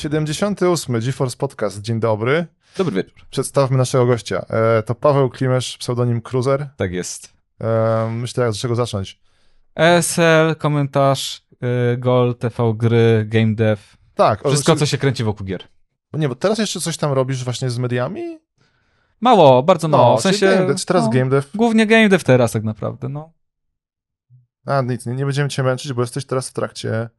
78. GeForce Podcast. Dzień dobry. Dobry wieczór. Przedstawmy naszego gościa. E, to Paweł Klimesz, pseudonim Cruiser. Tak jest. E, myślę, jak z czego zacząć. ESL, komentarz, y, Gol, TV gry, game dev. Tak. Wszystko, czy- co się kręci wokół gier. Nie, bo teraz jeszcze coś tam robisz właśnie z mediami? Mało, bardzo mało. w czyli sensie. game dev, teraz no, game dev. Głównie game dev teraz tak naprawdę, no. A, nic, nie, nie będziemy cię męczyć, bo jesteś teraz w trakcie...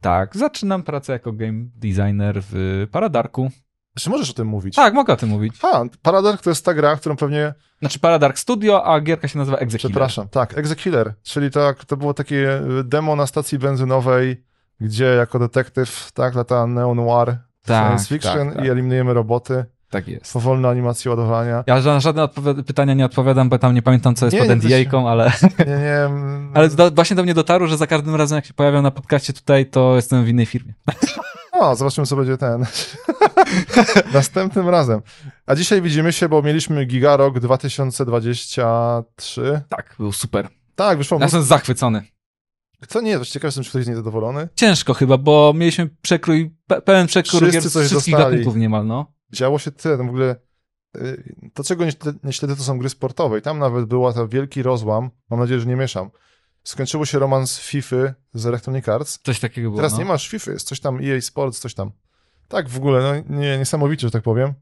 Tak, zaczynam pracę jako game designer w Paradarku. Czy możesz o tym mówić? Tak, mogę o tym mówić. A, Paradark to jest ta gra, którą pewnie... Znaczy Paradark Studio, a gierka się nazywa Executive. Przepraszam, tak, Exekiller, czyli tak, to było takie y, demo na stacji benzynowej, gdzie jako detektyw, tak, lata neo-noir, Tak, science fiction tak, tak. i eliminujemy roboty, Tak jest. powolne animacje ładowania. Ja na żadne pytania nie odpowiadam, bo tam nie pamiętam, co jest Nie, pod NDA-ką, ale, Nie, nie, mm, ale do, właśnie do mnie dotarło, że za każdym razem, jak się pojawiam na podcaście tutaj, to jestem w innej firmie. O, zobaczymy, co będzie ten. Następnym razem. A dzisiaj widzimy się, bo mieliśmy Gigarok 2023. Tak, był super. Tak, wyszło. Ja jestem zachwycony. Co nie, to ciekawe, jestem, czy ktoś jest niezadowolony. Ciężko chyba, bo mieliśmy przekrój, pe pełen przekrój Wszyscy gier z coś wszystkich dostali. gatunków niemal, no. Działo się tyle, no w ogóle. y, To, czego nie, śledzę- nie śledzę, to są gry sportowe. I tam nawet była ta wielki rozłam. Mam nadzieję, że nie mieszam. Skończyło się romans FIFA z Electronic Arts. Coś takiego było, Teraz no. nie masz FIFA, jest coś tam EA Sports, coś tam. Tak, w ogóle, no nie, niesamowicie, że tak powiem.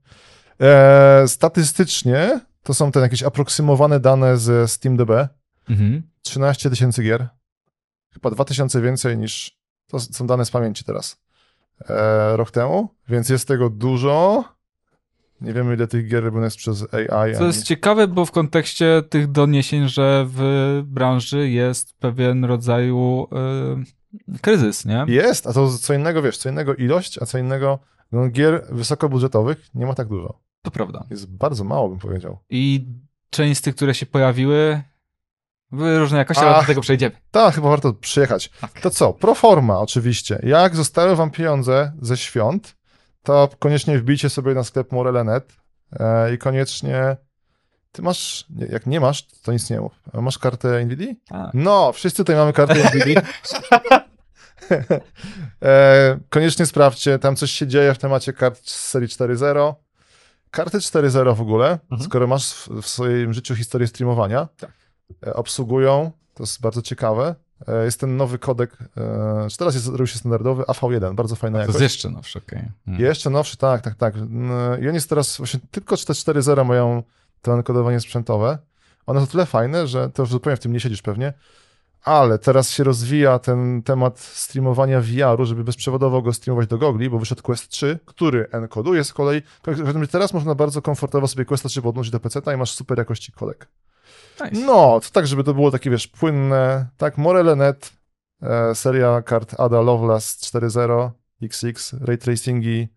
E, statystycznie to są te jakieś aproksymowane dane z SteamDB. Mhm. 13 tysięcy gier. Chyba 2000 więcej niż. To są dane z pamięci teraz. E, rok temu, więc jest tego dużo. Nie wiemy, ile tych gier robione jest przez AI. Co jest ciekawe, bo w kontekście tych doniesień, że w branży jest pewien rodzaju y, kryzys, nie? Jest, a to co innego, wiesz, co innego ilość, a co innego no, gier wysokobudżetowych nie ma tak dużo. To prawda. Jest bardzo mało, bym powiedział. I część z tych, które się pojawiły, były różnej jakości, ale do tego przejdziemy. Tak, chyba warto przyjechać. Tak. To co? Proforma oczywiście. Jak zostały wam pieniądze ze świąt, to koniecznie wbijcie sobie na sklep Morele.net e, i koniecznie ty masz, jak nie masz, to nic nie mów. Masz kartę NVIDIA? Tak. No, wszyscy tutaj mamy kartę NVIDIA. e, koniecznie sprawdźcie, tam coś się dzieje w temacie kart z serii 4.0. Karty 4.0 w ogóle, Mhm. skoro masz w, w swoim życiu historię streamowania, Tak. e, obsługują, to jest bardzo ciekawe. E, jest ten nowy kodek, e, czy teraz jest, robił się standardowy, AV1, bardzo fajna To jakość. jest jeszcze nowsze, okej. Mm. Jeszcze nowszy, tak, tak, tak. I oni jest teraz, właśnie tylko te 4.0 mają to enkodowanie sprzętowe. One są tyle fajne, że to już zupełnie w tym nie siedzisz pewnie, ale teraz się rozwija ten temat streamowania VR-u, żeby bezprzewodowo go streamować do gogli, bo wyszedł Quest 3, który enkoduje z kolei. Teraz można bardzo komfortowo sobie Quest 3 podłączyć do PC i masz super jakości kodek. Nice. No, to tak, żeby to było takie, wiesz, płynne. Tak, Morele.net, e, seria kart Ada Lovelace 4.0, XX, ray tracingi,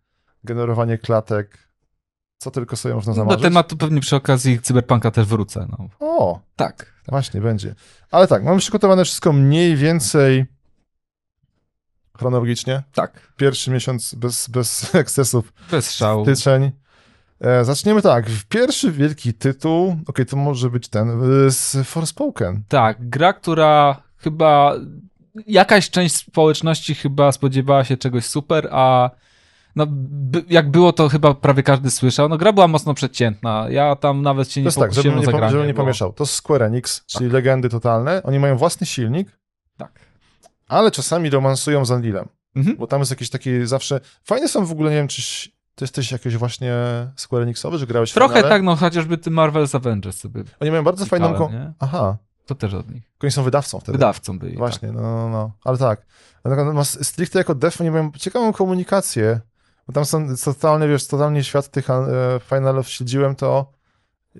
generowanie klatek, co tylko sobie można zamarzyć. tematu pewnie przy okazji Cyberpunka też wrócę, no. O, Tak. właśnie, będzie. Ale tak, mamy przygotowane wszystko mniej więcej chronologicznie. Tak. Pierwszy miesiąc bez, bez ekscesów, Bez szału. styczeń. E, zaczniemy tak, pierwszy wielki tytuł, okej, to może być ten, e, z Forspoken. Tak, gra, która chyba jakaś część społeczności chyba spodziewała się czegoś super, a no, by, jak było, to chyba prawie każdy słyszał. No, gra była mocno przeciętna. Ja tam nawet się To nie jest tak, żebym pokusiłem nie, o pom- zagranie. żebym nie bo- pomieszał. To Square Enix, czyli legendy totalne. Oni mają własny silnik, Tak. ale czasami romansują z Unrealem, Mhm. bo tam jest jakiś taki zawsze... Fajne są w ogóle, nie wiem, czy ty jesteś jakiś właśnie Square Enixowy, że grałeś Trochę finale? tak, no chociażby ty Marvel's Avengers sobie. Oni mają bardzo fajną... klikałem, Ko- nie? Aha, To też od nich. oni są wydawcą wtedy. Wydawcą byli. Właśnie, no, no, no. Ale tak. Natomiast ma- stricte jako dev oni mają ciekawą komunikację, bo tam są totalnie, wiesz, totalnie świat tych e, finalów śledziłem to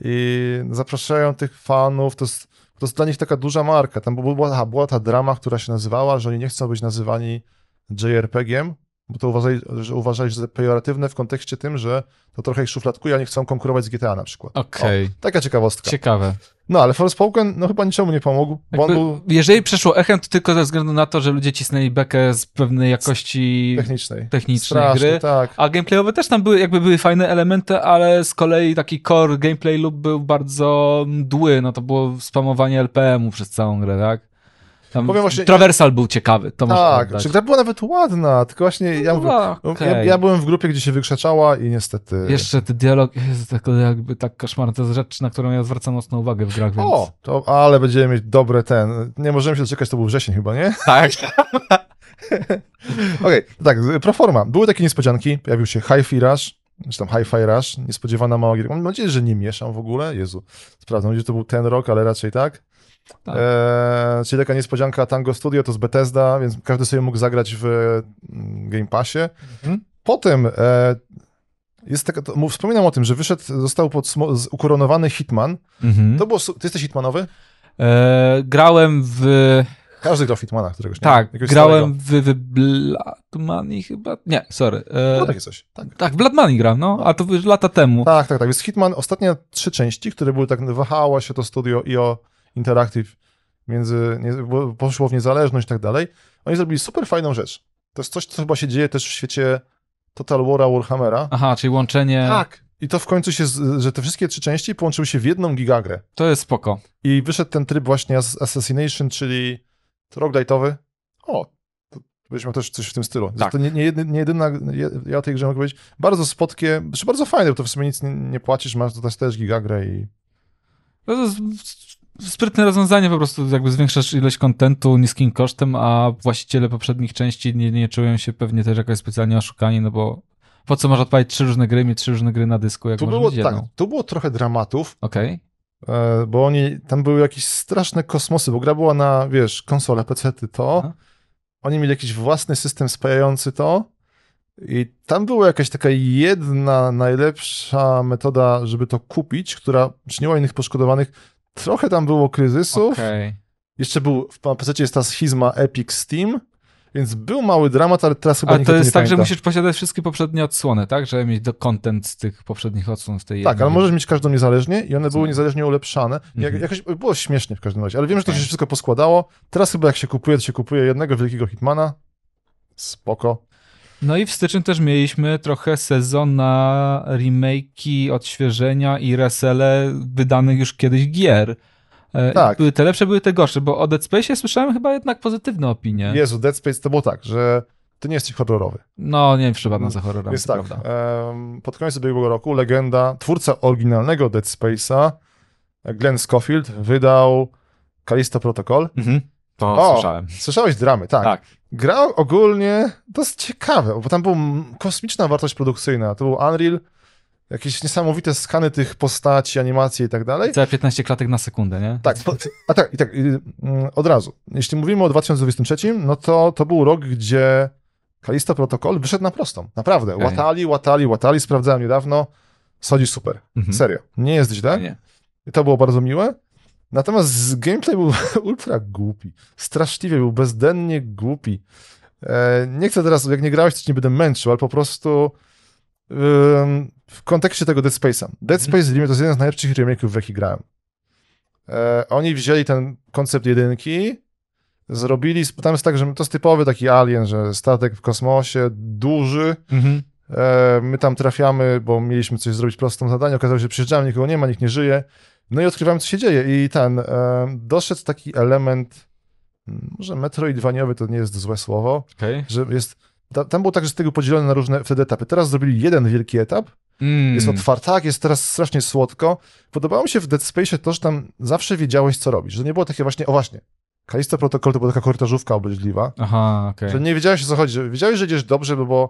i zapraszają tych fanów, to jest, to jest dla nich taka duża marka. Tam była, aha, była ta drama, która się nazywała, że oni nie chcą być nazywani JRPG-iem, bo to uważali, że uważali, że pejoratywne w kontekście tym, że to trochę ich szufladkuje, a nie chcą konkurować z GTA na przykład. Okej. O, taka ciekawostka. Ciekawe. No, ale Forspoken, no chyba niczemu nie pomógł, Jakby, był jeżeli przeszło echem, to tylko ze względu na to, że ludzie cisnęli bekę z pewnej jakości technicznej. technicznej Strasznie, gry. tak. A gameplayowe też tam były, jakby były fajne elementy, ale z kolei taki core gameplay loop był bardzo mdły, no to było spamowanie LPM-u przez całą grę, tak? Tam Powiem właśnie- Traversal był ciekawy, to Tak, czy gra była nawet ładna, tylko właśnie ja, No, ja, okej. ja byłem w grupie, gdzie się wykrzeczała i niestety... Jeszcze ten dialog jest tak, jakby tak koszmarny. To jest rzecz, na którą ja zwracam mocną uwagę w grach, więc... O, to, ale będziemy mieć dobre ten. Nie możemy się doczekać, to był wrzesień chyba, nie? tak. Okej, tak, proforma. Były takie niespodzianki, pojawił się Hi-Fi Rush, czy tam Hi-Fi Rush, niespodziewana mała gierka. Mam nadzieję, że nie mieszam w ogóle, Jezu, sprawdzam, gdzie to był ten rok, ale raczej tak. Tak. Eee, czyli taka niespodzianka Tango Studio, to z Bethesda, więc każdy sobie mógł zagrać w mm, Game Passie. Mhm. Potem e, jest taka, to, wspominam o tym, że wyszedł, został podsmo- ukoronowany Hitman. Mhm. To było, ty jesteś Hitmanowy? E, grałem w... Każdy grał w Hitmana, któregoś nie Tak, jakiegoś grałem w, w Blood Money chyba? Nie, sorry. starego. No E, takie coś, tak. tak, w Blood Money gram, no, a to już lata temu. Tak, tak, tak. Jest Hitman, ostatnie trzy części, które były tak, wahało się to studio IO Interactive, między, nie, poszło w niezależność i tak dalej. Oni zrobili super fajną rzecz. To jest coś, co chyba się dzieje też w świecie Total War'a Warhammera. Aha, czyli łączenie... Tak. I to w końcu się, że te wszystkie trzy części połączyły się w jedną gigagrę. To jest spoko. I wyszedł ten tryb właśnie Ass- Assassination, czyli roguelite'owy. O, byśmy też coś w tym stylu. Tak. To nie, nie, nie jedyna, je- ja o tej grze mogę powiedzieć, bardzo spotkie, znaczy bardzo fajne, bo to w sumie nic nie, nie płacisz, masz tutaj też gigagrę i No To jest sprytne rozwiązanie, po prostu jakby zwiększasz ilość kontentu niskim kosztem, a właściciele poprzednich części nie, nie czują się pewnie też jakoś specjalnie oszukani, no bo po co masz odpalić trzy różne gry, mieć trzy różne gry na dysku, jak tu było, tak, jedną. tu było trochę dramatów, Okej. e, bo oni, tam były jakieś straszne kosmosy, bo gra była na, wiesz, konsole, PC-ty, to, Aha. oni mieli jakiś własny system spajający to i tam była jakaś taka jedna najlepsza metoda, żeby to kupić, która czyniła innych poszkodowanych. Trochę tam było kryzysów. Okej. Jeszcze był, w PC jest ta schizma Epic Steam, więc był mały dramat, ale teraz chyba Ale to jest tak, że pamięta. musisz posiadać wszystkie poprzednie odsłony, tak? Żeby mieć do content z tych poprzednich odsłon w tej Tak, ale możesz mieć każdą niezależnie i one Co? były niezależnie ulepszane. Jak, Mhm. jakoś było śmiesznie w każdym razie, ale wiem, że to się wszystko poskładało. Teraz chyba jak się kupuje, to się kupuje jednego wielkiego Hitmana. Spoko. No i w styczniu też mieliśmy trochę sezon na remake'i, odświeżenia i resele wydanych już kiedyś gier. E, Tak. Były te lepsze, były te gorsze, bo o Dead Space słyszałem chyba jednak pozytywne opinie. Jezu, Dead Space to było tak, że to nie jest horrorowy. No, nie wiem, przypadam za horrorami, Więc to tak, prawda. pod koniec ubiegłego roku legenda, twórca oryginalnego Dead Space'a, Glenn Schofield, wydał Callisto Protocol. Mhm. To O! słyszałem. Słyszałeś dramy, tak. Tak. Gra ogólnie dość ciekawe, bo tam była kosmiczna wartość produkcyjna. To był Unreal, jakieś niesamowite skany tych postaci, animacje i tak dalej. Całe 15 klatek na sekundę, nie? Tak, a tak, i tak, mm, od razu. Jeśli mówimy o 2023, no to to był rok, gdzie Kalisto Protocol wyszedł na prostą. Naprawdę. Okej. Łatali, łatali, łatali, sprawdzałem niedawno. Schodzi super. Mhm. Serio. Nie jest źle. Nie. I to było bardzo miłe. Natomiast gameplay był ultra głupi. Straszliwie był bezdennie głupi. E, nie chcę teraz, jak nie grałeś, to nie będę męczył, ale po prostu w kontekście tego Dead Space'a. Dead Mhm. Space Remake to jest jeden z najlepszych remake'ów, w jaki grałem. E, oni wzięli ten koncept jedynki, zrobili, tam jest tak, że to jest typowy taki alien, że statek w kosmosie, duży, Mhm. E, my tam trafiamy, bo mieliśmy coś zrobić prostą zadanie, okazało się, że przyjeżdżamy, nikogo nie ma, nikt nie żyje. No i odkrywamy, co się dzieje. I ten, e, doszedł taki element, może metroidwaniowy to nie jest złe słowo, Okej. że jest, ta, tam było tak, że z tego podzielone na różne wtedy etapy. Teraz zrobili jeden wielki etap, Mm. jest otwarty, tak, jest teraz strasznie słodko. Podobało mi się w Dead Space to, że tam zawsze wiedziałeś, co robisz, że nie było takie właśnie, o właśnie, Kalisto Protocol to była taka korytarzówka obleśliwa, Aha, okej. że nie wiedziałeś, o co chodzi, wiedziałeś, że idziesz dobrze, bo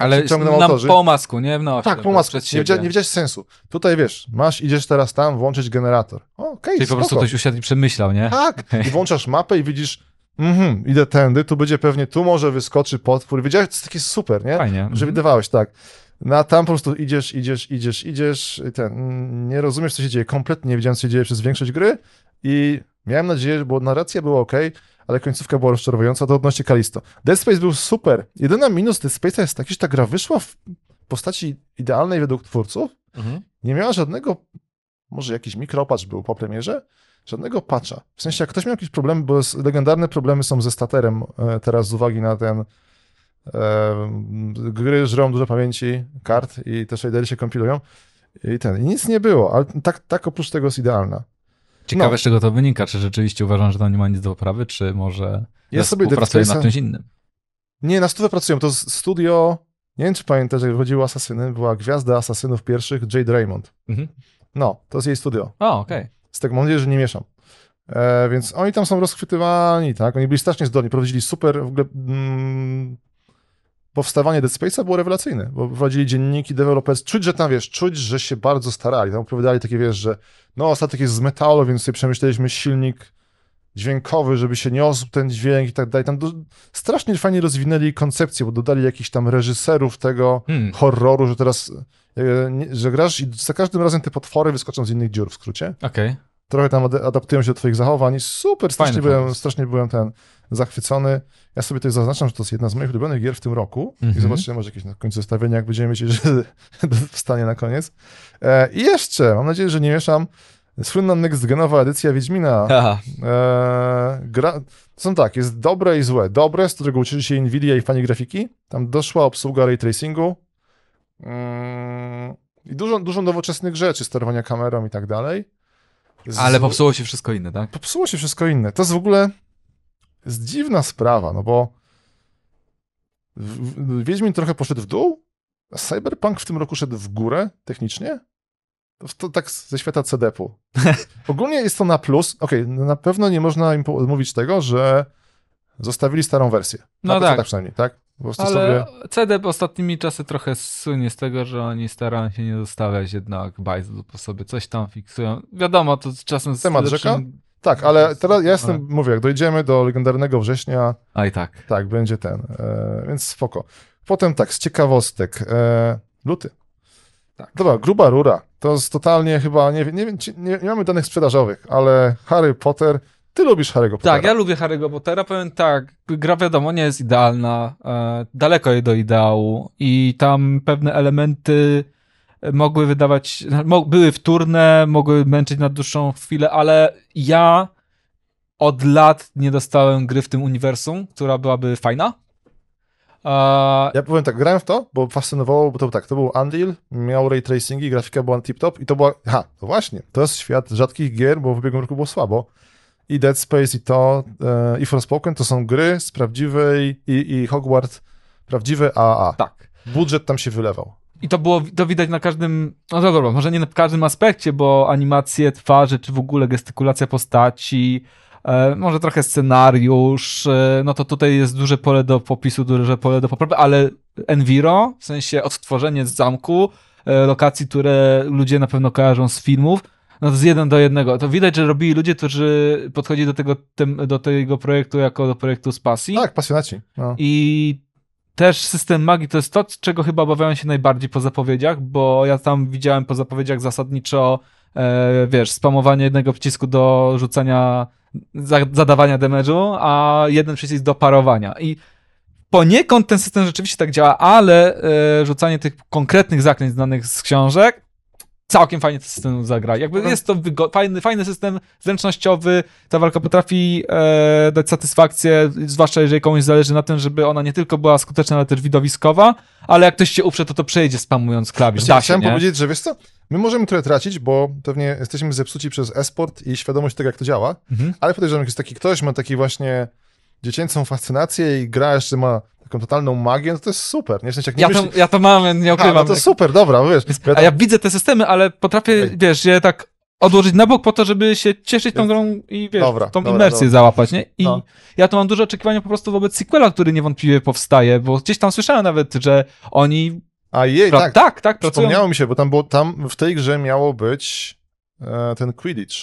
Ale ciągną nam autorzy. po omacku, nie? No, Tak, po masku. Nie, widzia, nie widziałeś sensu. Tutaj wiesz, masz, idziesz teraz tam, włączyć generator. Okej, Czyli po prostu ktoś usiadł i przemyślał, nie? Tak, i włączasz mapę i widzisz, mhm, idę tędy, tu będzie pewnie, tu może wyskoczy potwór. Wiedziałeś, to jest takie super, nie? Fajnie. Że widywałeś, tak. No a tam po prostu idziesz, idziesz, idziesz, idziesz, ten, nie rozumiesz, co się dzieje, kompletnie nie wiedziałem, co się dzieje przez większość gry i miałem nadzieję, bo narracja była ok, ale końcówka była rozczarowująca, to odnośnie Kalisto. Dead Space był super. Jedyna minus Dead Space'a jest taki, że ta gra wyszła w postaci idealnej według twórców, Mhm. nie miała żadnego, może jakiś mikropatch był po premierze, żadnego patcha. W sensie, jak ktoś miał jakieś problemy, bo legendarne problemy są ze staterem e, teraz z uwagi na ten e, gry żrą dużo pamięci kart i te shadery się kompilują i ten, i nic nie było, ale tak, tak oprócz tego jest idealna. Ciekawe, No. z czego to wynika. Czy rzeczywiście uważam, że tam nie ma nic do poprawy, czy może Ja sobie Dead pracuję nad czymś innym. Nie, na stówę pracują. To studio, nie wiem czy pamiętasz, jak wychodziły Asasyny, była gwiazda Asasynów pierwszych, Jade Raymond. Mhm. No, to jest jej studio. O, okej. Z tego mam nadzieję, że nie mieszam. E, więc oni tam są rozchwytywani, tak? Oni byli strasznie zdolni, prowadzili super, w ogóle mm, powstawanie Dead Space'a było rewelacyjne, bo prowadzili dzienniki, developers, czuć, że tam, wiesz, czuć, że się bardzo starali, tam opowiadali takie, wiesz, że no, statek jest z metalu, więc sobie przemyśleliśmy silnik dźwiękowy, żeby się niosł ten dźwięk i tak dalej. Tam do, strasznie fajnie rozwinęli koncepcję, bo dodali jakichś tam reżyserów tego Hmm. horroru, że teraz, e, że grasz i za każdym razem te potwory wyskoczą z innych dziur w skrócie Okej. trochę tam ad- adaptują się do twoich zachowań. Super, strasznie Fajny byłem, pomysł. strasznie byłem ten zachwycony. Ja sobie tutaj zaznaczam, że to jest jedna z moich ulubionych gier w tym roku i Mhm. zobaczymy może jakieś na końcu zestawienia, jak będziemy mieć, że wstanie na koniec. E, I jeszcze, mam nadzieję, że nie mieszam, słynna next-genowa edycja Wiedźmina. E, gra, są tak, jest dobre i złe. Dobre, z którego uczyli się Nvidia i fani grafiki. Tam doszła obsługa ray tracingu. Mm, I dużo, dużo nowoczesnych rzeczy, sterowania kamerą i tak dalej. Z- Ale popsuło się wszystko inne, tak? popsuło się wszystko inne. To jest w ogóle jest dziwna sprawa, no bo Wiedźmin trochę poszedł w dół, a Cyberpunk w tym roku szedł w górę technicznie. To, tak ze świata CD-pu. Ogólnie jest to na plus. Okej, no na pewno nie można im odmówić tego, że zostawili starą wersję. No na tak. tak. przynajmniej, tak? Ale sobie... CD ostatnimi czasy trochę słynie z tego, że oni starają się nie zostawiać jednak bajzlu po sobie, coś tam fiksują. Wiadomo, to czasem Temat lepszym... rzeka? Tak, ale teraz ja jestem, Ale- mówię, jak dojdziemy do legendarnego września, A i tak. Tak, będzie ten, e, więc spoko. Potem tak, z ciekawostek, e, luty. Tak. Dobra, gruba rura. To jest totalnie chyba, nie, wiem- nie, nie, nie mamy danych sprzedażowych, ale Harry Potter, ty lubisz Harry'ego Pottera. Tak, ja lubię Harry'ego Pottera, powiem tak, gra wiadomo nie jest idealna, e, daleko jej do ideału i tam pewne elementy mogły wydawać, mo, były wtórne, mogły męczyć na dłuższą chwilę, ale ja od lat nie dostałem gry w tym uniwersum, która byłaby fajna. Ja powiem tak, grałem w to, bo fascynowało, bo to był tak, to był Unreal, miał ray tracingi, grafika była tip-top i to była, ha, to właśnie, to jest świat rzadkich gier, bo w ubiegłym roku było słabo. I Dead Space, i to, e, i Forspoken to są gry z prawdziwej, i, i Hogwarts, prawdziwe AAA. tak. Budżet tam się wylewał. I to było, to widać na każdym, no dobra, może nie na każdym aspekcie, bo animacje twarzy, czy w ogóle gestykulacja postaci, e, może trochę scenariusz, e, no to tutaj jest duże pole do popisu, duże pole do poprawy, ale Enviro, w sensie odtworzenie z zamku, e, lokacji, które ludzie na pewno kojarzą z filmów, no to jest jeden do jednego. To widać, że robili ludzie, którzy podchodzili do tego, tem, do tego projektu jako do projektu z pasji. Tak, pasjonaci. No. I też system magii to jest to, czego chyba obawiałem się najbardziej po zapowiedziach, bo ja tam widziałem po zapowiedziach zasadniczo, e, wiesz, spamowanie jednego przycisku do rzucania, za, zadawania damage'u, a jeden przycisk do parowania. I poniekąd ten system rzeczywiście tak działa, ale e, rzucanie tych konkretnych zaklęć znanych z książek całkiem fajnie ten system zagra. Jakby jest to fajny, fajny system zręcznościowy, ta walka potrafi e, dać satysfakcję, zwłaszcza jeżeli komuś zależy na tym, żeby ona nie tylko była skuteczna, ale też widowiskowa, ale jak ktoś się uprze, to to przejdzie spamując klawisz. Da się, chciałem nie? powiedzieć, że wiesz co, my możemy trochę tracić, bo pewnie jesteśmy zepsuci przez e-sport i świadomość tego, jak to działa, Mhm. ale podejrzewam, że jest taki ktoś, ma taki właśnie dziecięcą fascynację i gra jeszcze ma taką totalną magię, no to jest super. Nie, w sensie, jak nie Ja, myśli... to, ja to mam, nie A, ukrywam. no to super, dobra, wiesz. Ja A ja widzę te systemy, ale potrafię, Okej. wiesz, je tak odłożyć na bok po to, żeby się cieszyć tą grą i wiesz, Dobra, tą dobra, imersję dobra. załapać, nie? I No. ja to mam duże oczekiwania po prostu wobec sequela, który niewątpliwie powstaje, bo gdzieś tam słyszałem nawet, że oni... A jej, Pra- tak, tak, tak, pracują... przypomniało mi się, bo tam, było, tam w tej grze miało być e, ten Quidditch,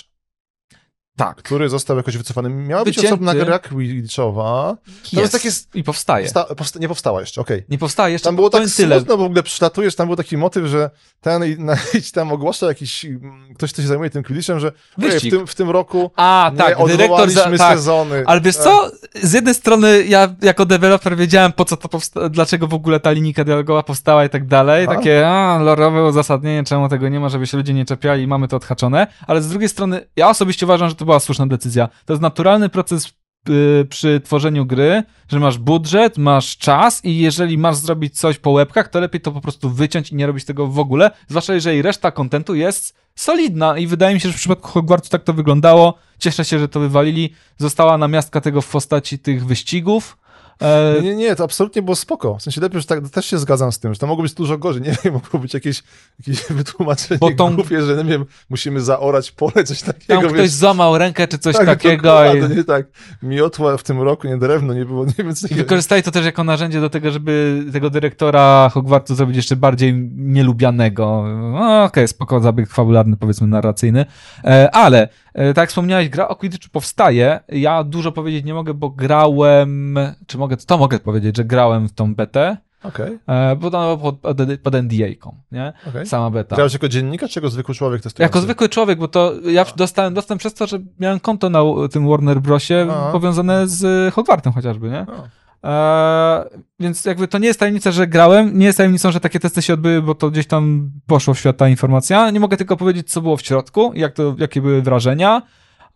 Tak. który został jakoś wycofany. Miała być Wycięty. osobna gra Quidditchowa. To jest takie... I powstaje. Sta, powsta, nie powstała jeszcze, okej. Nie powstaje jeszcze, Tam było tak tyle. smutno, bo w ogóle przylatujesz, tam był taki motyw, że ten i, tam ogłasza jakiś, mm, ktoś, kto się zajmuje tym Quidditchem, że ojej, w, tym, w tym roku A, nie tak, dyrektor za, tak. sezony. Ale wiesz Tak. co, z jednej strony ja jako deweloper wiedziałem po co to powsta- dlaczego w ogóle ta linijka dialogowa powstała i tak dalej, A? takie a, lorowe uzasadnienie, czemu tego nie ma, żeby się ludzie nie czepiali i mamy to odhaczone, ale z drugiej strony ja osobiście uważam, że to była słuszna decyzja. To jest naturalny proces y, przy tworzeniu gry, że masz budżet, masz czas i jeżeli masz zrobić coś po łebkach, to lepiej to po prostu wyciąć i nie robić tego w ogóle, zwłaszcza jeżeli reszta kontentu jest solidna i wydaje mi się, że w przypadku Hogwartu tak to wyglądało. Cieszę się, że to wywalili. Została namiastka tego w postaci tych wyścigów. E, Nie, nie, nie, to absolutnie było spoko. W sensie lepiej, że tak, też się zgadzam z tym, że to mogło być dużo gorzej. Nie wiem, mogło być jakieś, jakieś wytłumaczenie Bo tą- głupie, że nie wiem, musimy zaorać pole, coś takiego. tam ktoś wiesz. złamał rękę czy coś tak, takiego. I... dokładnie, tak. Miotła w tym roku, nie drewno, nie było, nie wiem, co I wykorzystali to też jako narzędzie do tego, żeby tego dyrektora Hogwartu zrobić jeszcze bardziej nielubianego. No, Okej, spoko, zabieg fabularny, powiedzmy narracyjny. E, ale, tak jak wspomniałeś, gra o Quidditchu powstaje. Ja dużo powiedzieć nie mogę, bo grałem, czy mogę, to mogę powiedzieć, że grałem w tą betę, Okej, e, bo to pod, pod, NDA-ką, nie? okej. Sama beta. Grałeś jako dziennikarz, czy jako zwykły człowiek testujący? Jako zwykły człowiek, bo to ja dostałem dostęp przez to, że miałem konto na tym Warner Brosie A. powiązane z Hogwartem chociażby, nie? O. Eee, więc jakby to nie jest tajemnica, że grałem, nie jest tajemnicą, że takie testy się odbyły, bo to gdzieś tam poszło w świat ta informacja. Nie mogę tylko powiedzieć, co było w środku, jak to, jakie były wrażenia,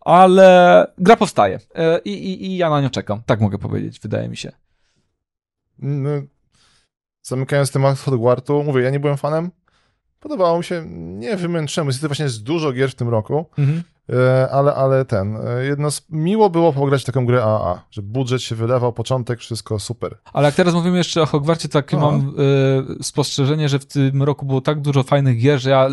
ale gra powstaje Eee, i, i, ja na nią czekam. Tak mogę powiedzieć, wydaje mi się. No, zamykając temat Hogwartu, mówię, ja nie byłem fanem. Podobało mi się, nie wymęczyłem, jest właśnie jest dużo gier w tym roku, e, ale, ale ten, e, jedno z, miło było pograć taką grę AA, że budżet się wylewał, początek, wszystko super. Ale jak teraz mówimy jeszcze o Hogwarcie, takie No. mam e, spostrzeżenie, że w tym roku było tak dużo fajnych gier, że ja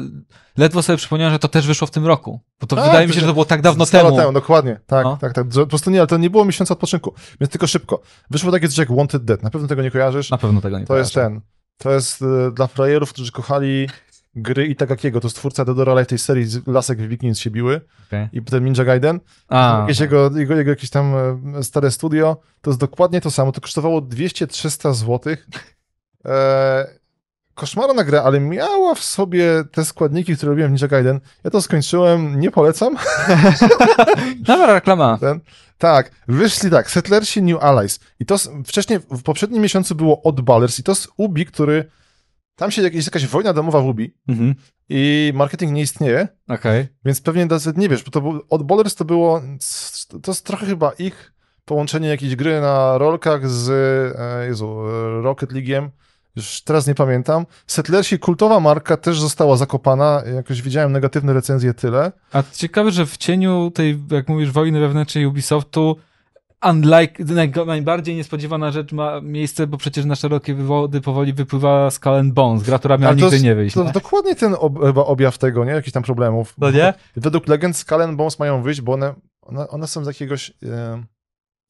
ledwo sobie przypomniałem, że to też wyszło w tym roku. Bo to A, wydaje mi się, że to było tak dawno temu. temu, dokładnie, tak, No. tak, tak, po prostu nie, ale to nie było miesiąca odpoczynku, więc tylko szybko. Wyszło takie coś jak Wanted Dead, na pewno tego nie kojarzysz, Na pewno tego nie to jest kojarzę. ten, to jest e, dla frajerów, którzy kochali gry i takakiego, to jest twórca Deadora Live tej serii z Lasek Vikings się biły Okej. i potem Ninja Gaiden, A, jakieś jego, jego, jego jakieś tam e, stare studio, to jest dokładnie to samo, to kosztowało 200-300 zł. E, koszmarna gra, ale miała w sobie te składniki, które robiłem w Ninja Gaiden. Ja to skończyłem, nie polecam. Dobra reklama. Ten, tak, wyszli tak, Settlersi New Allies. I to wcześniej, w poprzednim miesiącu było Odd Ballers i to z Ubi, który, tam się jakieś, jakaś wojna domowa w Ubi Mhm. i marketing nie istnieje, Okej. więc pewnie nie wiesz, bo to był, Odd Ballers to było, to jest trochę chyba ich połączenie jakiejś gry na rolkach z, e, Jezu, e, Rocket League'iem, już teraz nie pamiętam. Settlersi, kultowa marka, też została zakopana, jakoś widziałem negatywne recenzje, tyle. A ciekawe, że w cieniu tej, jak mówisz, wojny wewnętrznej Ubisoftu, unlike, naj- najbardziej niespodziewana rzecz ma miejsce, bo przecież na szerokie wywody powoli wypływa Skull and Bones, gra, która miała nigdy jest- nie wyjść. To nie? dokładnie ten ob, chyba objaw tego, nie? Jakichś tam problemów. No nie? Według legend Skull and Bones mają wyjść, bo one, one, one są z jakiegoś, e,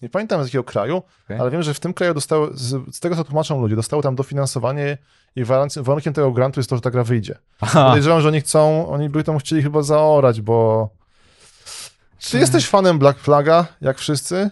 nie pamiętam z jakiego kraju, Okej. ale wiem, że w tym kraju dostały, z, z tego co tłumaczą ludzie, dostały tam dofinansowanie i warunkiem, warunkiem tego grantu jest to, że ta gra wyjdzie. Aha. Podejrzewam, że oni chcą, oni by tam chcieli chyba zaorać, bo... Czy Hmm. jesteś fanem Black Flaga, jak wszyscy?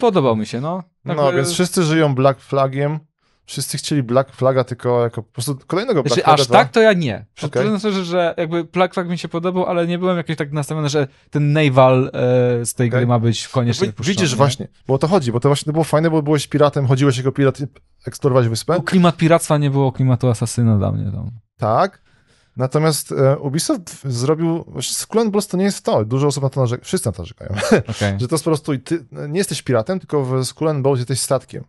Podobał mi się, no. No, Jakby- więc wszyscy żyją Black Flagiem. Wszyscy chcieli Black Flaga, tylko jako po prostu kolejnego Black Znaczy, Flaga. aż tak to ja nie. Przyznam szczerze, że jakby Black Flag mi się podobał, ale nie byłem jakiś tak nastawiony, że ten naval e, z tej Okej. gry ma być koniecznie Wi- puszczony, Widzisz nie? właśnie, bo o to chodzi, bo to właśnie to było fajne, bo byłeś piratem, chodziłeś jako pirat eksplorować wyspę. Był Klimat piractwa nie było klimatu asasyna dla mnie. Tam. Tak. Natomiast e, Ubisoft zrobił, and Bones to nie jest to, dużo osób na to narzeka, wszyscy na to narzekają, Okay. że to jest po prostu, ty nie jesteś piratem, tylko w and Bones jesteś statkiem.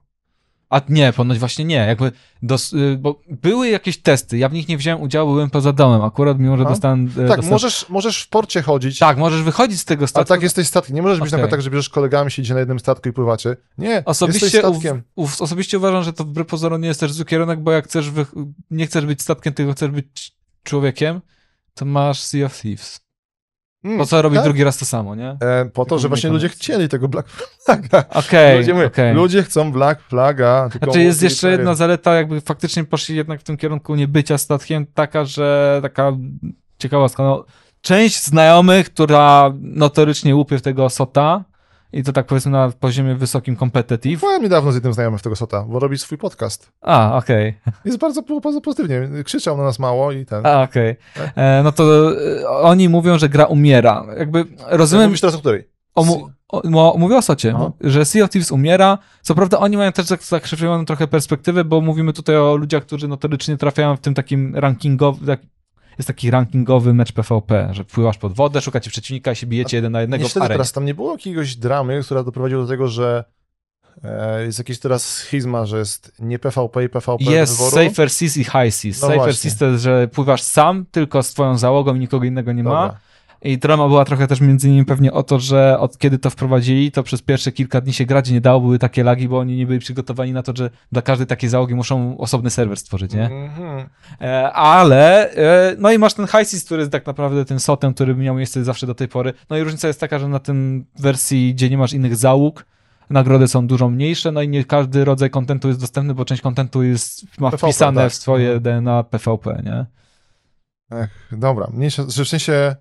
A nie, ponoć właśnie nie. Jakby dos, y, bo były jakieś testy, ja w nich nie wziąłem udziału, byłem poza domem, akurat mimo, że A? dostałem... e, Tak, dostałem... możesz, możesz w porcie chodzić, Tak, możesz wychodzić z tego statku. tak jesteś statkiem. Nie możesz być na Okej. przykład tak, że bierzesz kolegami, siedzicie na jednym statku i pływacie. Nie, Osobiście, jesteś statkiem. uw, osobiście uważam, że to wbrew pozorom nie jest też zły kierunek, bo jak chcesz wy, nie chcesz być statkiem, tylko chcesz być człowiekiem, to masz Sea of Thieves. Mm, Po co robić tak? drugi raz to samo, nie? E, po to, że właśnie ludzie chcieli tego Black Flaga. Okej, ludzie, mówię, okej. ludzie chcą Black Flaga. Znaczy jest jeszcze multiplayer. jedna zaleta, jakby faktycznie poszli jednak w tym kierunku nie bycia statkiem, taka, że taka ciekawostka, no, część znajomych, która notorycznie łupie w tego sota i to tak powiedzmy na poziomie wysokim competitive. Byłem niedawno z jednym znajomym w tego Sota, bo robi swój podcast. A, okej. Jest bardzo, bardzo pozytywnie. Krzyczał na nas mało i ten. A, okej. Tak. E, No to e, oni mówią, że gra umiera. Jakby rozumiem, Mówisz teraz o której? o, o, mo- mówię o Socie, Aha. że Sea of Thieves umiera. Co prawda oni mają też tak zakrzywioną trochę perspektywę, bo mówimy tutaj o ludziach, którzy notorycznie trafiają w tym takim rankingowym, tak, jest taki rankingowy mecz PvP, że pływasz pod wodę, szukacie przeciwnika i się bijecie jeden na jednego w arenie. teraz tam nie było jakiegoś dramy, która doprowadziła do tego, że e, jest jakieś teraz schizma, że jest nie PvP i PvP Jest wyboru. Safer Seas i High Seas. No Safer właśnie. Seas to jest, że pływasz sam, tylko z twoją załogą i nikogo innego nie ma. I drama była trochę też między innymi pewnie o to, że od kiedy to wprowadzili, to przez pierwsze kilka dni się grać nie dało, były takie lagi, bo oni nie byli przygotowani na to, że dla każdej takiej załogi muszą osobny serwer stworzyć, nie? Mhm. E, ale, e, no i masz ten High Seas, który jest tak naprawdę tym sotem, który miał miejsce zawsze do tej pory. No i różnica jest taka, że na tym wersji, gdzie nie masz innych załóg, nagrody są dużo mniejsze, no i nie każdy rodzaj kontentu jest dostępny, bo część kontentu jest, ma PvP, wpisane tak. w swoje DNA PvP, nie? Ech, dobra, mniejsza, że w sensie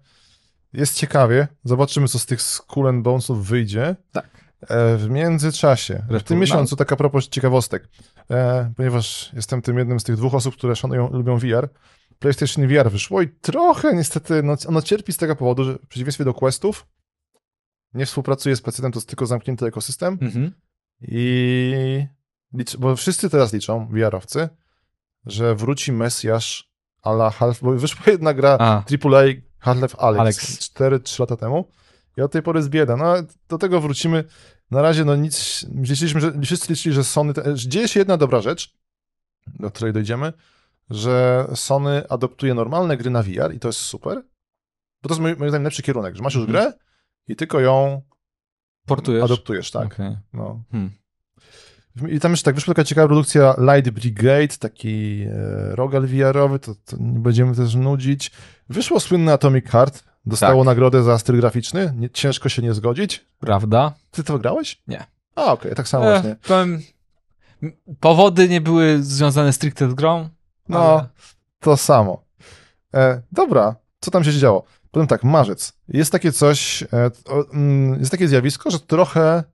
jest ciekawie. Zobaczymy, co z tych Skull and Bonesów wyjdzie. Tak. E, w międzyczasie, w tym miesiącu, taka propos ciekawostek, e, ponieważ jestem tym jednym z tych dwóch osób, które szanują, lubią VR, PlayStation VR wyszło i trochę niestety no, ono cierpi z tego powodu, że w przeciwieństwie do Questów nie współpracuje z PC-tem, to jest tylko zamknięty ekosystem Mhm. i licz, bo wszyscy teraz liczą, VR-owcy, że wróci Mesjasz a la Half, bo wyszła jedna gra A, AAA Half-Life Alex, Alex. 4-3 lata temu i od tej pory jest bieda. No do tego wrócimy. Na razie no nic, liczyliśmy, że, wszyscy liczyli, że Sony, te, dzieje się jedna dobra rzecz, do której dojdziemy, że Sony adoptuje normalne gry na VR i to jest super, bo to jest moim zdaniem lepszy kierunek, że masz już Mhm. grę i tylko ją portujesz. adoptujesz, tak. Okej. No. Hmm. I tam jeszcze tak wyszła taka ciekawa produkcja Light Brigade, taki e, rogal VR-owy, to, to nie będziemy też nudzić. Wyszło słynne Atomic Heart, dostało Tak. nagrodę za styl graficzny, nie, ciężko się nie zgodzić. Prawda? Ty to grałeś? Nie. A, okej, tak samo E, właśnie. powiem, powody nie były związane stricte z grą. No, ale- to samo. E, dobra, co tam się działo? Powiem tak, marzec. Jest takie coś, e, mm, jest takie zjawisko, że trochę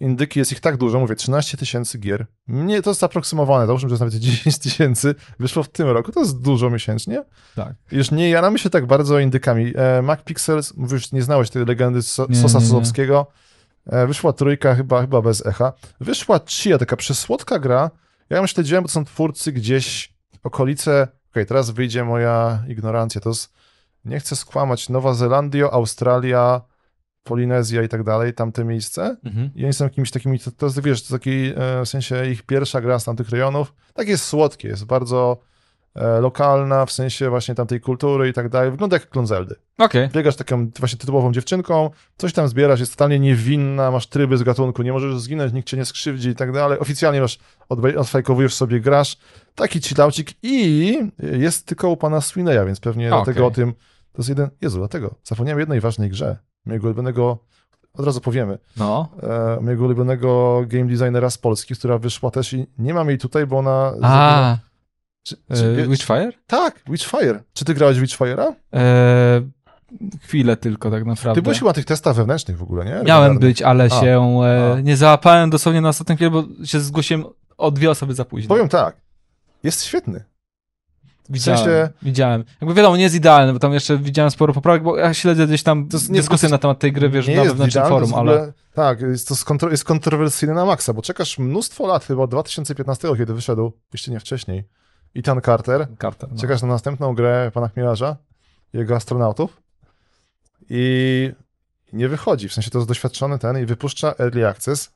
indyki jest ich tak dużo, mówię, 13 tysięcy gier. Mnie to jest zaproksymowane, załóżmy, że jest nawet 10 tysięcy, wyszło w tym roku, to jest dużo miesięcznie. Tak. Już nie jaramy się tak bardzo indykami. E, Mac Pixels, mówisz, nie znałeś tej legendy so, Nie, Sosa nie, nie. Sosowskiego. E, wyszła trójka, chyba, chyba bez echa. Wyszła Chia, taka przesłodka gra. Ja ją śledziłem, bo to są twórcy gdzieś okolice. Okej, teraz wyjdzie moja ignorancja. To jest, nie chcę skłamać, Nowa Zelandia, Australia, Polinezja i tak dalej, tamte miejsce. Mhm. I oni są jakimiś takimi, to, to jest, wiesz, to taki, e, w sensie ich pierwsza gra z tamtych rejonów. Tak jest słodkie, jest bardzo e, lokalna, w sensie właśnie tamtej kultury i tak dalej. Wygląda jak klon Zeldy. Okej. Biegasz taką właśnie tytułową dziewczynką, coś tam zbierasz, jest totalnie niewinna, masz tryby z gatunku, nie możesz zginąć, nikt cię nie skrzywdzi i tak dalej. Oficjalnie masz, odbej- odfajkowujesz sobie, grasz. Taki chillaucik i jest tylko u pana Swineya, więc pewnie Okej. dlatego o tym, to jest jeden, Jezu, dlatego zapomniałem o jednej ważnej grze, mojego ulubionego, od razu powiemy, No. e, mojego ulubionego game designera z Polski, która wyszła też i nie mam jej tutaj, bo ona... A, czy, czy, e, Witchfire? tak, Witchfire. Czy ty grałeś w Witchfire'a? E, chwilę tylko tak naprawdę. Ty byłeś chyba tych testach wewnętrznych w ogóle, nie? Miałem Regularnych. być, ale A, się e, a. nie załapałem dosłownie na ostatnią chwilę, bo się zgłosiłem o dwie osoby za późno. Powiem tak, jest świetny. Widziałem, sensie- widziałem. Jakby wiadomo, nie jest idealny, bo tam jeszcze widziałem sporo poprawek, bo ja śledzę gdzieś tam nie- dyskusje na temat tej gry, wiesz, na wewnętrznym forum, w ale... Tak, jest to skontro, jest kontrowersyjny na maksa, bo czekasz mnóstwo lat, chyba od 2015, kiedy wyszedł, jeszcze nie wcześniej, Ethan Carter. Karta, no. Czekasz na następną grę pana Chmielarza, jego astronautów i nie wychodzi, w sensie to jest doświadczony ten i wypuszcza Early Access.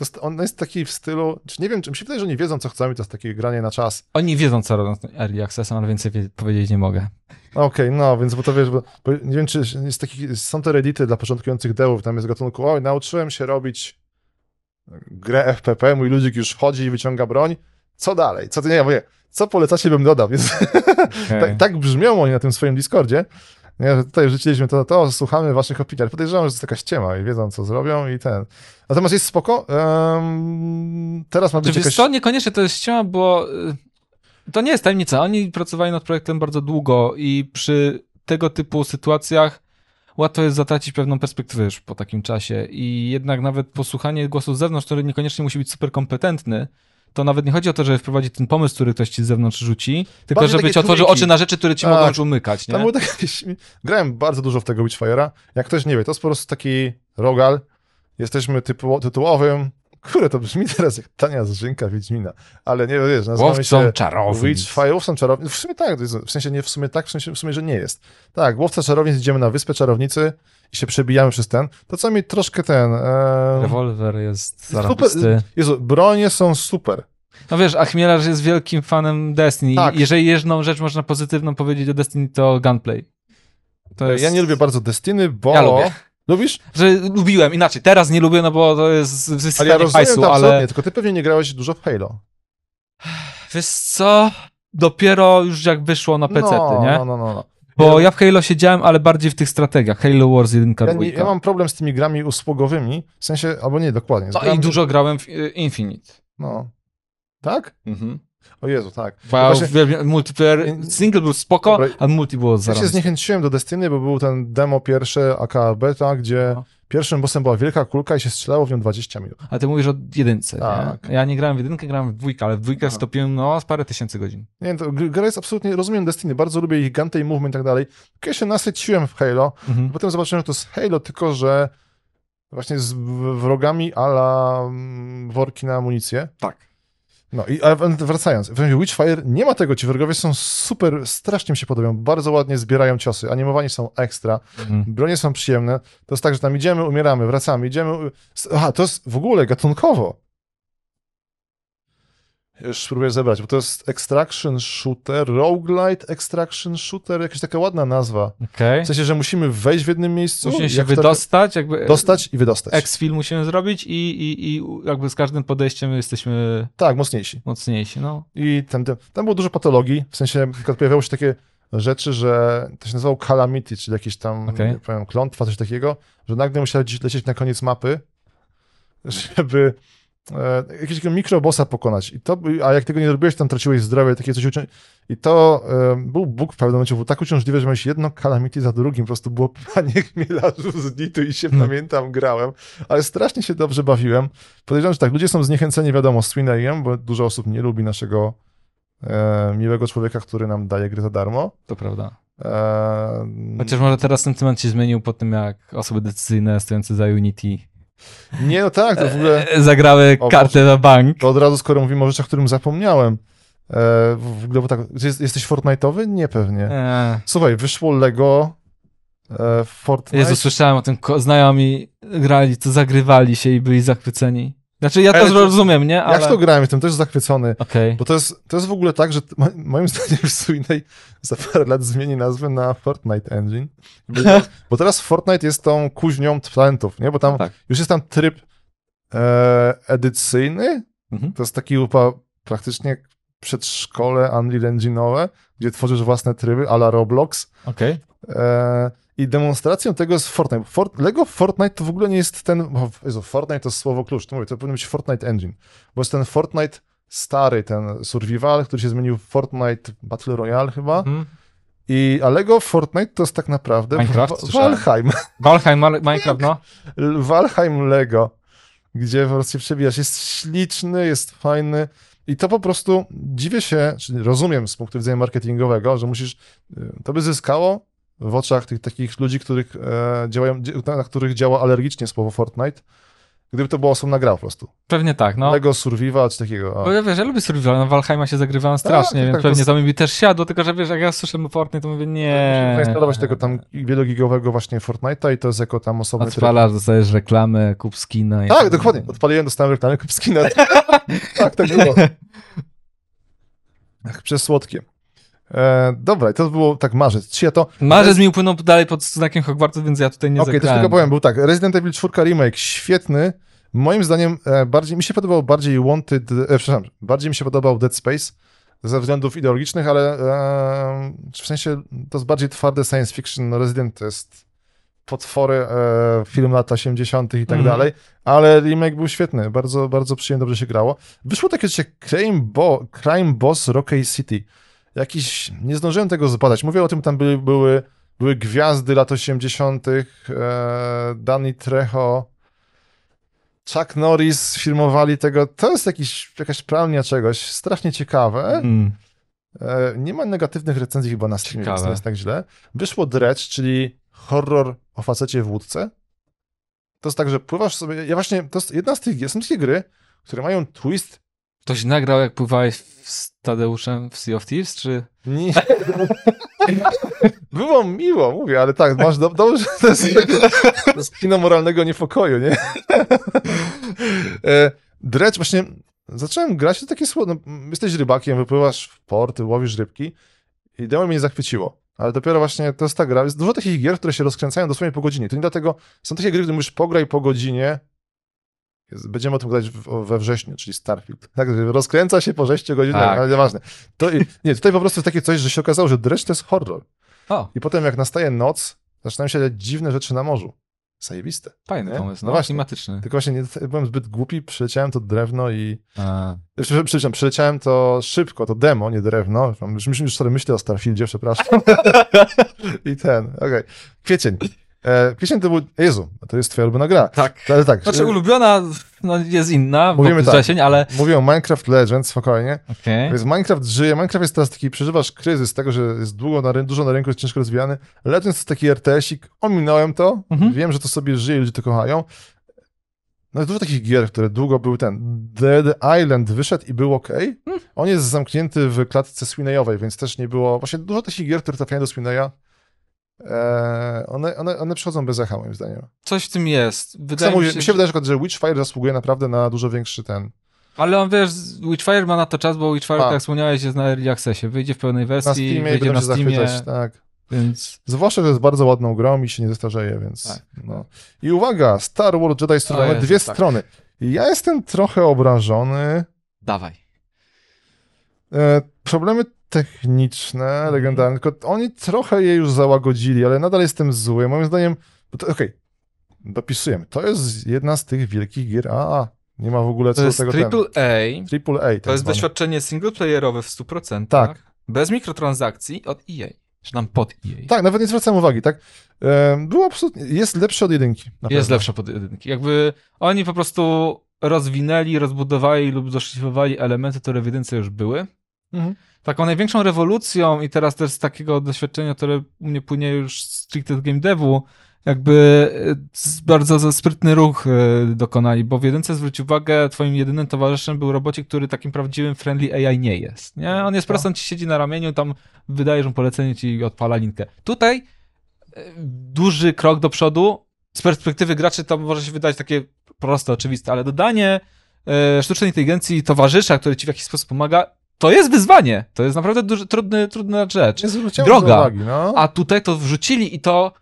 Jest, on jest taki w stylu, czy nie wiem, czy mi się wydaje, że nie wiedzą, co chcą i to jest takie granie na czas. Oni wiedzą, co robią z Early Accessem, ale więcej wie- powiedzieć nie mogę. Okej, no, więc bo to wiesz, bo, bo nie wiem, czy jest taki, są te reddity dla początkujących devów, tam jest gatunku, oj, nauczyłem się robić grę FPP, mój ludzik już wchodzi i wyciąga broń, co dalej? Co ty, nie, ja mówię, co polecacie, bym dodał, więc tak, tak brzmią oni na tym swoim Discordzie, nie, że tutaj rzuciliśmy to, to, słuchamy waszych opinii, ale podejrzewam, że to jest jakaś ściema i wiedzą, co zrobią i ten. Natomiast jest spoko, em, teraz ma Czy być wiesz jakaś... co, niekoniecznie to jest ściema, bo y, to nie jest tajemnica. Oni pracowali nad projektem bardzo długo i przy tego typu sytuacjach łatwo jest zatracić pewną perspektywę już po takim czasie i jednak nawet posłuchanie głosu z zewnątrz, który niekoniecznie musi być super kompetentny, to nawet nie chodzi o to, żeby wprowadzić ten pomysł, który ktoś ci z zewnątrz rzuci, tylko Bardziej żeby ci otworzył oczy na rzeczy, które ci Tak. mogą umykać, nie? Tam był taki, grałem bardzo dużo w tego Witchfire'a. Jak ktoś nie wie, to jest po prostu taki rogal. Jesteśmy typu, tytułowym Kurde, to brzmi teraz jak tania zrzynka Wiedźmina, ale nie wiesz, nazywamy się czarownic. Witchfire, łowcą czarownic. W sumie tak, w sensie nie w sumie tak, w, sensie, w sumie, że nie jest. Tak, łowca czarownic, idziemy na wyspę czarownicy i się przebijamy przez ten. To co mi troszkę ten... E, Rewolwer jest super, zarobisty. Jezu, bronie są super. No wiesz, a Chmielarz jest wielkim fanem Destiny. Tak. Jeżeli jedną rzecz można pozytywną powiedzieć o Destiny, to gunplay. To jest... Ja nie lubię bardzo Destiny, bo... Ja lubię. Lubisz? Że lubiłem, inaczej, teraz nie lubię, no bo to jest Ale wysypanie ja rozumiem hajsu, to ale tylko ty pewnie nie grałeś dużo w Halo. wiesz co, dopiero już jak wyszło na PC, no, nie? No, no, no, no. Bo Ja- ja w Halo siedziałem, ale bardziej w tych strategiach. Halo Wars 1, 2. Ja, nie, ja mam problem z tymi grami usługowymi, w sensie, albo nie, dokładnie. No grami- i dużo grałem w y, Infinite. No. Tak? Mhm. O Jezu, tak. Bo ja Właśnie- uwielbiam- multiplayer, In- single był spoko, Dobra. a multi było Ja się zaraz. zniechęciłem do Destiny, bo był ten demo pierwsze, aka beta, gdzie No. pierwszym bossem była wielka kulka i się strzelało w nią 20 minut. A ty mówisz o jedynce, Tak. nie? Ja nie grałem w jedynkę, grałem w dwójkę, ale w dwójkę Aha. stopiłem no z parę tysięcy godzin. Nie wiem, to gr- gra jest absolutnie, rozumiem Destiny, bardzo lubię ich gameplay, movement i tak dalej. Tylko ja się nasyciłem w Halo, Mhm. potem zobaczyłem, że to jest Halo, tylko że właśnie z wrogami ala mm, worki na amunicję. Tak. No i wracając, w sensie Witchfire nie ma tego, ci wrogowie są super, strasznie mi się podobają, bardzo ładnie zbierają ciosy, animowani są ekstra, Mhm. bronie są przyjemne, to jest tak, że tam idziemy, umieramy, wracamy, idziemy, aha, to jest w ogóle gatunkowo. Już spróbuję zebrać, bo to jest Extraction Shooter, Roguelite Extraction Shooter, jakaś taka ładna nazwa. Okej. W sensie, że musimy wejść w jednym miejscu, Musimy się wydostać, jakby dostać i wydostać. exfil musimy zrobić i, i, i jakby z każdym podejściem jesteśmy Tak, mocniejsi. mocniejsi, no. I tam, tam, było dużo patologii, w sensie pojawiały się takie rzeczy, że to się nazywało calamity, czyli jakieś tam, Okej. nie powiem, klątwa, coś takiego, że nagle musiałeś lecieć na koniec mapy, żeby e, jakiegoś mikrobossa pokonać. I to, a jak tego nie robiłeś, tam traciłeś zdrowie, takie coś uczę... I to e, był Bóg w pewnym momencie, był tak uciążliwy, że miałeś jedno calamity za drugim, po prostu było panie chmielarzu z nitu i się Hmm. pamiętam, grałem, ale strasznie się dobrze bawiłem. Podejrzewam, że tak, ludzie są zniechęceni, wiadomo, Swineyem, bo dużo osób nie lubi naszego e, miłego człowieka, który nam daje gry za darmo. To prawda. Chociaż może teraz sentyment się zmienił po tym, jak osoby decyzyjne stojące za Unity Nie, no tak, to w ogóle e, zagrały O, kartę na bank. to od razu, skoro mówimy o rzeczach, o którym zapomniałem, e, w ogóle, bo tak, jest, jesteś Fortnite'owy? Nie, pewnie. Eee. Słuchaj, wyszło Lego e, Fortnite. Jezu, słyszałem o tym, znajomi grali, to zagrywali się i byli zachwyceni. Znaczy, ja to- rozumiem, nie? Ale... Jak to grałem, jestem też zachwycony. Okej. Bo to jest, to jest w ogóle tak, że moim zdaniem Sweeney za parę lat zmieni nazwę na Fortnite Engine. Bo, teraz Fortnite jest tą kuźnią talentów, nie? Bo tam Tak. już jest tam tryb e, edycyjny. Mhm. To jest taki upa, praktycznie przedszkole Unreal Engine'owe, gdzie tworzysz własne tryby a la Roblox. Okej. I demonstracją tego jest Fortnite. Fort, Lego Fortnite to w ogóle nie jest ten. O, Jezu, Fortnite to słowo klucz. To mówię, to powinien być Fortnite Engine. Bo jest ten Fortnite stary, ten survival, który się zmienił w Fortnite Battle Royale chyba. Mhm. I, a Lego Fortnite to jest tak naprawdę Minecraft. Valheim. Valheim, Minecraft, no. Valheim Lego, gdzie po prostu się przebijasz. Jest śliczny, jest fajny. I to po prostu dziwię się, czyli rozumiem z punktu widzenia marketingowego, że musisz. y, To by zyskało w oczach tych takich ludzi, których e, działają, na których działa alergicznie słowo Fortnite, gdyby to była osobna gra po prostu. Pewnie tak, no. Lego Survival czy takiego. O. Bo ja wiesz, ja lubię survival, na Valheima się zagrywałem strasznie, tak, więc tak, pewnie to mi by też siadło, tylko że wiesz, jak ja słyszę Fortnite, to mówię, nie. Musisz zainstalować tego tam wielogigowego właśnie Fortnite'a i to jest jako tam osobny tryb. Odpalasz, dostajesz reklamę, kup skina. i- Tak, dokładnie. Odpaliłem, dostałem reklamę Kupskina. tak, tak było. Ach, Przesłodkie. E, dobra, to było tak marzec. Czy ja to... Marzec mi upłynął dalej pod znakiem Hogwartu, więc ja tutaj nie Okej, to zagrałem. tylko powiem, był tak, Resident Evil 4 remake, świetny. Moim zdaniem e, bardziej, mi się podobał bardziej Wanted, e, przepraszam, bardziej mi się podobał Dead Space ze względów ideologicznych, ale e, w sensie to jest bardziej twarde science fiction. No Resident to jest potwory, e, film lat 80. i tak Mhm. dalej, ale remake był świetny, bardzo, bardzo przyjemnie, dobrze się grało. Wyszło takie jak Crime, Bo Crime Boss Rocky City. Jakiś, nie zdążyłem tego zbadać. Mówię o tym, tam były, były, były gwiazdy lat 80., e, Danny Trejo, Chuck Norris filmowali tego. To jest jakiś, jakaś pralnia czegoś, strasznie ciekawe. Mm. E, nie ma negatywnych recenzji chyba na Steamie, więc nie jest tak źle. Wyszło Dredge, czyli horror o facecie w łódce. to jest tak, że pływasz sobie, ja właśnie, to jest jedna z tych są takie gry, które mają twist, Ktoś nagrał, jak pływałeś z Tadeuszem w Sea of Thieves, czy... nie... Było miło, mówię, ale tak, masz do, dobrze, to jest, to jest kino moralnego niepokoju, nie? E, Dredge, właśnie zacząłem grać, to takie słowo, no, jesteś rybakiem, wypływasz w port, łowisz rybki i demo mnie nie zachwyciło. Ale dopiero właśnie to jest ta gra, jest dużo takich gier, które się rozkręcają dosłownie po godzinie. To nie dlatego, są takie gry, które musisz pograj po godzinie, Będziemy o tym gadać we wrześniu, czyli Starfield. Tak, rozkręca się po 6 godzinach, Tak. ale nieważne. To, nie, tutaj po prostu jest takie coś, że się okazało, że Dredge to jest horror. O, I potem jak nastaje noc, zaczynają się dziać dziwne rzeczy na morzu. Zajebiste. fajny Nie? pomysł, No no, właśnie. klimatyczny. Tylko właśnie nie, byłem zbyt głupi, przyleciałem to drewno i... A, Przepraszam, przyleciałem to szybko, to demo, nie drewno. Już, już, już sobie myślę o Starfieldzie, przepraszam. I ten, okej. Kwiecień. E, to był... Jezu, to jest twoja ulubiona gra. tak. Ale tak, Znaczy e, ulubiona no, jest inna, Mówimy tak. wrzesień, ale... mówię o Minecraft Legends, spokojnie. Okej. Więc Minecraft żyje. Minecraft jest teraz taki, przeżywasz kryzys tego, że jest długo na, dużo na rynku, jest ciężko rozwijany. Legends to jest taki RTS-ik, ominąłem to, Mhm. wiem, że to sobie żyje, ludzie to kochają. No jest dużo takich gier, które długo były ten. Dead Island wyszedł i był ok. Hmm. On jest zamknięty w klatce Swineyowej, więc też nie było. Właśnie dużo takich gier, które trafiają do Swineya. E, one, one, one przychodzą bez echa, moim zdaniem. Coś w tym jest. Wydaje Samo, mi mi się, się wydaje, że, na Witchfire zasługuje naprawdę na dużo większy ten. Ale on wiesz, Witchfire ma na to czas, bo Witchfire, tak jak wspomniałeś, jest na Early Accessie. Wyjdzie w pełnej Na wersji, Steamie i wyjdzie na się Steamie, zachwycać. Tak. więc... Zwłaszcza, że jest bardzo ładną grą i się nie zestarzeje, więc. Tak. No. I uwaga, Star Wars Jedi Survivor, dwie tak. strony. Ja jestem trochę obrażony. Dawaj. E, problemy techniczne, Mhm. legendarne, tylko oni trochę je już załagodzili, ale nadal jestem zły. Moim zdaniem, okej, dopisujemy. To jest jedna z tych wielkich gier AA. Nie ma w ogóle co tego Triple. A. Triple A. To jest doświadczenie singleplayerowe w 100%. Tak. Bez mikrotransakcji od EA. Czy tam pod EA. Tak, nawet nie zwracam uwagi, tak? Było absolutnie, jest lepszy od jedynki. Jest pewno. lepsza pod jedynki. Jakby oni po prostu rozwinęli, rozbudowali lub doszlifowali elementy, które w jedynce już były. Mhm. Taką największą rewolucją i teraz też z takiego doświadczenia, które u mnie płynie już stricte z game devu, jakby e, bardzo sprytny ruch e, dokonali, bo w jedynce zwróć uwagę, twoim jedynym towarzyszem był robocik, który takim prawdziwym friendly AI nie jest. Nie? On jest prosto, on ci siedzi na ramieniu, tam wydajesz mu polecenie, ci odpala linkę. Tutaj e, duży krok do przodu, z perspektywy graczy to może się wydać takie proste, oczywiste, ale dodanie sztucznej inteligencji towarzysza, który ci w jakiś sposób pomaga, to jest wyzwanie. To jest naprawdę duży, trudny, trudna rzecz. Droga. uwagi, no. A tutaj to wrzucili i to.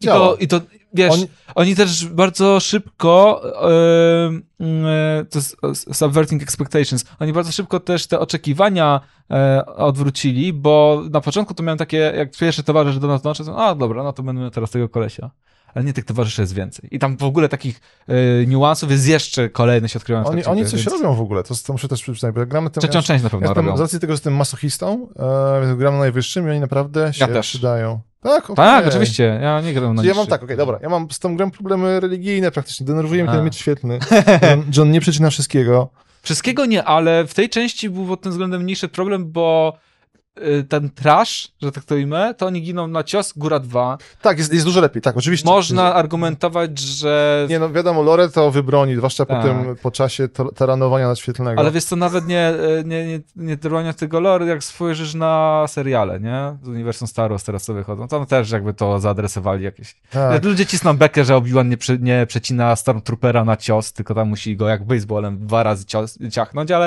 I Działa. to, I to wiesz, Oni- oni, też bardzo szybko. e, e, to jest e, subverting expectations. Oni bardzo szybko też te oczekiwania e, odwrócili, bo na początku to miałem takie, jak pierwszy towarzysz do nas dołączył, a dobra, no to będę miał teraz tego kolesia. Ale nie tych towarzyszy jest więcej. I tam w ogóle takich e, niuansów jest jeszcze kolejne się odkrywają. Oni, oni coś więc robią w ogóle, to, to muszę też przyznać, bo gramy tym... Trzecią część na pewno Ja robią. z racji tego, że jestem masochistą, e, więc gram na najwyższym i oni naprawdę się też. przydają. Tak, okej. Tak, oczywiście. Ja nie gram na ja mam tak, okej, dobra, ja mam z tą grą problemy religijne praktycznie, denerwuje mnie ten miecz świetlny, John, John nie przecina wszystkiego. Wszystkiego nie, ale w tej części był pod tym względem mniejszy problem, bo y, ten trash, że tak to ujmę, to oni giną na cios, góra dwa. Tak, jest, jest dużo lepiej, tak, oczywiście. Można argumentować, że... Nie no, wiadomo, Lore to wybroni, zwłaszcza po Tak. tym, po czasie tar- taranowania nadświetlnego. Ale wiesz co, nawet nie, y, nie, nie, nie drwania tego lore, jak spojrzysz na seriale, nie? Z uniwersum Star Wars teraz co wychodzą, tam też jakby to zaadresowali jakieś. tak. Ludzie cisną bekę, że Obi-Wan nie, przy, nie przecina Stormtroopera na cios, tylko tam musi go jak baseballem dwa razy cios, ciachnąć, ale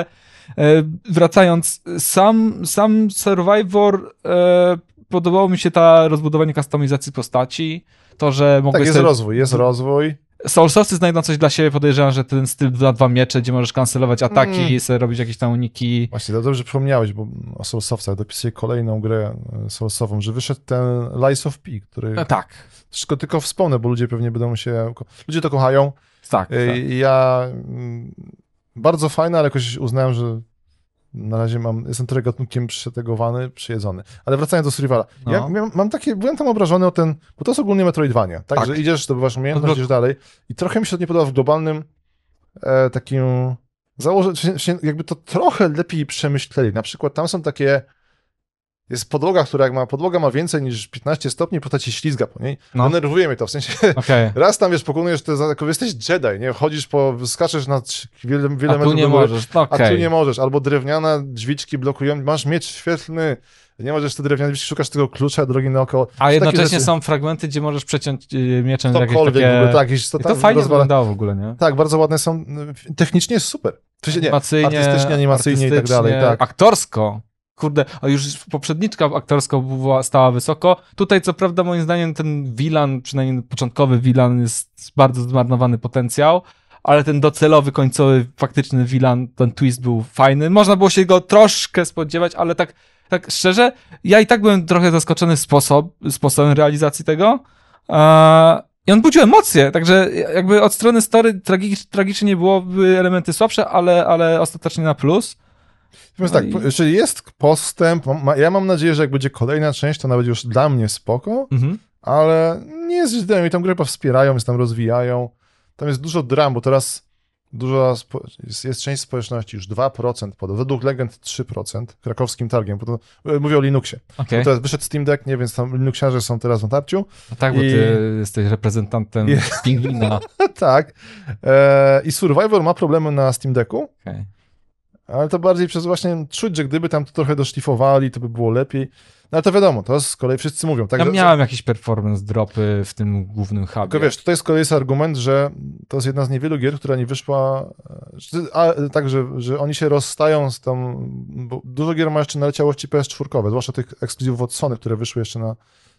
e, wracając, sam, sam Survivor e, podobało mi się ta rozbudowanie kustomizacji postaci, to, że tak, mogłeś jest sobie... rozwój, jest rozwój. Soulsowcy znajdą coś dla siebie, podejrzewam, że ten styl na dwa miecze, gdzie możesz kancelować ataki, Mm. sobie robić jakieś tam uniki. Właśnie, to dobrze że przypomniałeś, bo o Soulsowcach dopisuję kolejną grę e, Soulsową, że wyszedł ten Lies of P, który No, tak, tylko, tylko wspomnę, bo ludzie pewnie będą się... Ludzie to kochają. tak. E, tak. i Ja mm, bardzo fajne, ale jakoś uznałem, że na razie mam, jestem trochę gatunkiem przetegowany, przyjedzony. Ale wracając do Survivala. Ja No. miałem, mam takie, byłem tam obrażony o ten, bo to jest ogólnie Metroidvania, tak, Tak. że idziesz, zdobywasz umiejętność, No, idziesz dalej i trochę mi się to nie podoba w globalnym e, takim założeniu, jakby to trochę lepiej przemyśleli. Na przykład tam są takie jest podłoga, która jak ma, podłoga ma więcej niż 15 stopni, postać się ślizga po niej. No. Denerwuje mnie to, w sensie Okej. raz tam, wiesz, pokonujesz te, jako jesteś Jedi, nie? Chodzisz po, skaczesz na wiele, wiele A tu metrów nie do góry, możesz, no a tu nie możesz. Albo drewniane drzwiczki blokują, masz miecz świetlny, nie możesz te drewniane drzwiczki, szukasz tego klucza, drogi naokoło. A jednocześnie są fragmenty, gdzie możesz przeciąć y, mieczem jakieś Cokolwiek takie... w ogóle, tak, jakieś, to, to fajnie rozwala- wyglądało w ogóle, nie? Tak, bardzo ładne są. Technicznie jest super. W sensie nie, Animacyjnie, artystycznie, animacyjnie i tak dalej, artystycznie, tak. Aktorsko. Kurde, a już poprzedniczka aktorsko była, stała wysoko. Tutaj co prawda moim zdaniem ten Wilan, przynajmniej początkowy Wilan jest bardzo zmarnowany potencjał, ale ten docelowy, końcowy, faktyczny Wilan, ten twist był fajny. Można było się go troszkę spodziewać, ale tak, tak szczerze, ja i tak byłem trochę zaskoczony sposob, sposobem realizacji tego. Eee, I on budził emocje, także jakby od strony story tragicz, tragicznie byłoby elementy słabsze, ale, ale ostatecznie na plus. Więc No tak, i- czyli jest postęp. Ja mam nadzieję, że jak będzie kolejna część, to będzie już dla mnie spoko, Mhm. ale nie jest źle. I tą grę wspierają, jest tam rozwijają. Tam jest dużo dram, bo teraz dużo spo, jest, jest część społeczności, już 2%, pod, według legend 3%, krakowskim targiem, bo to, e, mówię o Linuxie. Okej. Bo teraz wyszedł Steam Deck, nie, więc tam Linuxiarze są teraz w natarciu. No tak, bo i- ty jesteś reprezentantem I- pingwina. tak. E, I Survivor ma problemy na Steam Decku, Okej. Ale to bardziej przez właśnie czuć, że gdyby tam to trochę doszlifowali, to by było lepiej. No ale to wiadomo, to z kolei wszyscy mówią. Tak, Ja że- miałem jakieś performance dropy w tym głównym hubie. Tylko wiesz, tutaj z kolei jest argument, że to jest jedna z niewielu gier, która nie wyszła, że- a tak, że, że oni się rozstają z tą, bo dużo gier ma jeszcze naleciałości PS4, zwłaszcza tych ekskluzywów od Sony, które wyszły jeszcze na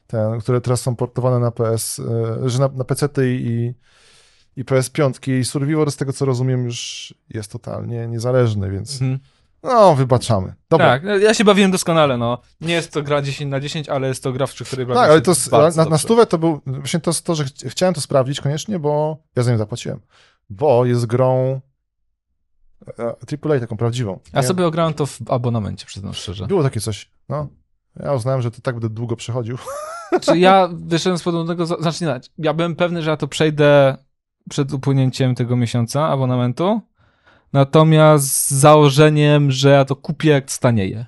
ten, które teraz są portowane na PS, e, że na, na PC i, i PS5 i Survivor z tego co rozumiem już jest totalnie niezależny, więc Mhm. no wybaczamy. Dobra. Tak, ja się bawiłem doskonale, no. Nie jest to gra 10 na 10, ale jest to gra, przy której Tak, ale to na, na stówę to był, właśnie to, to, że chci- chciałem to sprawdzić koniecznie, bo ja za nią zapłaciłem. Bo jest grą e, AAA taką prawdziwą. Ja Nie- sobie ograłem to w abonamencie, przyznam szczerze. Było takie coś, no. Ja uznałem, że to tak będę długo przechodził. Czy ja wyszedłem z podobnego, znaczy nie, ja byłem pewny, że ja to przejdę przed upłynięciem tego miesiąca abonamentu, natomiast z założeniem, że ja to kupię jak stanieje.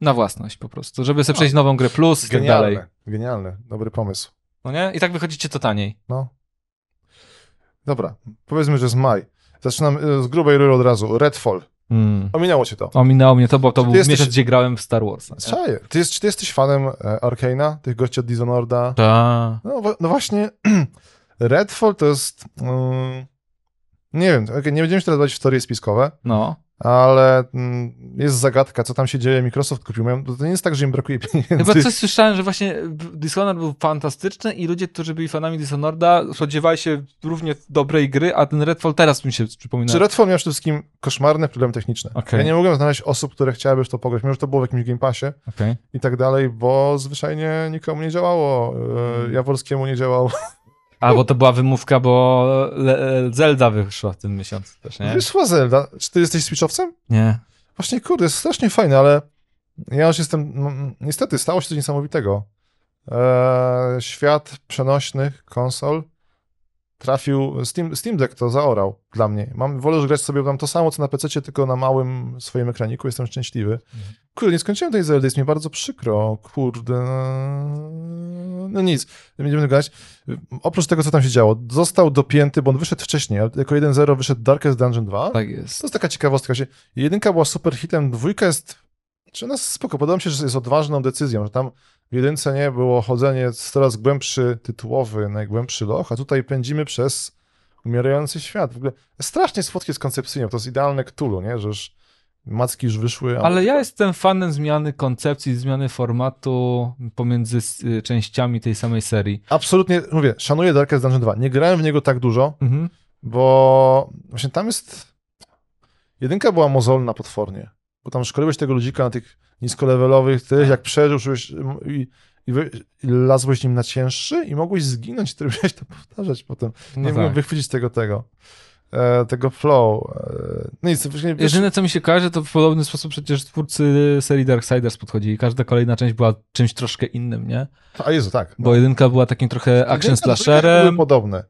Na własność po prostu, żeby sobie przejść nową grę plus i tak dalej. Genialne, dobry pomysł. No nie? I tak wychodzicie to taniej. No. Dobra, powiedzmy, że jest maj. Zaczynam e, z grubej rury od razu. Redfall. Mm. Ominęło cię to. Ominęło mnie to, bo to Ty był jesteś- miesiąc, gdzie grałem w Star Wars. Czaję. Ty, jest, czy ty jesteś fanem e, Arkane'a, tych gości od Dishonored'a? Tak. No, no właśnie, Redfall to jest. mm, nie wiem, okej, nie będziemy się teraz bawić w teorie spiskowe, No. ale mm, jest zagadka, co tam się dzieje. Microsoft kupił. To nie jest tak, że im brakuje pieniędzy. Chyba coś słyszałem, że właśnie Dishonored był fantastyczny i ludzie, którzy byli fanami Dishonored'a spodziewali się równie dobrej gry, a ten Redfall teraz mi się przypomina. Czy Redfall miał przede wszystkim koszmarne problemy techniczne. Okej. Ja nie mogłem znaleźć osób, które chciałyby w to pograć, mimo że to było w jakimś Game Passie Okej. i tak dalej, bo zwyczajnie nikomu nie działało. Hmm. E, Jaworskiemu nie działało. A, bo to była wymówka, bo Zelda wyszła w tym miesiącu też, nie? Wyszła Zelda. Czy ty jesteś Switchowcem? Nie. Właśnie, kurde, jest strasznie fajne, ale ja już jestem. niestety, stało się coś niesamowitego. Eee, świat przenośnych konsol trafił. Steam, Steam Deck to zaorał dla mnie. Mam, wolę już grać sobie tam to samo, co na PC, tylko na małym swoim ekraniku. Jestem szczęśliwy. Kurde, nie skończyłem tej Zeldy, jest mi bardzo przykro. Kurde. No nic, nie będziemy gadać. Oprócz tego, co tam się działo, został dopięty, bo on wyszedł wcześniej, jako 1.0 wyszedł Darkest Dungeon 2. Tak jest. To jest taka ciekawostka. Się, jedynka była super hitem, dwójka jest. Czy jest spoko? Podoba mi się, że jest odważną decyzją, że tam w jedynce nie było chodzenie coraz głębszy tytułowy, najgłębszy loch, a tutaj pędzimy przez umierający świat. W ogóle strasznie słodkie z koncepcyjną. To jest idealne Cthulhu, nie? Że już macki już wyszły. Ale ja jestem fanem zmiany koncepcji, zmiany formatu pomiędzy y, częściami tej samej serii. Absolutnie, mówię, szanuję Darkest Dungeon 2. Nie grałem w niego tak dużo, Mhm. bo właśnie tam jest. Jedynka była mozolna potwornie, bo tam szkoliłeś tego ludzika na tych niskolevelowych, ty jak przeżył i, i, wy, i lazłeś nim na cięższy i mogłeś zginąć, który musiałeś to powtarzać potem. Nie No mogłem tak. wychwycić tego, tego, e, tego flow. E, no nic, właśnie, wiesz, Jedyne, co mi się kojarzy, to w podobny sposób przecież twórcy serii Darksiders podchodzili. Każda kolejna część była czymś troszkę innym, nie? a Jezu, tak. Bo jedynka była takim trochę action slasherem. Były podobne.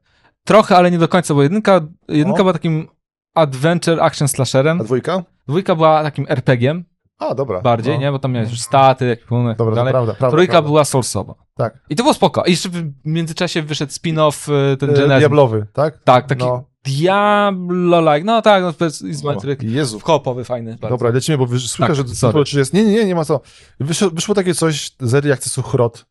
Trochę, ale nie do końca, bo jedynka, jedynka O. była takim adventure action slasherem. A dwójka? Dwójka była takim RPG-iem. A, dobra. bardziej, no. nie? Bo tam miałeś już staty, ekwipunek i Dobra, tak dalej. prawda, prawda. Trójka prawda. była source'owa. Tak. I to było spoko. I jeszcze w międzyczasie wyszedł spin-off y, ten E, Genesis. Diablowy, tak? Tak, taki No. Diablo-like. No tak, no to jest izometryk. Jezu. Kopowy, fajny. bardzo. Dobra, lecimy, bo wysz- słyszę, Tak, że sorry. jest. Nie, nie, nie, nie ma co. Wyszło, wyszło takie coś z serii akcesu Chrot.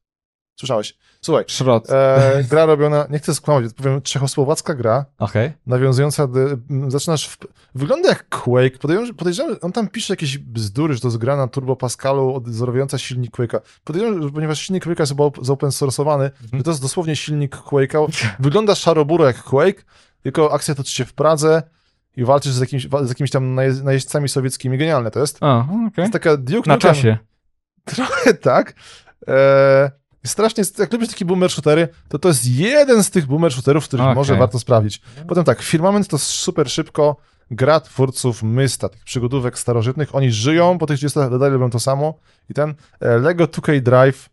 Słyszałeś? Słuchaj, Szrot. e, gra robiona, nie chcę skłamać, powiem, czechosłowacka gra, Okej. nawiązująca do, zaczynasz, w, wygląda jak Quake, podejrzewam, podejrzewam, on tam pisze jakieś bzdury, że to jest gra na Turbo Pascalu odwzorowująca silnik Quake'a. Podejrzewam, że ponieważ silnik Quake'a jest chyba op- zopen source'owany, że to jest dosłownie silnik Quake'a. Wygląda szaroburo jak Quake, tylko akcja toczy się w Pradze i walczysz z z jakimiś tam naje, najeźdźcami sowieckimi. Genialne to jest. A, To okej. jest taka Duke Na czasie. Trochę tak. Strasznie, jak lubisz takie boomer shootery, to to jest jeden z tych boomer shooterów, których Okej. może warto sprawdzić. Potem tak, Firmament to super szybko gra twórców Mysta, tych przygodówek starożytnych. Oni żyją, po tych 30 latach dalej robią to samo. I ten e, Lego 2K Drive,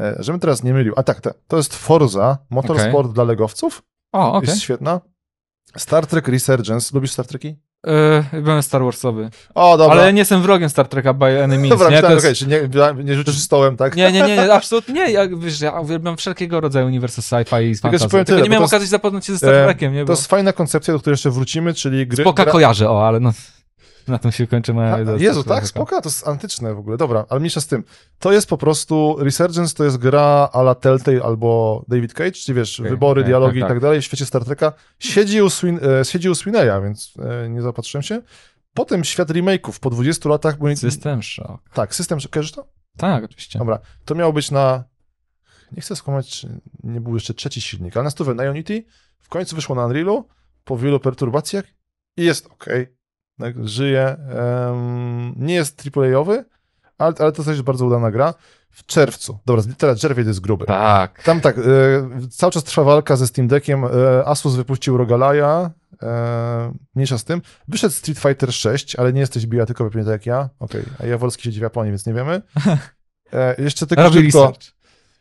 e, żebym teraz nie mylił, a tak, to jest Forza, motorsport dla legowców, O, okej. jest świetna. Star Trek Resurgence, lubisz Star Treki? Okay. Byłem Star Warsowy. O, dobra. Ale nie jestem wrogiem Star Treka by Enemies, Dobra, nie? To myślałem, jest... czyli nie, nie rzucisz stołem, tak? Nie, nie, nie, nie, absolutnie nie. Ja, wiesz, ja uwielbiam wszelkiego rodzaju uniwersal sci-fi i fantasy. Tylko tyle, nie miałem to okazji zapoznać się ze Star E, Trekiem, nie? To Bo jest fajna koncepcja, do której jeszcze wrócimy, czyli gry... Spoka gra- kojarzę, o, ale no... Na tym się kończy moja wiedza. Jezu, tak, spoko, to jest antyczne w ogóle, dobra, ale mniejsza z tym. To jest po prostu, Resurgence to jest gra a la Telltale albo David Cage, czyli wiesz, Okej, wybory, okej, dialogi tak, i tak dalej w świecie Star Treka. Siedzi u, Swin, e, siedzi u Swineya, więc e, nie zapatrzyłem się. Potem świat remake'ów po 20 latach, bo... System Shock. Tak, system, kojarzysz to? Tak, oczywiście. Dobra, to miało być na... Nie chcę skłamać, czy nie był jeszcze trzeci silnik, ale na stówę na Unity, w końcu wyszło na Unrealu, po wielu perturbacjach i jest ok. Tak, żyje. em, nie jest AAA-owy, ale, ale to też jest bardzo udana gra. W czerwcu. Dobra, teraz czerwiec jest gruby. Tak. Tam tak, e, cały czas trwa walka ze Steam Deckiem. E, Asus wypuścił Rogalaya. E, mniejsza z tym. Wyszedł Street Fighter 6, ale nie jesteś bijatykowy, pamiętaj jak ja. Okej, a Jaworski siedzi w Japonii, więc nie wiemy. E, jeszcze tylko Robi szybko. research.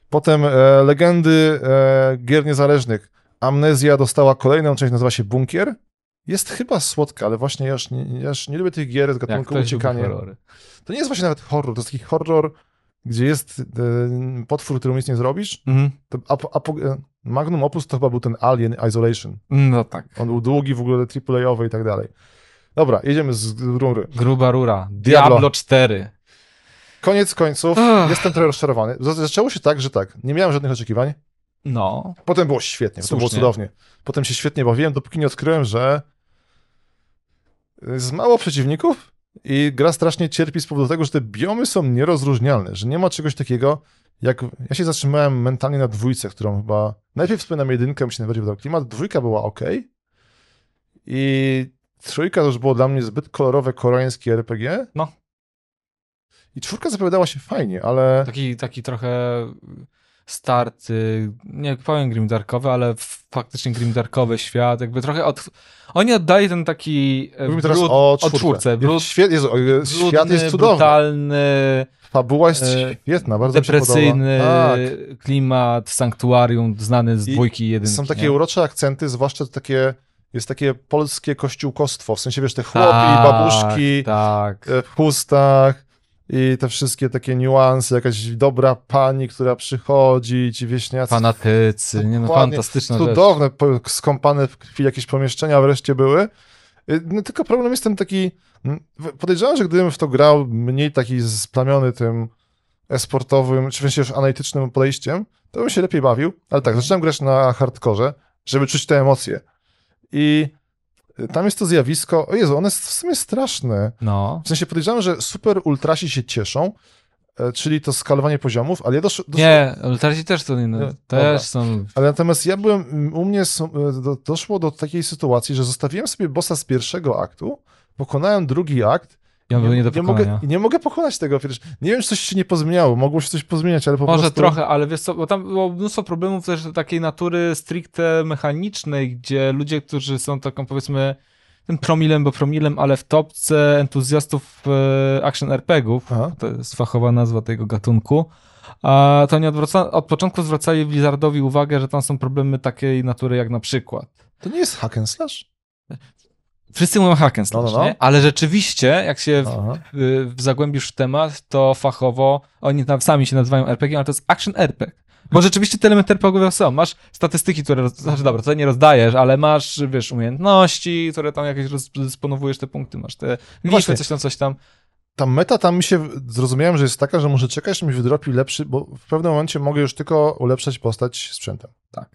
Potem e, legendy e, gier niezależnych. Amnezja dostała kolejną część, nazywa się Bunkier. Jest chyba słodka, ale właśnie ja już nie, ja już nie lubię tych gier z gatunku horrory. To nie jest właśnie nawet horror, to jest taki horror, gdzie jest e, potwór, któremu nic nie zrobisz. Mhm. To e, Magnum Opus to chyba był ten Alien Isolation. No tak. On był długi, w ogóle AAA-owy i tak dalej. Dobra, jedziemy z rury. Gruba rura. Diablo. Diablo 4. Koniec końców, Ach. jestem trochę rozczarowany. Zaczęło się tak, że tak, nie miałem żadnych oczekiwań. No. Potem było świetnie, to było Słusznie. cudownie. Potem się świetnie bawiłem, dopóki nie odkryłem, że jest mało przeciwników i gra strasznie cierpi z powodu tego, że te biomy są nierozróżnialne, że nie ma czegoś takiego, jak... Ja się zatrzymałem mentalnie na dwójce, którą chyba... Najpierw wspominam jedynkę, mi się najbardziej podobał klimat, dwójka była ok i trójka to już było dla mnie zbyt kolorowe koreańskie RPG. No. I czwórka zapowiadała się fajnie, ale... Taki, taki trochę start, nie powiem grimdarkowy, ale faktycznie grimdarkowy świat, jakby trochę od... Oni oddali ten taki e, Mówimy teraz brud, o o czwórce. czwórce. Brud, Świat, e, świat jest cudowny. brutalny, Fabuła jest e, świetna, bardzo depresyjny. Tak. klimat, sanktuarium znany z dwójki i jedynki. Są takie nie? urocze akcenty, zwłaszcza takie, jest takie polskie kościółkostwo, w sensie wiesz, te chłopi, Tak, babuszki Tak. e, w chustach i te wszystkie takie niuanse, jakaś dobra pani, która przychodzi, ci wieśniacy. Fanatycy, nie no, rzecz. Cudowne, po- skąpane w chwili jakieś pomieszczenia wreszcie były. Y, No, tylko problem jest ten taki, podejrzewam, że gdybym w to grał mniej taki splamiony tym esportowym, czy w sensie już analitycznym podejściem, to bym się lepiej bawił, ale tak, zacząłem grać na hardkorze, żeby czuć te emocje. I tam jest to zjawisko, o Jezu, one jest w sumie straszne. No. W sensie podejrzewam, że super ultrasi się cieszą, e, czyli to skalowanie poziomów, ale ja dosz, dosz, Nie, ultrasi też są inne. Też dobra. są... ale natomiast ja byłem, u mnie e, do, doszło do takiej sytuacji, że zostawiłem sobie bossa z pierwszego aktu, pokonałem drugi akt Ja był nie do nie mogę, i nie mogę pokonać tego. Przecież nie wiem, czy coś się nie pozmieniało, mogło się coś pozmieniać, ale po Może prostu... trochę, ale wiesz co, bo tam było mnóstwo problemów też takiej natury stricte mechanicznej, gdzie ludzie, którzy są taką powiedzmy tym promilem, bo promilem, ale w topce entuzjastów e, action RPGów, Aha. to jest fachowa nazwa tego gatunku, a to nie odwraca, od początku zwracali Blizzardowi uwagę, że tam są problemy takiej natury jak na przykład To nie jest hack and slash? Wszyscy mówią hack and slash, No, no, no. nie? Ale rzeczywiście, jak się w, w, zagłębisz w temat, to fachowo oni tam sami się nazywają RPG, ale to jest action RPG. Bo rzeczywiście te elementy RPG są. Masz statystyki, które, roz... znaczy dobra, to nie rozdajesz, ale masz, wiesz, umiejętności, które tam jakieś rozdysponowujesz te punkty, masz te Właśnie. glify, coś tam, coś tam. Ta meta tam mi się, zrozumiałem, że jest taka, że muszę czekać, aż mi wydropi lepszy, bo w pewnym momencie mogę już tylko ulepszać postać sprzętem. Tak.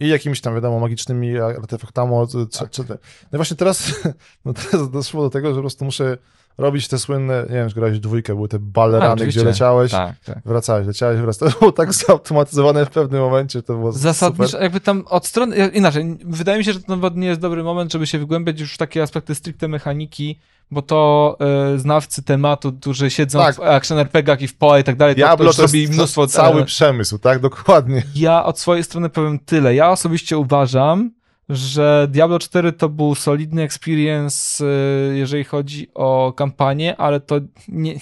I jakimiś tam, wiadomo, magicznymi artefaktami. Co, Tak. co, no i właśnie teraz, no teraz doszło do tego, że po prostu muszę robić te słynne, nie wiem, że grałeś dwójkę, były te balerany, gdzie leciałeś, Tak, tak. wracałeś, leciałeś, wracałeś. To było tak zautomatyzowane w pewnym momencie, to było Zasadniczo, super. jakby tam od strony, inaczej, wydaje mi się, że to nawet nie jest dobry moment, żeby się wygłębiać już w takie aspekty stricte mechaniki, bo to e, znawcy tematu, którzy siedzą Tak. w action RPGach i w PoE i tak dalej, to, to już to robi mnóstwo... cały e, przemysł, tak? Dokładnie. Ja od swojej strony powiem tyle. Ja osobiście uważam, że Diablo 4 to był solidny experience, e, jeżeli chodzi o kampanię, ale to nie...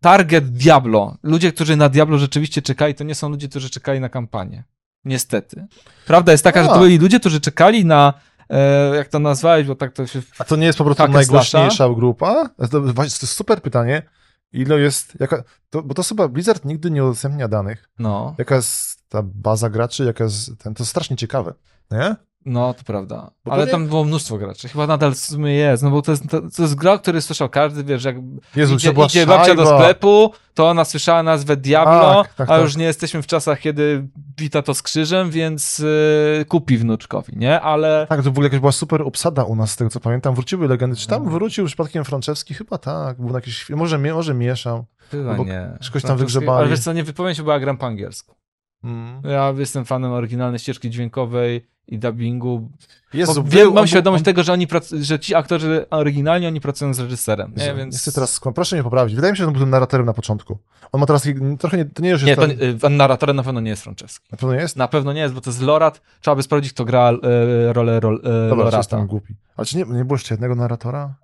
Target Diablo. Ludzie, którzy na Diablo rzeczywiście czekali, to nie są ludzie, którzy czekali na kampanię. Niestety. Prawda jest taka, że A. to byli ludzie, którzy czekali na, e, jak to nazwałeś, bo tak to się... A to nie jest po prostu najgłośniejsza grupa? To, to jest super pytanie. Ile jest, jaka, to, bo to chyba Blizzard nigdy nie udostępnia danych. No, Jaka jest ta baza graczy, jaka jest ten, to jest strasznie ciekawe, nie? no to prawda. Bo Ale pewnie- tam było mnóstwo graczy. Chyba nadal w sumie jest, no bo to jest, to, to jest gra, o której słyszał każdy, wiesz, jak Jezu, idzie, idzie babcia do sklepu, to ona słyszała nazwę Diablo, Tak, tak, a tak. już nie jesteśmy w czasach, kiedy wita to z krzyżem, więc y, kupi wnuczkowi, nie? Ale Tak, to w ogóle jakaś była super obsada u nas, z tego co pamiętam. Wróciły legendy. Czy tam No. wrócił przypadkiem Franczewski? Chyba tak. Był na jakiś, może, może mieszał. chyba nie. czegoś tam wygrzebali. Ale wiesz co, nie wypowiem się, bo ja gram po angielsku. Mm. Ja jestem fanem oryginalnej ścieżki dźwiękowej i dubbingu. Jezu, był- mam świadomość on- tego, że oni prac- że ci aktorzy oryginalni, oni pracują z reżyserem, nie? Więc... Chcę teraz skłam. Proszę mnie poprawić. Wydaje mi się, że on był tym narratorem na początku. On ma teraz taki, trochę nie, to nie już Nie, jest to, ten- y, narratorem na pewno nie jest Franceski. Na pewno nie jest? Na pewno nie jest, bo to jest Lorat. Trzeba by sprawdzić, kto gra e, rolę rol, e, Dobra, Lorata. jestem głupi. Ale czy nie, nie było jeszcze jednego narratora?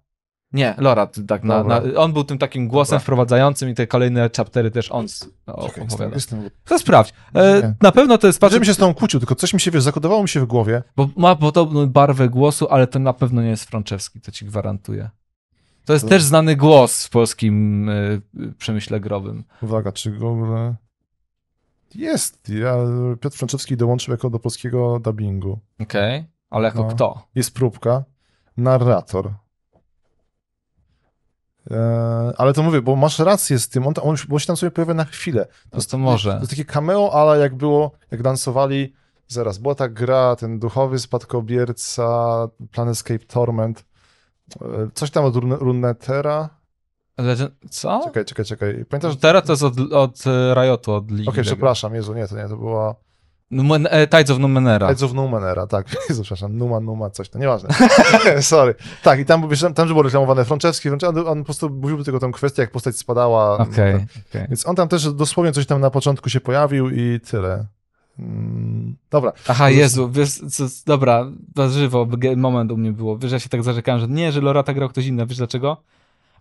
Nie, Lorat, tak. Na, na, on był tym takim głosem Dobra. wprowadzającym i te kolejne chaptery też on opowiada. To sprawdź. E, na pewno to jest patrz, mi się z tą kłócił, tylko coś mi się, wiesz, zakodowało mi się w głowie. bo ma podobną barwę głosu, ale to na pewno nie jest Franczewski, to ci gwarantuję. To jest To- też znany głos w polskim e, przemyśle growym. Uwaga, czy w ogóle... Jest. Ja, Piotr Franczewski dołączył jako do polskiego dubbingu. Okej, ale jako No. kto? Jest próbka. Narrator. Eee, ale to mówię, bo masz rację z tym, on, on, bo się tam sobie pojawia na chwilę. No to może. To jest takie cameo, ale jak było, jak dansowali, zaraz, była ta gra, ten duchowy spadkobierca, Planescape Torment, Eee, coś tam od Rune- Runetera. Legend... Co? Czekaj, czekaj, czekaj. Pamiętasz? Okej, Teraz to jest od, od e, Riotu, od Ligi. tego. przepraszam, Jezu, nie, to nie, to była Numen, e, Tides of Numenera. Tides of Numenera, tak, Jezu, przepraszam, Numa, Numa, coś tam, nieważne. Sorry. Tak, i tam, tam było reklamowane Franczewski, on, on po prostu mówił tylko tę kwestię, jak postać spadała. Okej, okej. Więc on tam też dosłownie coś tam na początku się pojawił i tyle. Mm, dobra, Aha, Jezu, wiesz, co, dobra, warzywo, ge- moment u mnie było. Wiesz, ja się tak zarzekałem, że nie, że Lorata grał ktoś inny. Wiesz dlaczego?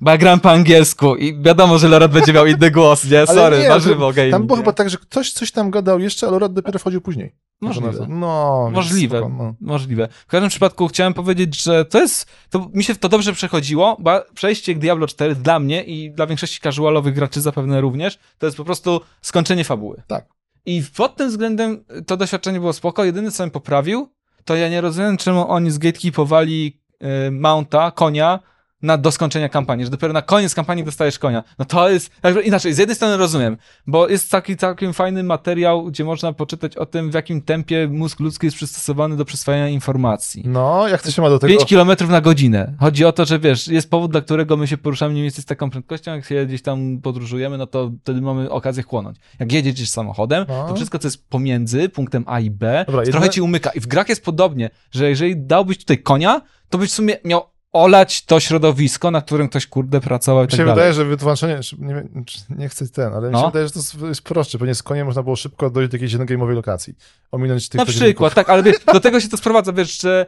Bo ja grałem po angielsku i wiadomo, że Lorat będzie miał inny głos, nie? Sorry, nie, warzywo gaming. tam było nie? chyba tak, że ktoś coś tam gadał jeszcze, ale Rod dopiero wchodził później. Możliwe. No, Możliwe. spoko, no. Możliwe. W każdym przypadku chciałem powiedzieć, że to jest, to mi się to dobrze przechodziło, bo przejście Diablo 4 dla mnie i dla większości casualowych graczy zapewne również, to jest po prostu skończenie fabuły. Tak. I pod tym względem to doświadczenie było spoko. Jedyny, co bym poprawił, to ja nie rozumiem, czemu oni zgatekeepowali y, Mounta, konia, na, do skończenia kampanii, że dopiero na koniec kampanii dostajesz konia. No to jest, inaczej, z jednej strony rozumiem, bo jest taki całkiem fajny materiał, gdzie można poczytać o tym, w jakim tempie mózg ludzki jest przystosowany do przyswajania informacji. no, jak to się ma do tego? 5 km na godzinę. Chodzi o to, że wiesz, jest powód, dla którego my się poruszamy mniej więcej z taką prędkością, jak się gdzieś tam podróżujemy, no to wtedy mamy okazję chłonąć. Jak jedziesz samochodem, No. to wszystko, co jest pomiędzy punktem A i B, Dobra, trochę jedne- ci umyka. I w grach jest podobnie, że jeżeli dałbyś tutaj konia, to byś w sumie miał olać to środowisko, na którym ktoś kurde pracował i Mi tak się wydaje, że wytłumaczenie, nie, nie chcę ten, ale mi No. się wydaje, że to jest, prostsze. Pewnie z koniem można było szybko dojść do jakiejś game'owej lokacji. Ominąć tych Na przykład, tak, ale wiesz, do tego się to sprowadza, wiesz, że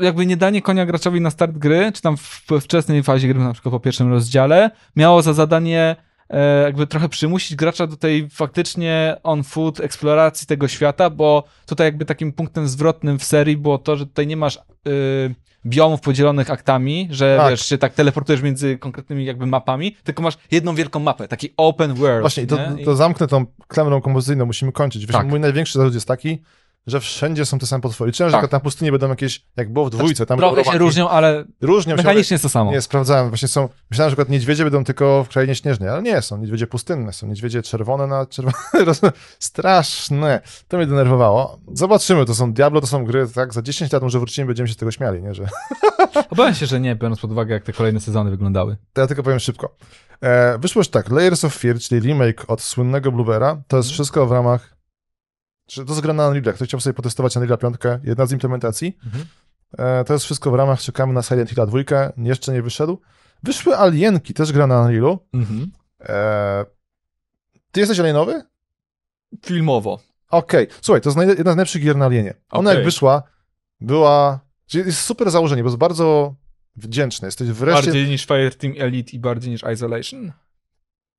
jakby nie danie konia graczowi na start gry, czy tam w wczesnej fazie gry, na przykład po pierwszym rozdziale, miało za zadanie jakby trochę przymusić gracza do tej faktycznie on-foot eksploracji tego świata, bo tutaj jakby takim punktem zwrotnym w serii było to, że tutaj nie masz y, biomów podzielonych aktami, że Tak. wiesz, się tak teleportujesz między konkretnymi jakby mapami, tylko masz jedną wielką mapę, taki open world. Właśnie, i to? I- to zamknę tą klamrą kompozycyjną, musimy kończyć. Właśnie Tak. mój największy zarzut jest taki, że wszędzie są te same potwory. Że Tak. na przykład na pustyni będą jakieś, jak było w dwójce, tam Trochę się różnią, ale Różnią się. mechanicznie jest to samo. Nie, sprawdzałem. Właśnie są, myślałem, że przykład niedźwiedzie będą tylko w krainie śnieżnej, ale nie, są niedźwiedzie pustynne, są niedźwiedzie czerwone na czerwone. Straszne. To mnie denerwowało. Zobaczymy, to są Diablo, to są gry, tak, za 10 lat może wrócimy, będziemy się z tego śmiali, nie, że... Obawiam się, że nie, biorąc pod uwagę, jak te kolejne sezony wyglądały. To ja tylko powiem szybko. E, wyszło już tak, Layers of Fear, czyli remake od słynnego Bluebera, to jest wszystko w ramach... Czy to jest gra na Unreal'a, ktoś chciał sobie potestować Unreal'a 5, jedna z implementacji. Mhm. E, to jest wszystko w ramach, czekamy na Silent Hilla 2, jeszcze nie wyszedł. Wyszły Alienki, też gra na Unreal'u. Mhm. E, ty jesteś alienowy? Filmowo. Okej, słuchaj, to jest jedna z najlepszych gier na alienie. Ona Okej. jak wyszła, była... Jest super założenie, bo jest bardzo wdzięczny. Jesteś wreszcie... Bardziej niż Fireteam Elite i bardziej niż Isolation?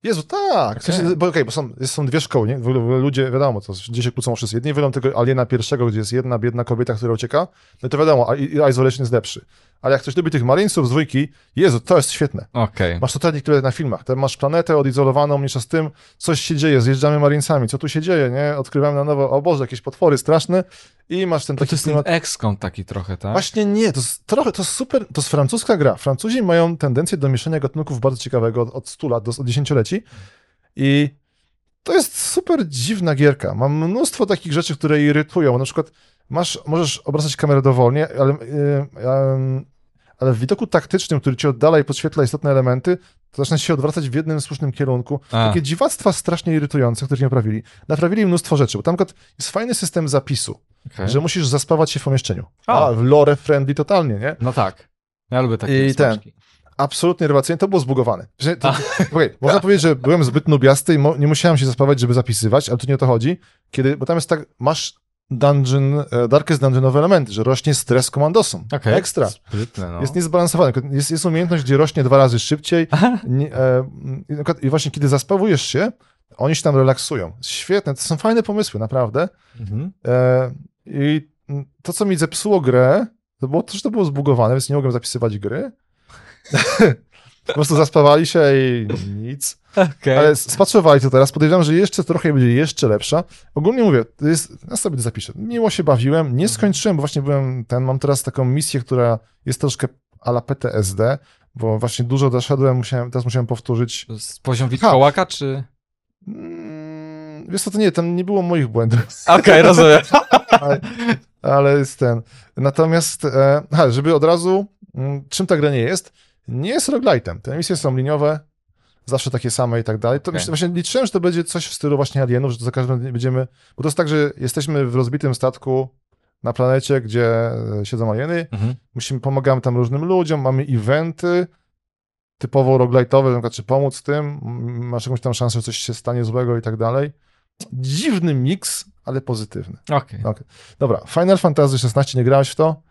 Jezu, tak. W sensie, Okej. bo, okej, bo są, są dwie szkoły, nie? W ogóle Ludzie, wiadomo, to gdzie się kłócą wszyscy. Jedni wolą tego aliena pierwszego, gdzie jest jedna biedna kobieta, która ucieka, no to wiadomo, a- i- i Isolation jest lepszy. Ale jak ktoś lubi tych Marinesów z dwójki, Jezu, to jest świetne. Okej. Masz totalnie tyle na filmach. Tam masz planetę odizolowaną, mniejsza z tym, coś się dzieje, zjeżdżamy Marinesami, co tu się dzieje, nie? Odkrywamy na nowo, o Boże, jakieś potwory straszne i masz ten To, to taki jest klimat. XCOM taki trochę, tak? Właśnie nie, to jest trochę, to jest super, to jest francuska gra. Francuzi mają tendencję do mieszania gatunków bardzo ciekawego od, od 100 lat, do, od dziesięcioleci i to jest super dziwna gierka. Mam mnóstwo takich rzeczy, które irytują. Na przykład masz, możesz obracać kamerę dowolnie, ale, yy, yy, ale w widoku taktycznym, który ci oddala i podświetla istotne elementy, to zaczyna się odwracać w jednym słusznym kierunku. A. Takie dziwactwa strasznie irytujące, które nie naprawili. Naprawili mnóstwo rzeczy, bo tam jest fajny system zapisu, Okej. że musisz zaspawać się w pomieszczeniu. A. A, w lore friendly totalnie, nie? No tak. Ja lubię takie I ten. absolutnie rewelacyjnie, to było zbugowane. To, okej, można powiedzieć, że byłem zbyt nubiasty i mo- nie musiałem się zaspawać, żeby zapisywać, ale tu nie o to chodzi. Kiedy, bo tam jest tak, masz dungeon, e, Darkest Dungeonowe elementy, że rośnie stres komandosom. Okej. Ekstra. Sprytne, no. Jest niezbalansowany. Jest, jest umiejętność, gdzie rośnie dwa razy szybciej. Nie, e, I właśnie kiedy zaspawujesz się, oni się tam relaksują. Świetne, to są fajne pomysły, naprawdę. Mhm. E, I to, co mi zepsuło grę, to było to, że to było zbugowane, więc nie mogłem zapisywać gry. po prostu zaspawali się i nic. Okej. Ale spatrzowali to teraz. Podejrzewam, że jeszcze trochę będzie jeszcze lepsza. Ogólnie mówię, to jest, ja sobie to zapiszę. Miło się bawiłem. Nie skończyłem, bo właśnie byłem ten, mam teraz taką misję, która jest troszkę a la PTSD, bo właśnie dużo doszedłem, musiałem, teraz musiałem powtórzyć. Z poziom Wilkołaka, czy... Mm, wiesz co, to nie, tam nie było moich błędów. Okej, rozumiem. ale, ale jest ten. Natomiast, e, żeby od razu, mm, czym ta gra nie jest, nie jest roguelite'em. Te misje są liniowe, zawsze takie same i tak dalej. To Okej. myślę, właśnie liczyłem, że to będzie coś w stylu właśnie Alienów, że to za każdym razem będziemy, bo to jest tak, że jesteśmy w rozbitym statku na planecie, gdzie e, siedzą alieny, Mhm. musimy, pomagamy tam różnym ludziom, mamy eventy, typowo roguelite'owe, na przykład czy pomóc tym, masz jakąś tam szansę, że coś się stanie złego i tak dalej. Dziwny miks, ale pozytywny. Okej. Dobra, Final Fantasy XVI, nie grałeś w to?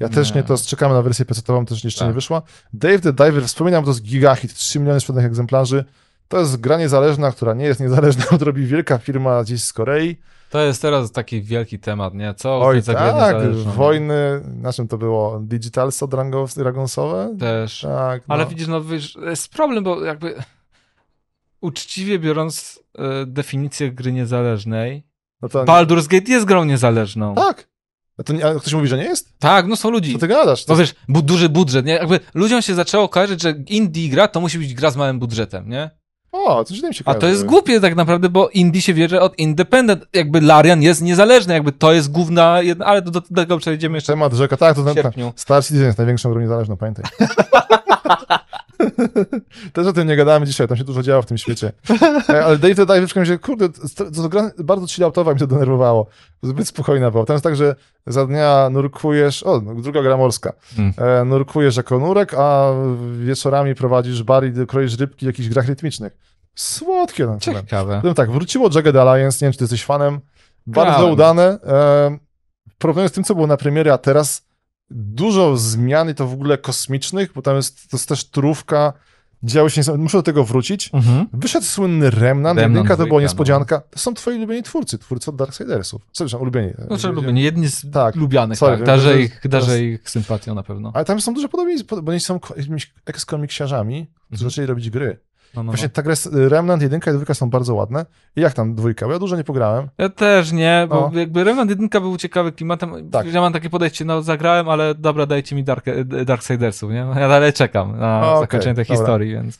Ja też Nie. nie, to czekamy na wersję PC-ową, też jeszcze Tak. nie wyszła. Dave the Diver, wspominam, to jest gigahit, 3 miliony sprzedanych egzemplarzy. To jest gra niezależna, która nie jest niezależna, bo to robi wielka firma gdzieś z Korei. To jest teraz taki wielki temat, nie? Co Oj, za tak, wojny, na czym to było? Digitalso Dragons- Dragonsowe? Też. Tak, no. Ale widzisz, no wiesz, jest problem, bo jakby uczciwie biorąc e, definicję gry niezależnej, no to, Baldur's Gate jest grą niezależną. Tak. A, to nie, a ktoś mówi, że nie jest? Tak, no są ludzi. Co ty gadasz? No wiesz, bu duży budżet, nie? Jakby ludziom się zaczęło kojarzyć, że indie gra to musi być gra z małym budżetem, nie? O, źle mi się A kojarzy. to jest głupie tak naprawdę, bo indie się bierze od independent. Jakby Larian jest niezależny, jakby to jest główna, jedna, ale do, do tego przejdziemy jeszcze Temat rzeka, tak, to w ten, sierpniu. Star Citizen jest największą grą niezależną, pamiętaj. Też o tym nie gadamy dzisiaj, tam się dużo działo w tym świecie. E, Ale the Dive w każdym razie, kurde, to, to gra bardzo chilloutowa mi to denerwowało. Zbyt spokojna była. Tam jest tak, że za dnia nurkujesz, o, no, druga gra morska, Mm. e, nurkujesz jako nurek, a wieczorami prowadzisz bar i kroisz rybki w jakichś grach rytmicznych. Słodkie. No, Ciekawe. Powiem tak, wróciło Jagged Alliance, nie wiem, czy ty jesteś fanem. Bardzo Grałem. udane. E, porównaniu z tym, co było na premierze, a teraz dużo zmian i to w ogóle kosmicznych, bo tam jest, to jest też trówka. działy się, niesamowite. muszę do tego wrócić. Mhm. Wyszedł słynny Remnant, Remnant to była niespodzianka. To są twoi ulubieni twórcy, twórcy od Darksidersów. Przepraszam, ulubieni. Znaczy lubię, jedni z Tak. lubianych, Sorry, tak. Darzę ich, darzę ich sympatią na pewno. Ale tam są duże podobieństwa, bo oni są jakimiś ekskomiksiarzami, którzy Mhm. zaczęli robić gry. No, no, Właśnie no. ta gra, jest- Remnant jedynka i dwójka są bardzo ładne. I jak tam dwójka? Bo ja dużo nie pograłem. Ja też nie, bo No. jakby Remnant 1 był ciekawy klimatem. Tak. Ja mam takie podejście, no zagrałem, ale dobra, dajcie mi Dark, Darksidersów, nie? Ja dalej czekam na Okej, zakończenie tej dobra. historii, więc...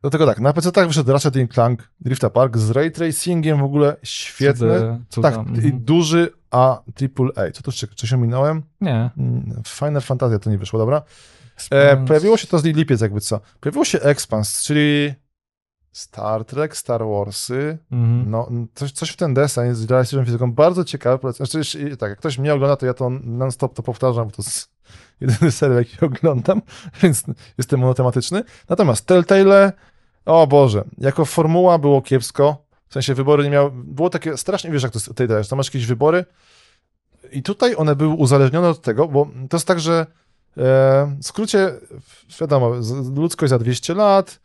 Dlatego tak, na PC tak wyszedł Ratchet Clank Rift Apart z ray tracingiem w ogóle świetny. Cudy, cuda. Tak, mhm. i duży A AAA. Co tu jeszcze? Coś ominąłem? Nie. Mm, Final Fantasy to nie wyszło, dobra. E, pojawiło się to z lipiec jakby co. Pojawiło się Expans, czyli Star Trek, Star Warsy, Mhm. no coś, coś w ten deseń z realistyczną fizyką. Bardzo ciekawe. polecam. Znaczy, tak, jak ktoś mnie ogląda, to ja to non-stop to powtarzam, bo to jest jedyny serial, jaki oglądam, więc jestem monotematyczny. Natomiast Telltale, o Boże, jako formuła było kiepsko, w sensie wybory nie miały, było takie strasznie, wiesz jak to jest Telltale, że tam masz jakieś wybory i tutaj one były uzależnione od tego, bo to jest tak, że e, w skrócie, wiadomo, ludzkość za 200 lat,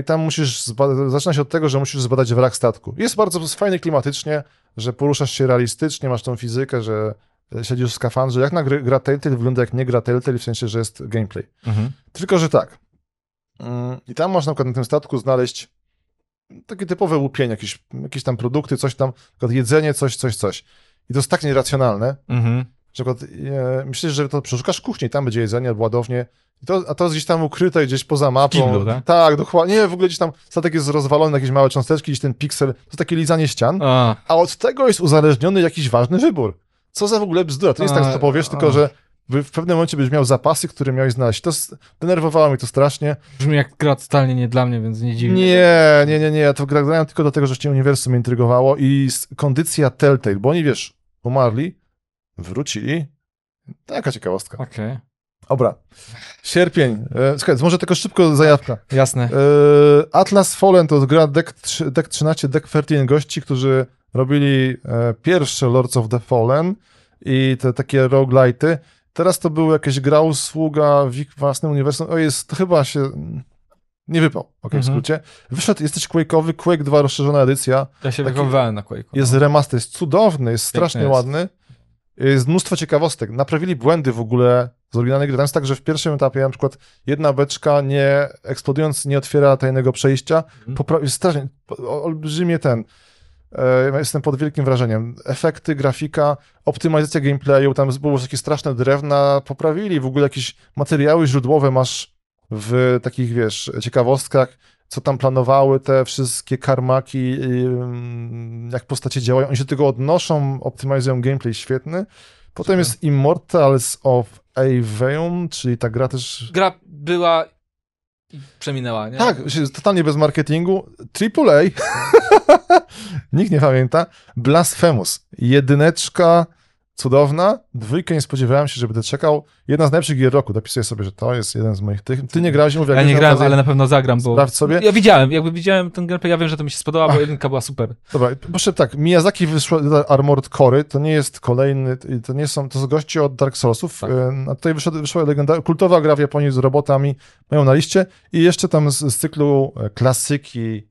I tam musisz, zaczyna się od tego, że musisz zbadać wrak statku. Jest bardzo fajnie klimatycznie, że poruszasz się realistycznie, masz tą fizykę, że e, siedzisz w skafandrze. Jak na gry, gra Telltale wygląda jak nie gra Telltale, w sensie, że jest gameplay. Mhm. Tylko, że tak. Mm, I tam można na przykład na tym statku znaleźć takie typowe łupienie, jakieś, jakieś tam produkty, coś tam, jedzenie, coś, coś, coś. I to jest tak nieracjonalne, Mhm. Na przykład, e, myślisz, że to przeszukasz kuchni, tam będzie jedzenie, ładownie, to, a to jest gdzieś tam ukryte, gdzieś poza mapą. kiblu, tak? tak, dokładnie. Nie, w ogóle gdzieś tam statek jest rozwalony na jakieś małe cząsteczki, gdzieś ten piksel, to jest takie lizanie ścian, A, a od tego jest uzależniony jakiś ważny wybór. Co za w ogóle bzdura. To nie jest tak, że to powiesz, a. tylko że w pewnym momencie będziesz miał zapasy, które miałeś znaleźć. To denerwowało mnie to strasznie. brzmi jak gra totalnie nie dla mnie, więc nie dziwi. Nie, nie, nie, nie. Ja to gra- grałem tylko do tego, że cię uniwersum mnie intrygowało i kondycja Telltale, bo oni, wiesz, umarli, wrócili. Taka ciekawostka. Okej, Dobra. Sierpień. E, Słuchaj, może tylko szybko zajawka. jasne. E, Atlas Fallen to gra deck, deck 13, deck 13 gości, którzy robili e, pierwsze Lords of the Fallen i te takie roguelite'y. Teraz to był jakieś gra usługa w ich własnym uniwersum. O jest, to chyba się mm, nie wypał, okej, w Mhm. skrócie. Wyszedł, jesteś Quake'owy, Quake 2 rozszerzona edycja. Ja się taki- na Quake'u. Jest no. remaster, jest cudowny, jest strasznie jest. ładny. Jest mnóstwo ciekawostek. Naprawili błędy w ogóle z oryginalnej gry. Tam jest tak, że w pierwszym etapie na przykład jedna beczka nie eksplodując nie otwiera tajnego przejścia. Mhm. Popra- strasznie, olbrzymie ten. E, jestem pod wielkim wrażeniem. Efekty, grafika, optymalizacja gameplayu, tam było takie straszne drewna, poprawili w ogóle jakieś materiały źródłowe masz w takich, wiesz, ciekawostkach, co tam planowały te wszystkie karmaki, ym, jak postacie działają. Oni się do tego odnoszą, optymalizują gameplay świetny. Potem jest Immortals of Aveum, czyli ta gra też... Gra była i przeminęła, nie? Tak, totalnie bez marketingu. AAA, nikt nie pamięta. Blasphemous, jedyneczka cudowna. Dwójkę nie spodziewałem się, że będę czekał. Jedna z najlepszych gier roku. Dopisuję sobie, że to jest jeden z moich tych. Ty nie grałeś, mówię, Ja nie grałem, okazję, ale na pewno zagram, bo... Sprawdź sobie. Ja widziałem, jakby widziałem ten gameplay, ja wiem, że to mi się spodoba, bo jedynka była super. Dobra, proszę tak, Miyazaki wyszło Armored Core, to nie jest kolejny, to nie są, to są goście od Dark Soulsów, Tak. e, a tutaj wyszła, wyszła legenda, kultowa gra w Japonii z robotami, mają na liście i jeszcze tam z, z cyklu e, klasyki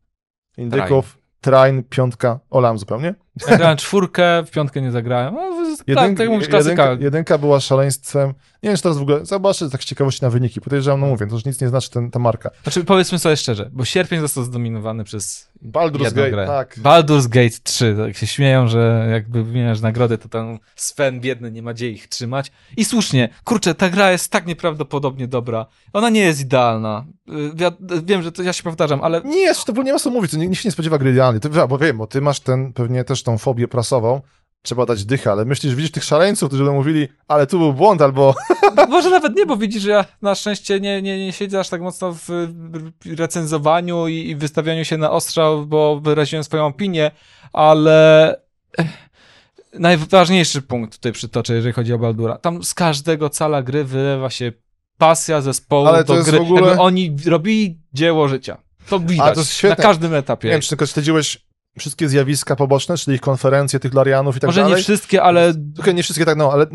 indyków, Train, piątka, olałem zupełnie. Ja grałem czwórkę, w piątkę nie zagrałem. No, tak, Jedyn- tak mówisz, klasyka. jedynka, jedynka była szaleństwem, nie wiem czy teraz w ogóle, zobaczę tak z ciekawości na wyniki, podejrzewam, no mówię, to już nic nie znaczy ten, ta marka. Znaczy, powiedzmy sobie szczerze, bo sierpień został zdominowany przez Baldur's Gate, grę. tak. Baldur's Gate 3, tak się śmieją, że jakby wymieniasz nagrody, to ten Sven biedny nie ma gdzie ich trzymać. I słusznie, kurczę, ta gra jest tak nieprawdopodobnie dobra. Ona nie jest idealna. Y, Ja, wiem, że to ja się powtarzam, ale Nie, to w ogóle nie ma co mówić, to nikt się nie spodziewa gry idealnej. Ty, bo wiem, bo ty masz ten, pewnie też tą fobię prasową, trzeba dać dychę, ale myślisz, widzisz tych szaleńców, którzy będą mówili, ale tu był błąd, albo może nawet nie, bo widzisz, że ja na szczęście nie, nie, nie siedzę aż tak mocno w recenzowaniu i, i wystawianiu się na ostrzał, bo wyraziłem swoją opinię, ale eh, najważniejszy punkt tutaj przytoczę, jeżeli chodzi o Baldura. Tam z każdego cala gry wylewa się pasja zespołu Ale to do gry. ogóle- Jakby oni robili dzieło życia. To widać to na każdym etapie. nie wiem, czy tylko śledziłeś wszystkie zjawiska poboczne, czyli ich konferencje tych Larianów i tak Może dalej. nie wszystkie, ale Okej, nie wszystkie tak, no, ale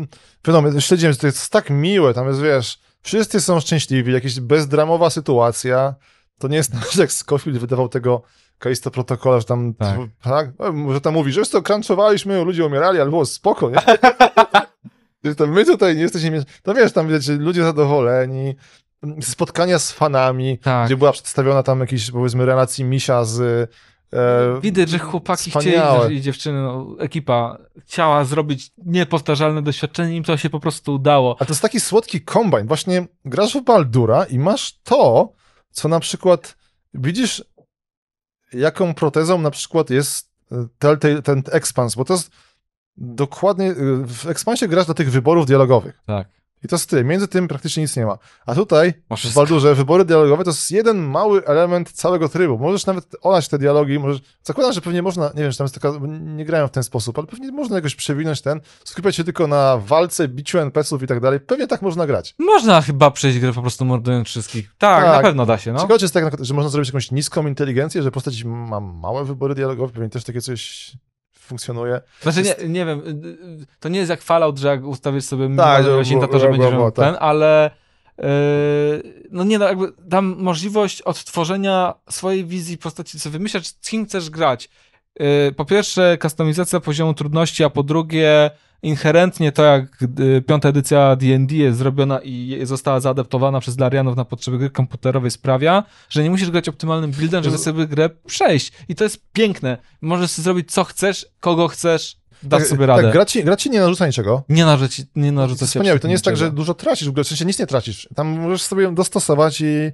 wiadomo, śledziłem, że to jest tak miłe, tam jest, wiesz, wszyscy są szczęśliwi, jakaś bezdramowa sytuacja, To nie jest tak, jak Scofield wydawał tego Kaisto protokola, że tam, Tak. tak. No, że tam mówi, że to crunchowaliśmy, ludzie umierali, ale było spoko, nie? To my tutaj nie jesteśmy, no wiesz, tam wiecie, ludzie zadowoleni, spotkania z fanami, Tak. gdzie była przedstawiona tam jakiś, powiedzmy, relacji Misia z... E, Widać, że chłopaki wspaniałe. chcieli, i dziewczyny, no, ekipa chciała zrobić niepowtarzalne doświadczenie, im to się po prostu udało. A to jest taki słodki kombajn. Właśnie grasz w Baldura i masz to, co na przykład widzisz, jaką protezą na przykład jest e, Telltale, ten Expans, bo to jest dokładnie, e, w Expansie grasz do tych wyborów dialogowych. Tak. I to jest tyle. Między tym praktycznie nic nie ma. A tutaj Masz w. Baldurze wybory dialogowe to jest jeden mały element całego trybu. Możesz nawet olać te dialogi, możesz... Zakładam, że pewnie można, nie wiem, czy tam jest taka, nie grają w ten sposób, ale pewnie można jakoś przewinąć ten, skupiać się tylko na walce, biciu NPC-ów i tak dalej. Pewnie tak można grać. Można chyba przejść grę po prostu mordując wszystkich. Tak, Tak. na pewno da się, no. Ciekawe, czy jest tak, że można zrobić jakąś niską inteligencję, że postać ma małe wybory dialogowe, pewnie też takie coś funkcjonuje. Znaczy, nie, nie wiem, y, y, to nie jest jak Fallout, że jak ustawisz sobie Tak, to że będziesz miał tak. ten, ale yy, no nie no, jakby dam możliwość odtworzenia swojej wizji postaci, co wymyślać, z kim chcesz grać. Yy, po pierwsze, kustomizacja poziomu trudności, a po drugie, inherentnie to, jak y, piąta edycja D&D jest zrobiona i została zaadaptowana przez Larianów na potrzeby gry komputerowej sprawia, że nie musisz grać optymalnym buildem, żeby sobie grę przejść. I to jest piękne. Możesz sobie zrobić co chcesz, kogo chcesz, dasz sobie radę. Tak, gra ci, gra ci nie narzuca niczego. Nie narzuca, nie narzuca się Wspaniałe. To nie jest tak, że dużo tracisz w ogóle, w sensie nic nie tracisz. Tam możesz sobie dostosować i...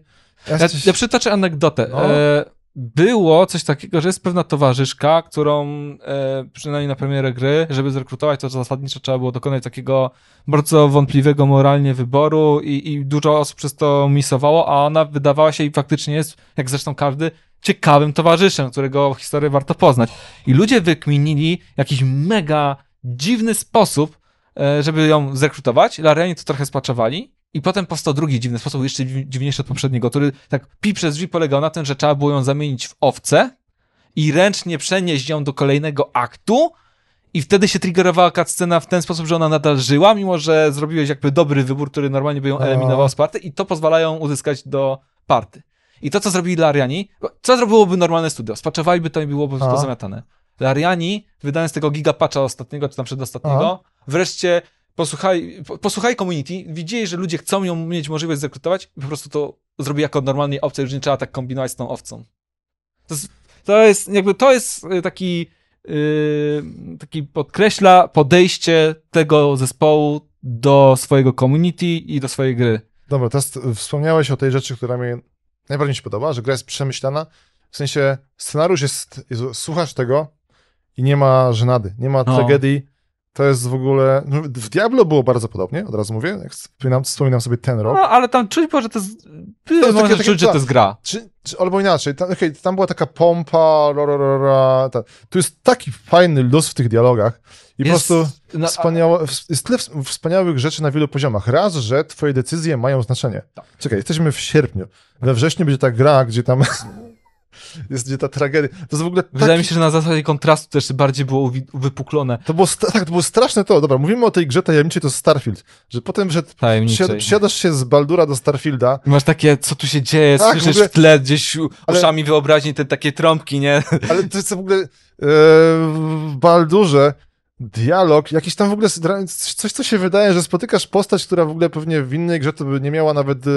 Ja, ja przytoczę anegdotę. No. E, było coś takiego, że jest pewna towarzyszka, którą e, przynajmniej na premierę gry, żeby zrekrutować, to zasadniczo trzeba było dokonać takiego bardzo wątpliwego moralnie wyboru i, i dużo osób przez to misowało, a ona wydawała się i faktycznie jest, jak zresztą każdy, ciekawym towarzyszem, którego historię warto poznać. I ludzie wykminili jakiś mega dziwny sposób, e, żeby ją zrekrutować. Lariani to trochę spaczowali. I potem powstał drugi dziwny sposób, jeszcze dziw- dziwniejszy od poprzedniego, który tak pi przez drzwi polegał na tym, że trzeba było ją zamienić w owcę i ręcznie przenieść ją do kolejnego aktu i wtedy się triggerowała cutscena w ten sposób, że ona nadal żyła, mimo że zrobiłeś jakby dobry wybór, który normalnie by ją A. eliminował z party i to pozwala ją uzyskać do party. I to, co zrobili Lariani, co zrobiłoby normalne studio? Spaczowaliby to i byłoby A. pozamiatane. Lariani, wydając tego gigapatcha ostatniego, czy tam przedostatniego, wreszcie posłuchaj, po- posłuchaj community, widzieli, że ludzie chcą ją mieć możliwość zrekrutować i po prostu to zrobi jako normalnie opcję, już nie trzeba tak kombinować z tą owcą. To jest, to jest jakby, to jest y, taki, yy, taki podkreśla podejście tego zespołu do swojego community i do swojej gry. Dobra, teraz wspomniałeś o tej rzeczy, która mi najbardziej mi się podoba, że gra jest przemyślana. W sensie scenariusz jest, Jezu, słuchasz tego i nie ma żenady, nie ma No. tragedii. To jest w ogóle... no, W Diablo było bardzo podobnie, od razu mówię. Jak wspominam, wspominam sobie ten rok. No, ale tam czuć było, że to jest, jest można takie- takie- czuć, że to jest gra. Czy, czy, albo inaczej, tam, okej, tam była taka pompa, ra, ra, ra, ra, ta. tu jest taki fajny luz w tych dialogach i po Jest- prostu no, a- jest tyle ws- wspaniałych rzeczy na wielu poziomach. Raz, że twoje decyzje mają znaczenie. Tak. Czekaj, jesteśmy w sierpniu. We wrześniu będzie ta gra, gdzie tam jest gdzie ta tragedia. To jest w ogóle Wydaje taki, mi się, że na zasadzie kontrastu też bardziej było uwypuklone. to było, tak, to było straszne to. Dobra, mówimy o tej grze tajemniczej, to Starfield. Że potem, że przysiadasz się z Baldura do Starfielda, I Masz takie, co tu się dzieje, Tak, w słyszysz ogóle- w tle gdzieś Ale- uszami wyobraźni te takie trąbki, nie? Ale to jest w ogóle e, w Baldurze dialog, jakiś tam w ogóle coś, co się wydaje, że spotykasz postać, która w ogóle pewnie w innej grze to by nie miała nawet e,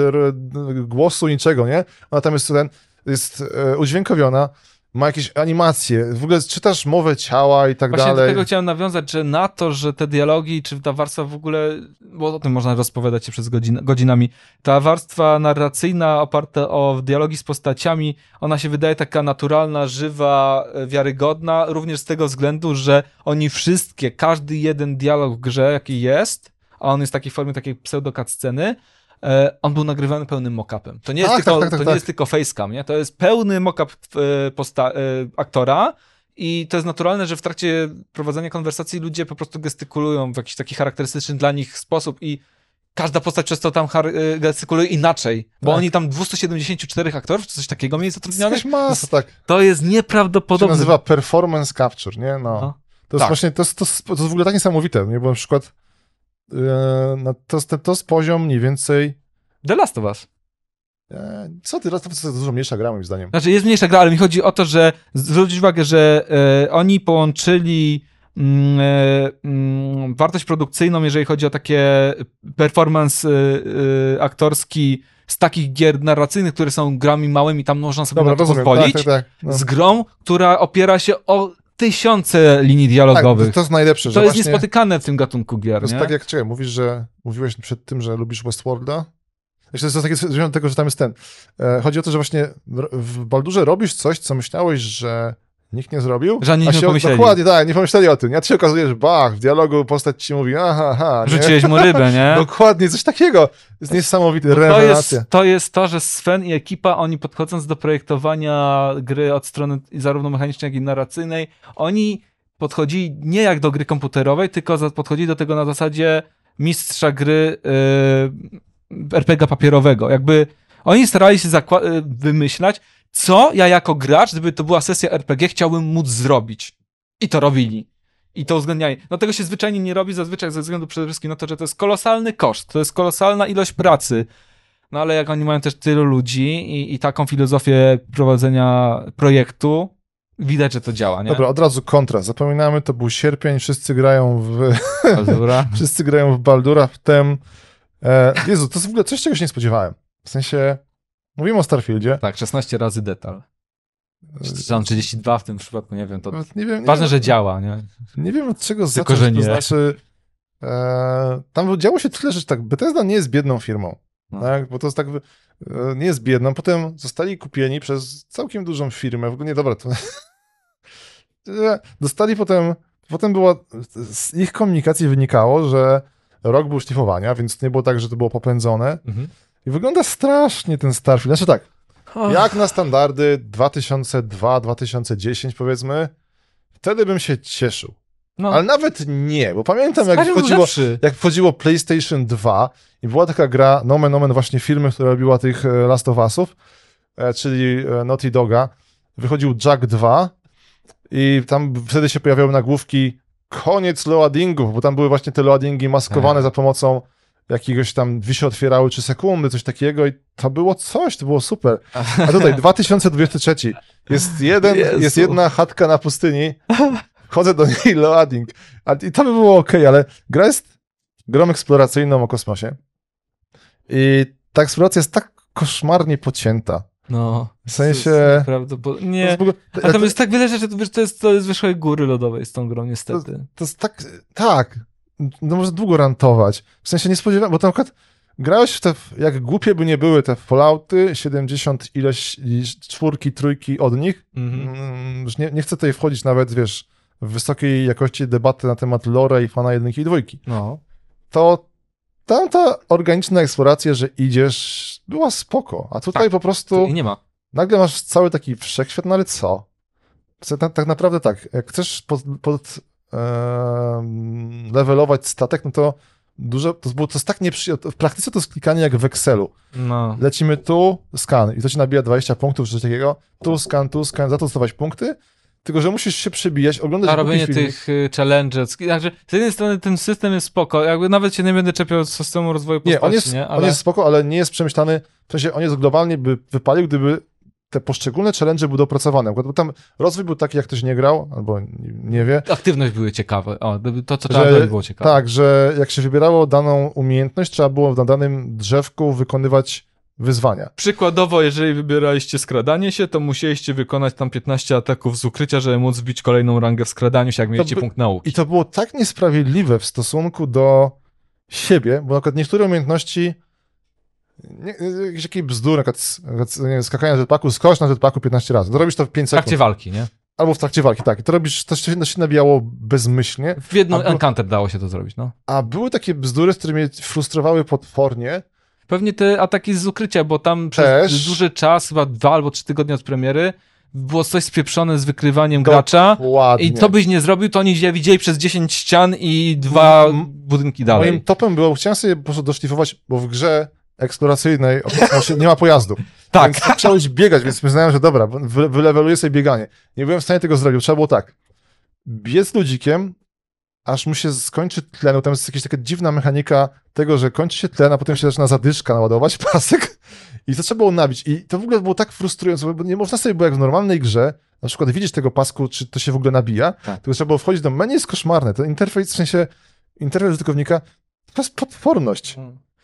głosu, niczego, nie? Ona tam jest ten, jest e, udźwiękowiona, ma jakieś animacje, w ogóle czytasz mowę ciała i tak Właśnie do dalej. tego chciałem nawiązać, że na to, że te dialogi, czy ta warstwa w ogóle, bo o tym można rozpowiadać się przez godzin, godzinami, ta warstwa narracyjna oparta o dialogi z postaciami, ona się wydaje taka naturalna, żywa, e, wiarygodna, również z tego względu, że oni wszystkie, każdy jeden dialog w grze, jaki jest, a on jest w takiej formie takiej pseudo sceny, on był nagrywany pełnym mock-upem. To nie jest Tak, tylko, tak, tak, to tak, nie tak. jest tylko facecam, nie? To jest pełny mock-up e, e, aktora, i to jest naturalne, że w trakcie prowadzenia konwersacji ludzie po prostu gestykulują w jakiś taki charakterystyczny dla nich sposób i każda postać przez to tam gestykuluje inaczej, bo Tak. oni tam 274 aktorów czy coś takiego mieli zatrudnionych. Masa, tak. To jest To się nieprawdopodobne. nazywa performance capture, nie? No. No. To jest Tak. właśnie, to jest, to, jest, to jest w ogóle tak niesamowite, nie? Bo na przykład e, no, to, to jest poziom mniej więcej The Last of Us. E, co ty, raz to jest dużo mniejsza gra moim zdaniem. Znaczy, jest mniejsza gra, ale mi chodzi o to, że zwróć uwagę, że e, oni połączyli mm, mm, wartość produkcyjną, jeżeli chodzi o takie performance aktorski z takich gier narracyjnych, które są grami małymi, tam można sobie Dobra, na to rozumiem. pozwolić, Tak, tak, tak. No. z grą, która opiera się o tysiące linii tak dialogowych. to, to jest najlepsze, to jest niespotykane w tym gatunku gier, To jest nie? tak jak, czekaj, mówisz, że mówiłeś przed tym, że lubisz Westworlda? Myślę, że to jest takie tego, że tam jest ten. E, chodzi o to, że właśnie w Baldurze robisz coś, co myślałeś, że nikt nie zrobił. Że oni nie się, pomyśleli. Dokładnie, tak, nie pomyśleli o tym. Ja się okazuje, że bach, w dialogu postać ci mówi, aha, aha. nie? Rzuciłeś mu rybę, nie? Dokładnie, coś takiego. Jest niesamowite, To rewelacja. jest, to jest to, że Sven i ekipa, oni podchodząc do projektowania gry od strony zarówno mechanicznej, jak i narracyjnej, oni podchodzili nie jak do gry komputerowej, tylko podchodzili do tego na zasadzie mistrza gry yy, RPG papierowego. Jakby oni starali się y, wymyślać, co ja jako gracz, gdyby to była sesja RPG, chciałbym móc zrobić. I to robili. I to uwzględniali. No tego się zwyczajnie nie robi, zazwyczaj ze względu przede wszystkim na to, że to jest kolosalny koszt, to jest kolosalna ilość pracy. No ale jak oni mają też tylu ludzi i, i taką filozofię prowadzenia projektu, widać, że to działa, nie? Dobra, od razu kontra. Zapominamy, to był sierpień, wszyscy grają w, Dobra. wszyscy grają w Baldura, wtem... E, Jezu, to jest w ogóle coś, czego się nie spodziewałem. W sensie, mówimy o Starfieldzie. Tak, 16 razy detal. Tam 32 w tym przypadku, nie wiem, to Nawet Nie wiem, nie ważne, wiem, że działa, nie? Nie wiem od czego Tylko, zacząć, że to nie. znaczy e, tam działo się tyle rzeczy, tak, Bethesda nie jest biedną firmą, No. tak, bo to jest tak, e, nie jest biedną, potem zostali kupieni przez całkiem dużą firmę, w ogóle nie, dobra, to dostali potem, potem było, z ich komunikacji wynikało, że rok był szlifowania, więc nie było tak, że to było popędzone Mhm. I wygląda strasznie ten Starfield, znaczy tak, jak na standardy 2002-2010 powiedzmy, wtedy bym się cieszył. No, Ale nawet nie, bo pamiętam jak wchodziło, jak wchodziło PlayStation 2 i była taka gra, nomen omen właśnie firmy, która robiła tych e, Last of Usów, e, czyli e, Naughty Doga, wychodził Jack 2 i tam wtedy się pojawiały nagłówki koniec loadingów, bo tam były właśnie te loadingi maskowane Tak. za pomocą jakiegoś tam, drzwi się otwierały 3 sekundy, coś takiego i to było coś, to było super. A tutaj 2023 jest jeden, Jezu. jest jedna chatka na pustyni, wchodzę do niej loading. I to by było ok, ale gra jest grą eksploracyjną o kosmosie. I ta eksploracja jest tak koszmarnie pocięta. No. W sensie- bo... To Nie. jest, A to, tam jest tak wiele rzeczy, to, wiesz, to jest, to jest wyższej góry lodowej z tą grą, niestety. to jest tak, tak, no można długo rantować. W sensie nie spodziewałem, bo tam przykład grałeś w te, jak głupie by nie były te Fallouty, 70 ileś, czwórki, trójki od nich, Mhm. Mm, już nie, nie chcę tutaj wchodzić nawet, wiesz, w wysokiej jakości debaty na temat lore i fana jedynki i dwójki. No. To tamta organiczna eksploracja, że idziesz, była spoko. A tutaj Tak. po prostu nie ma. nagle masz cały taki wszechświat, no ale co? Tak, tak naprawdę tak, jak chcesz pod, pod em, levelować statek, no to dużo, to, było, to jest tak nieprzyjemne. W praktyce to jest klikanie jak w Excelu. No. Lecimy tu, skan i to ci nabija 20 punktów czy coś takiego. Tu skan, tu skan, za to dostawać punkty. Tylko, że musisz się przebijać, oglądać A robienie tych y, challenges. Znaczy, z jednej strony ten system jest spoko, jakby nawet się nie będę czepiał z systemu rozwoju postaci, Nie, on jest, nie? on jest spoko, ale nie jest przemyślany, w sensie on jest globalnie by wypalił, gdyby te poszczególne challenge były dopracowane. Bo tam rozwój był taki, jak ktoś nie grał, albo nie, wie, Aktywność były ciekawe. O, to, co trzeba robić, było ciekawe. tak, że jak się wybierało daną umiejętność, trzeba było na danym drzewku wykonywać wyzwania. Przykładowo, jeżeli wybieraliście skradanie się, to musieliście wykonać tam 15 ataków z ukrycia, żeby móc wbić kolejną rangę w skradaniu się, jak mieliście by- punkt nauki. I to było tak niesprawiedliwe w stosunku do siebie, bo na przykład niektóre umiejętności nie, jakieś takie bzdury, wiem, skakanie na jetpacku, skocz na jetpacku 15 razy. To robisz to w 5 W trakcie sekund. walki, nie? Albo w trakcie walki, tak. I to robisz, to się, to się nabijało bezmyślnie. W było- encounter dało się to zrobić, no. A były takie bzdury, z którymi mnie frustrowały potwornie. Pewnie te ataki z ukrycia, bo tam przez Też. duży czas, chyba dwa albo trzy tygodnie od premiery, było coś spieprzone z wykrywaniem gracza. Ładnie. I to byś nie zrobił, to oni widzieli przez 10 ścian i dwa budynki dalej. Moim topem było, chciałem sobie po prostu doszlifować, bo w grze eksploracyjnej nie ma pojazdów. Tak. Więc chciałeś biegać, więc myślałem, że dobra, wy, wyleweluję sobie bieganie. Nie byłem w stanie tego zrobić. Trzeba było tak. Biec ludzikiem, aż mu się skończy tlen, bo tam jest jakaś taka dziwna mechanika tego, że kończy się tlen, a potem się zaczyna zadyszka naładować, pasek i to trzeba było nabić. I to w ogóle było tak frustrujące, bo nie można sobie było jak w normalnej grze, na przykład widzieć tego pasku, czy to się w ogóle nabija, Tak. tylko trzeba było wchodzić do menu, jest koszmarne. Ten interfejs, w sensie interfejs użytkownika, to jest potworność.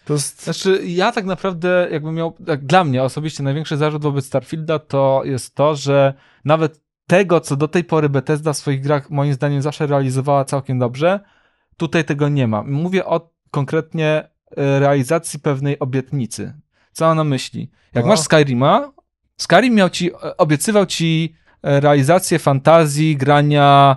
To jest... Znaczy, ja tak naprawdę, jakbym miał, tak dla mnie osobiście największy zarzut wobec Starfielda to jest to, że nawet tego, co do tej pory Bethesda w swoich grach moim zdaniem zawsze realizowała całkiem dobrze, tutaj tego nie ma. Mówię o konkretnie e, realizacji pewnej obietnicy. Co mam na myśli? Jak No. masz Skyrima, Skyrim miał ci, e, obiecywał ci e, realizację fantazji, grania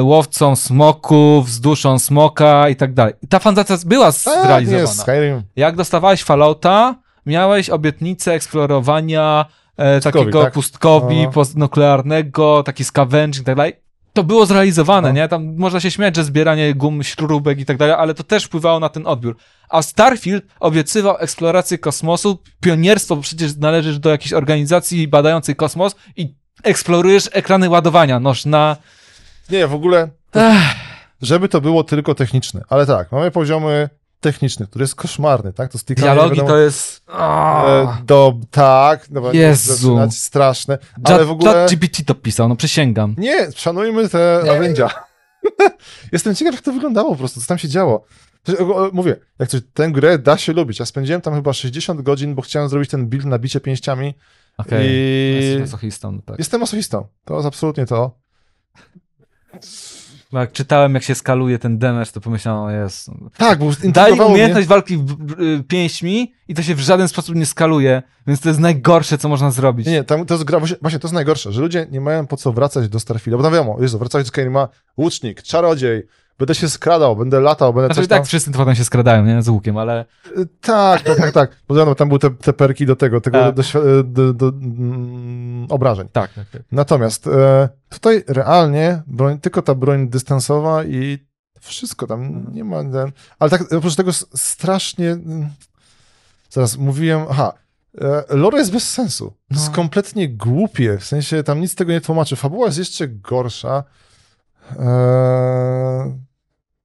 łowcą smoków, z duszą smoka i tak dalej. Ta fantazja była nie, zrealizowana. Skyrim. Jak dostawałeś Fallouta, miałeś obietnicę eksplorowania e, Pustkowi, takiego tak? pustkowi No. postnuklearnego, taki scavenging i tak dalej. To było zrealizowane, No. nie? Tam można się śmiać, że zbieranie gum, śrubek i tak dalej, ale to też wpływało na ten odbiór. A Starfield obiecywał eksplorację kosmosu, pionierstwo, bo przecież należysz do jakiejś organizacji badającej kosmos i eksplorujesz ekrany ładowania, noż na... Nie, w ogóle, żeby to było tylko techniczne. Ale tak, mamy poziomy techniczny, który jest koszmarny, tak? To stykanie, dialogi wiadomo, to jest... E, do, tak, no, Jezu. straszne, ale w ogóle... GPT to pisał, no przysięgam. Nie, szanujmy te narzędzia. Jestem ciekaw, jak to wyglądało po prostu, co tam się działo. Mówię, jak coś, tę grę da się lubić. Ja spędziłem tam chyba 60 godzin, bo chciałem zrobić ten build na bicie pięściami Okej. i Jesteś masochistą, no tak. jestem masochistą. To jest absolutnie to. Bo Jak czytałem, jak się skaluje ten damage, to pomyślałem, o jest. Tak, bo Daj intrygowało mnie. umiejętność walki w, w, y, pięśćmi i to się w żaden sposób nie skaluje, więc to jest najgorsze, co można zrobić. Nie, nie, tam to jest gra, właśnie, to jest najgorsze, że ludzie nie mają po co wracać do Starfielda, bo tam wiadomo, Jezu, wracać do Skyrima, łucznik, czarodziej, będę się skradał, będę latał, będę Znaczy, coś tak tam... wszyscy potem się skradają, nie? Z łukiem, ale Y, Tak, tak, tak, tak. Bo wiadomo, tam były te, te perki do tego, tego Tak. do, do, do, do mm, obrażeń. tak, tak, tak. Natomiast e, tutaj realnie broń, tylko ta broń dystansowa i wszystko tam nie ma. Ten, ale tak oprócz tego strasznie. mm, Zaraz mówiłem, aha. e, Lore jest bez sensu. To jest No. kompletnie głupie. W sensie tam nic tego nie tłumaczy. Fabuła jest jeszcze gorsza. E,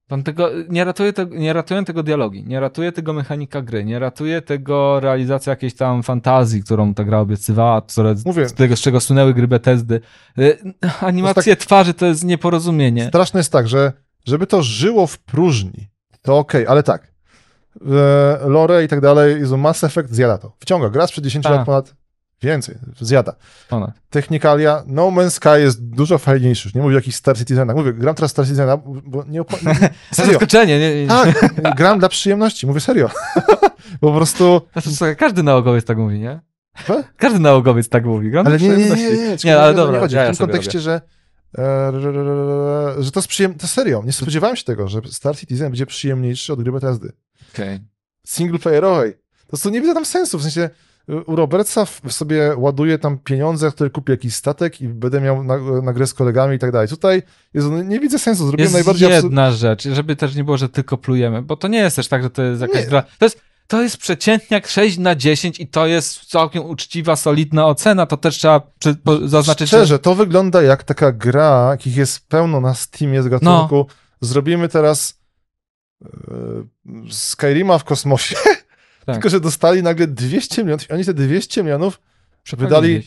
Tam tego, nie, ratuje te, nie ratują tego dialogi, nie ratuje tego mechanika gry, nie ratuje tego realizacja jakiejś tam fantazji, którą ta gra obiecywała, które, Mówię. z tego, z czego sunęły gry Bethesdy. Y, Animacje twarzy to jest nieporozumienie. Straszne jest tak, że żeby to żyło w próżni, to okej, ale tak. E, lore i tak dalej, Mass Effect zjada to. Wciąga. Gra sprzed 10 Tak. lat ponad więcej, zjada. Technikalia, No Man's Sky jest dużo fajniejszy. Już nie mówię o jakichś Star Citizenach. Mówię, gram teraz Star Citizena, bo nie Serio. Zaskoczenie, nie? nie. Tak, gram dla przyjemności. Mówię serio. po prostu... Znaczy, każdy nałogowiec tak mówi, nie? Co? Każdy nałogowiec tak mówi. Gram Ale nie, nie, nie, nie, nie, ale dobra, chodzi. w tym kontekście, że e, że to jest przyjem... To serio, nie spodziewałem się tego, że Star Citizen będzie przyjemniejszy od gry Bethesdy. Okej. singleplayerowej. To prostu nie widzę tam sensu. W sensie u Robertsa sobie ładuje tam pieniądze, które kupi jakiś statek i będę miał na, na grę z kolegami i tak dalej. Tutaj Jezu, no nie widzę sensu. Zrobiłem Jest najbardziej absur- jedna rzecz, żeby też nie było, że tylko plujemy, bo to nie jest też tak, że to jest jakaś Nie. gra. To jest, to jest przeciętniak 6 na 10 i to jest całkiem uczciwa, solidna ocena, to też trzeba przy, po, zaznaczyć. że- Szczerze, to wygląda jak taka gra, jakich jest pełno na Steamie z gatunku. No. Zrobimy teraz e, Skyrima w kosmosie, Tak. tylko że dostali nagle 200 milionów i oni te 200 milionów wydali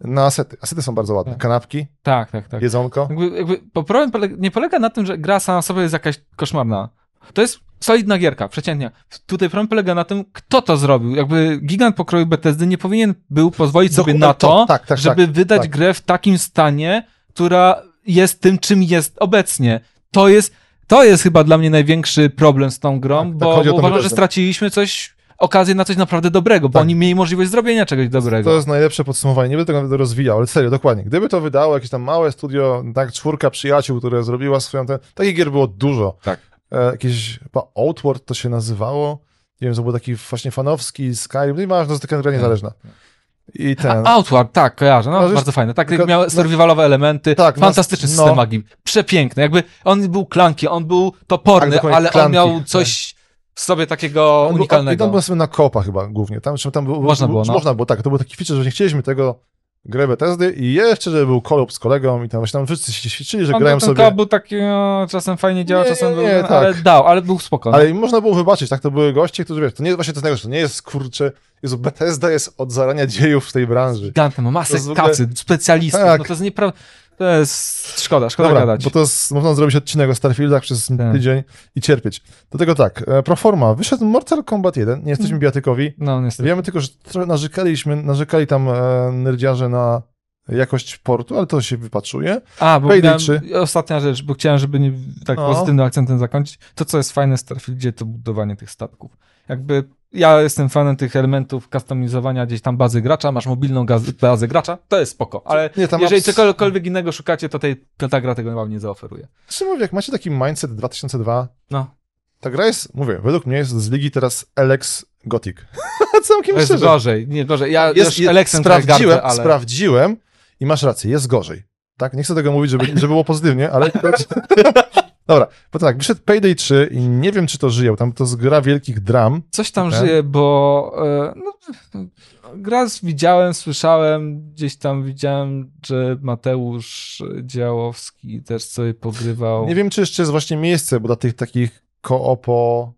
na asety. Asety są bardzo ładne. Tak. Kanapki, Tak, tak, tak. jedzonko. Jakby, jakby, bo problem pole- nie polega na tym, że gra sama sobie jest jakaś koszmarna. To jest solidna gierka, przeciętnia. Tutaj problem polega na tym, kto to zrobił. Jakby gigant pokroju Bethesdy nie powinien był pozwolić sobie na to, tak, tak, żeby tak, wydać tak. grę w takim stanie, która jest tym, czym jest obecnie. To jest, to jest chyba dla mnie największy problem z tą grą, Tak, tak, bo, o bo uważam, że straciliśmy coś, okazję na coś naprawdę dobrego, bo Tak. oni mieli możliwość zrobienia czegoś dobrego. To jest najlepsze podsumowanie. Nie będę tego rozwijał, ale serio, dokładnie. Gdyby to wydało jakieś tam małe studio, tak, czwórka przyjaciół, które zrobiła swoją. Ten, takich gier było dużo. Tak. E, jakieś, chyba Outward to się nazywało. Nie wiem, to był taki właśnie fanowski, Skyrim, nieważne, to jest taka gra niezależna. I ten. A, Outward, tak, kojarzę, no, No, wiesz, bardzo fajne. Tak, tylko- miały survivalowe elementy, Tak, fantastyczny no, system no. magii, przepiękny. Jakby on był klanki, on był toporny, Tak, ale on klanki, miał tak. coś w sobie takiego był- unikalnego. I tam był sobie na kopa chyba głównie. Tam, tam był, Można było, no. Można było, tak. To był taki feature, że nie chcieliśmy tego grę Bethesdy i jeszcze, żeby był kolub z kolegą i tam właśnie tam wszyscy się ćwiczyli, że On ten sobie. koop był taki, no, czasem fajnie działa, Nie, czasem nie, był, nie, no, ale tak. dał, ale był spokojny. Ale im można było wybaczyć, tak? To były goście, którzy wiesz, to nie właśnie to jest najgorsze, to nie jest kurczę, Jezu, Bethesda jest od zarania dziejów w tej branży. Gigantem, ma masę jest ogóle- kacy, specjalistów, Tak. no to jest nieprawda. To jest szkoda, szkoda Dobra, gadać. bo to jest, można zrobić odcinek o Starfieldach przez Tak. tydzień i cierpieć. Do tego tak, e, Proforma, wyszedł Mortal Kombat 1, nie jesteśmy bijatykowi, No niestety. wiemy tylko, że trochę narzekaliśmy, narzekali tam e, nerdziarze na jakość portu, ale to się wypaczuje. A, bo Payday miałem, 3. ostatnia rzecz, bo chciałem, żeby nie, tak No. pozytywnym akcentem zakończyć. To, co jest fajne w Starfieldzie, to budowanie tych statków. Jakby ja jestem fanem tych elementów customizowania gdzieś tam bazy gracza, masz mobilną bazę gracza, to jest spoko, ale Nie, jeżeli abs- cokolwiek innego szukacie, to tej, to ta gra tego wam nie zaoferuje. Mówię, jak macie taki mindset 2002, No, ta gra jest, mówię, według mnie jest z ligi teraz Alex Gothic. Całkiem jest szczerze. gorzej, nie gorzej. Ja jest, już Alexem sprawdziłem, gardzę, ale... sprawdziłem i masz rację, jest gorzej. Tak? Nie chcę tego mówić, żeby, żeby było pozytywnie, ale... Dobra, bo tak, wyszedł Payday 3 i nie wiem, czy to żyją, tam to jest gra wielkich dram. Coś tam Okej. żyje, bo e, no, gra widziałem, słyszałem, gdzieś tam widziałem, że Mateusz Działowski też sobie pogrywał. Nie wiem, czy jeszcze jest właśnie miejsce, bo dla tych takich koopo...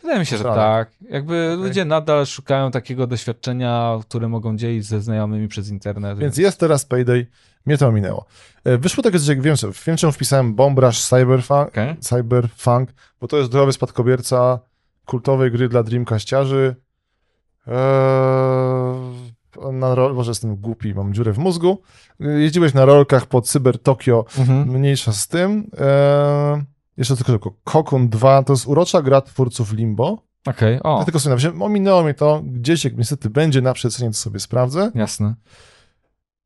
Wydaje mi się, że tak. Jakby Okej. ludzie nadal szukają takiego doświadczenia, które mogą dzielić ze znajomymi przez internet. Więc jest teraz Payday, mnie to ominęło. E, Wyszło takie coś, jak wiem, wiem czemu wpisałem Bomb Rush Cyberfunk, Okej. Cyberpunk, bo to jest drogowy spadkobierca kultowej gry dla Dreamcaściarzy. Eee, na ro- może jestem głupi, mam dziurę w mózgu. Jeździłeś na rolkach po Cyber Tokio, Mhm. mniejsza z tym. Eee, jeszcze tylko szybko. Cocoon 2 to jest urocza gra twórców Limbo. Okej, o, Ja tylko sobie napisałem, ominęło mnie to, gdzieś jak niestety będzie na przecenie, to sobie sprawdzę. jasne.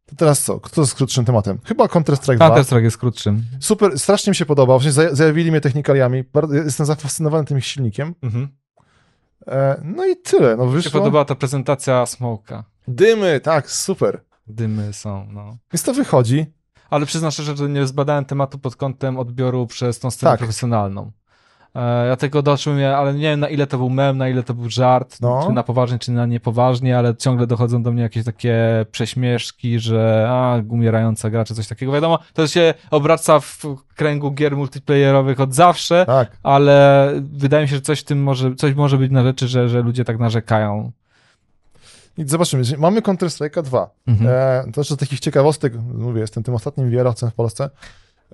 To teraz co? Kto jest krótszym tematem? Chyba Counter-Strike 2. Counter-Strike jest krótszym. Super, strasznie mi się podobał. Właśnie zaja- zajawili mnie technikaliami. Bardzo, jestem zafascynowany tym ich silnikiem. Mhm. E, no i tyle. No Mi się wyszło. podobała ta prezentacja Smoka. Dymy, tak, super. Dymy są, no. Więc to wychodzi. Ale przyznam szczerze, że nie zbadałem tematu pod kątem odbioru przez tą scenę Tak. profesjonalną. E, Ja tego doszłem, ja- ale nie wiem na ile to był mem, na ile to był żart, No. czy na poważnie, czy na niepoważnie, ale ciągle dochodzą do mnie jakieś takie prześmieszki, że a, umierająca gra, czy coś takiego. Wiadomo, to się obraca w kręgu gier multiplayerowych od zawsze, Tak. ale wydaje mi się, że coś w tym może, coś może być na rzeczy, że, że ludzie tak narzekają. I zobaczymy. Mamy Counter-Strike'a 2. Mhm. E, to jeszcze z takich ciekawostek, mówię, jestem tym ostatnim VR-owcem w Polsce.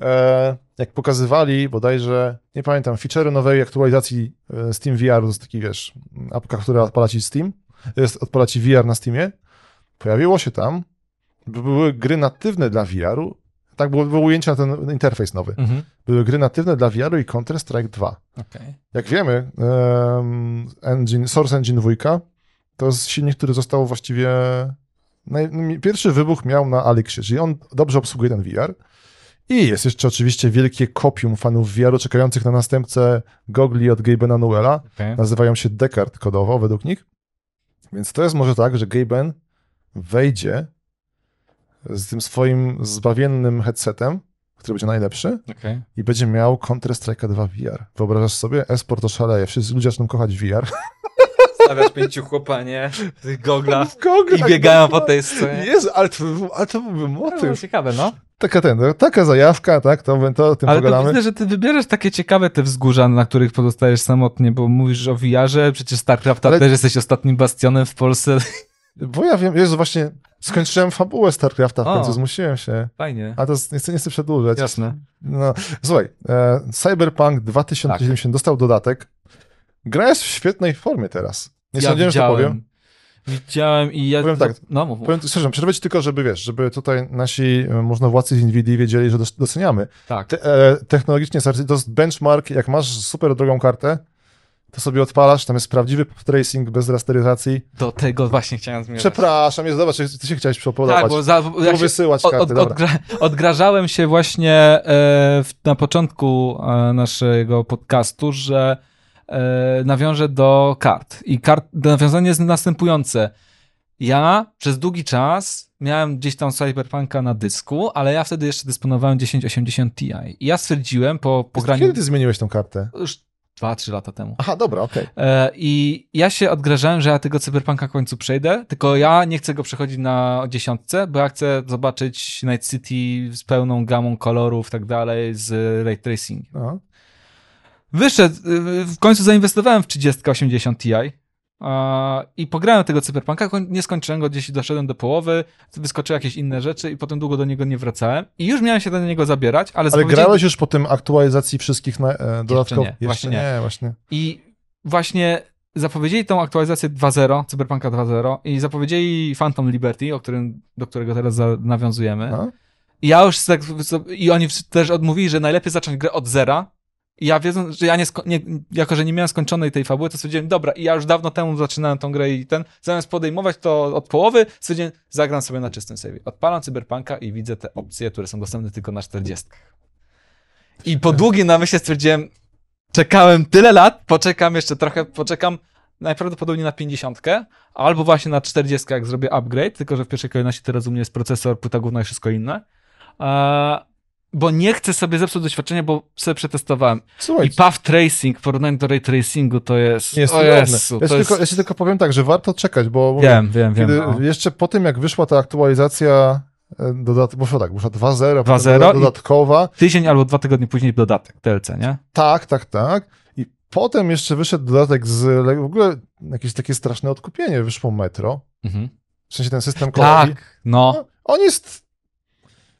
E, jak pokazywali bodajże, nie pamiętam, feature nowej aktualizacji e, Steam VR, to jest taki, wiesz, apka, która odpala ci Steam, jest, odpala ci VR na Steamie. Pojawiło się tam, by były gry natywne dla VR-u, tak, było, było ujęcie na ten interfejs nowy. Mhm. Były gry natywne dla VR-u i Counter-Strike 2. Okej. Jak wiemy, em, engine, Source Engine 2 to jest silnik, który został właściwie. Naj, pierwszy wybuch miał na Alixie, czyli on dobrze obsługuje ten VR. I jest jeszcze oczywiście wielkie kopium fanów VR-u czekających na następcę gogli od Gabe'a Newella. Okej. Nazywają się Descartes kodowo według nich. Więc to jest może tak, że Gaben wejdzie z tym swoim zbawiennym headsetem, który będzie najlepszy, Okej. i będzie miał Counter-Strike 2 VR. Wyobrażasz sobie? Esport to szaleje. Wszyscy ludzie zaczną kochać VR. Stawiasz pięciu chłopanie w tych goglach i biegają po tej scenie. Jezu, ale to, ale to byłby To motyw. ciekawe, no. Taka ten, taka zajawka, tak, to, to o tym Ale pogadamy. widzę, że ty wybierasz takie ciekawe te wzgórza, na których pozostajesz samotnie, bo mówisz o VR-ze, przecież StarCrafta Ale- też jesteś ostatnim bastionem w Polsce. Bo ja wiem, Jezu, właśnie skończyłem fabułę StarCrafta w O. końcu, zmusiłem się. Fajnie. A to nie chcę, nie chcę przedłużać. Jasne. No, słuchaj, e, Cyberpunk 2070 dostał dodatek. Gra jest w świetnej formie teraz. Nie sądziłem, że to powiem. Widziałem i ja... Powiem tak, No, mów, mów. Powiem, szczerze, przerwę ci tylko, żeby wiesz, żeby tutaj nasi e, można władcy z Nvidia wiedzieli, że doceniamy. Tak. Te, e, technologicznie to jest benchmark, jak masz super drogą kartę, to sobie odpalasz, tam jest prawdziwy tracing bez rasteryzacji. Do tego właśnie chciałem zmierzać. Przepraszam, jest, zobacz, ty się chciałeś przepodować. Tak, bo, za, bo ja wysyłać od, karty, od, odgra, odgrażałem się właśnie e, w, na początku e, naszego podcastu, że nawiążę do kart. I kart, nawiązanie jest następujące. Ja przez długi czas miałem gdzieś tam Cyberpunka na dysku, ale ja wtedy jeszcze dysponowałem 1080 Ti. I ja stwierdziłem po pograniu... Kiedy ty zmieniłeś tą kartę? Już 2-3 lata temu. Aha, dobra, okej. E, I ja się odgrażałem, że ja tego cyberpunka w końcu przejdę, tylko ja nie chcę go przechodzić na dziesiątce, bo ja chcę zobaczyć Night City z pełną gamą kolorów i tak dalej, z ray tracing. Aha. Wyszedł, y, w końcu zainwestowałem w 3080 Ti i pograłem tego cyberpunka, nie skończyłem go, gdzieś doszedłem do połowy, wyskoczyły jakieś inne rzeczy i potem długo do niego nie wracałem. I już miałem się do niego zabierać, ale, Ale grałeś już po tym aktualizacji wszystkich na, e, dodatkowych? nie, właśnie nie. nie, właśnie. I właśnie zapowiedzieli tą aktualizację 2.0, Cyberpunka 2.0 i zapowiedzieli Phantom Liberty, o którym, do którego teraz za, nawiązujemy. A? I ja już tak, i oni też odmówili, że najlepiej zacząć grę od zera. I ja wiedząc, że ja nie, nie, jako że nie miałem skończonej tej fabuły, to stwierdziłem, dobra, i ja już dawno temu zaczynałem tą grę i ten, zamiast podejmować to od połowy, stwierdziłem, zagram sobie na czystym save. Odpalam Cyberpunka i widzę te opcje, które są dostępne tylko na 40. I po długim namyśle stwierdziłem, czekałem tyle lat, poczekam jeszcze trochę, poczekam najprawdopodobniej na 50, albo właśnie na 40, jak zrobię upgrade, tylko że w pierwszej kolejności teraz u mnie jest procesor, płyta główna i wszystko inne. Eee, bo nie chcę sobie zepsuć doświadczenia, bo sobie przetestowałem. Słuchaj, I path tracing w porównaniu do ray tracingu to jest... nie jest o. Jezu, ja, to jest... tylko, ja tylko powiem tak, że warto czekać, bo mówię, Wiem, wiem, wiem. no. jeszcze po tym, jak wyszła ta aktualizacja e, dodat... bo tak, wyszła 2.0, potem 2.0 i- dodatkowa, Tydzień albo dwa tygodnie później dodatek, DLC, nie? tak, tak, tak, i potem jeszcze wyszedł dodatek z, w ogóle jakieś takie straszne odkupienie, wyszło Metro, Mhm. w sensie ten system kolei. Tak, no. No, on jest...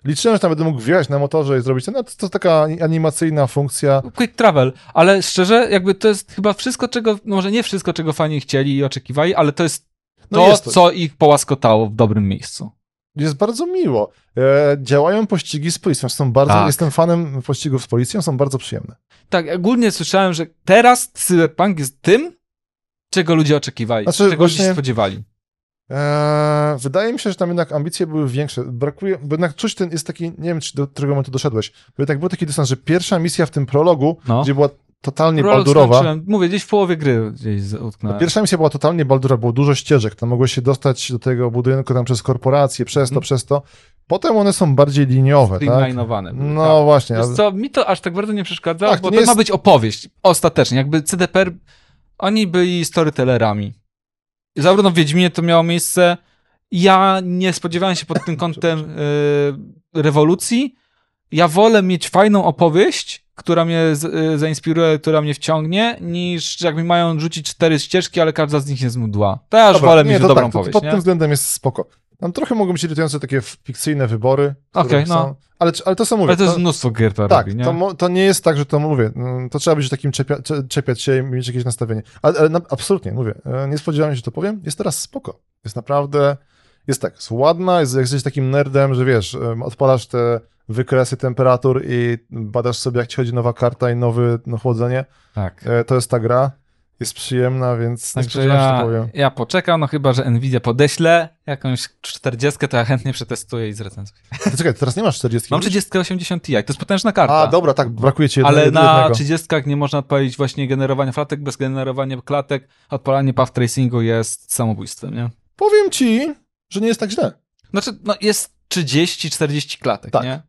Liczyłem, że tam będę mógł wjechać na motorze i zrobić ten, no to, to taka animacyjna funkcja. Quick travel, ale szczerze, jakby to jest chyba wszystko, czego, może nie wszystko, czego fani chcieli i oczekiwali, ale to jest No to, jest to. co ich połaskotało w dobrym miejscu. Jest bardzo miło. E, działają pościgi z policją, są bardzo, Tak. jestem fanem pościgów z policją, są bardzo przyjemne. Tak, ogólnie słyszałem, że teraz Cyberpunk jest tym, czego ludzie oczekiwali, Znaczy, czego ludzie się spodziewali. E, wydaje mi się, że tam jednak ambicje były większe. Brakuje, bo jednak czuć ten jest taki, nie wiem, czy do którego momentu doszedłeś, bo jednak był taki dystans, że pierwsza misja w tym prologu, No. gdzie była totalnie Prolog baldurowa, skończyłem, Mówię, gdzieś w połowie gry gdzieś utknąłem. Pierwsza misja była totalnie baldura, było dużo ścieżek, tam mogłeś się dostać do tego budynku tam przez korporacje, przez to, Mhm. przez to. Potem one są bardziej liniowe, tak? Streamlinowane były, No tak. właśnie. Wiesz co, mi to aż tak bardzo nie przeszkadza, Tak, to bo nie to jest- ma być opowieść, ostatecznie. Jakby CDPR, oni byli storytellerami. Zarówno w Wiedźminie to miało miejsce. Ja nie spodziewałem się pod tym kątem y, rewolucji. Ja wolę mieć fajną opowieść, która mnie z, y, zainspiruje, która mnie wciągnie, niż jak mi mają rzucić cztery ścieżki, ale każda z nich jest mdła. To ja już Dobra, wolę nie, mieć to dobrą tak, to- opowieść, Pod nie? tym względem jest spoko. Tam trochę mogą być irytujące takie fikcyjne wybory. Okej, no. ale, ale to są mówię. Ale to jest to- mnóstwo gier to tak, robi, nie? to, to nie jest tak, że to mówię. mm, To trzeba być takim czepia, cze- czepiać się i mieć jakieś nastawienie. Ale, ale na, absolutnie, mówię. e, Nie spodziewałem się, że to powiem. Jest teraz spoko. Jest naprawdę. Jest tak, jest ładna, jest, jak jesteś takim nerdem, że wiesz, odpalasz te wykresy temperatur i badasz sobie, jak ci chodzi nowa karta i nowe no, chłodzenie. Tak. E, To jest ta gra. Jest przyjemna, więc Także ja, to powiem. ja poczekam, no chyba, że Nvidia podeśle jakąś 40, to ja chętnie przetestuję i zrecenzuję. Ty czekaj, teraz nie masz 40. Mam 3080 Ti, to jest potężna karta. A, dobra, tak, brakuje ci jednego. ale na jednego. 30 nie można odpalić właśnie generowania klatek, bez generowania klatek odpalanie path tracingu jest samobójstwem, nie? Powiem ci, że nie jest tak źle. Znaczy, no jest 30-40 klatek, Tak. nie?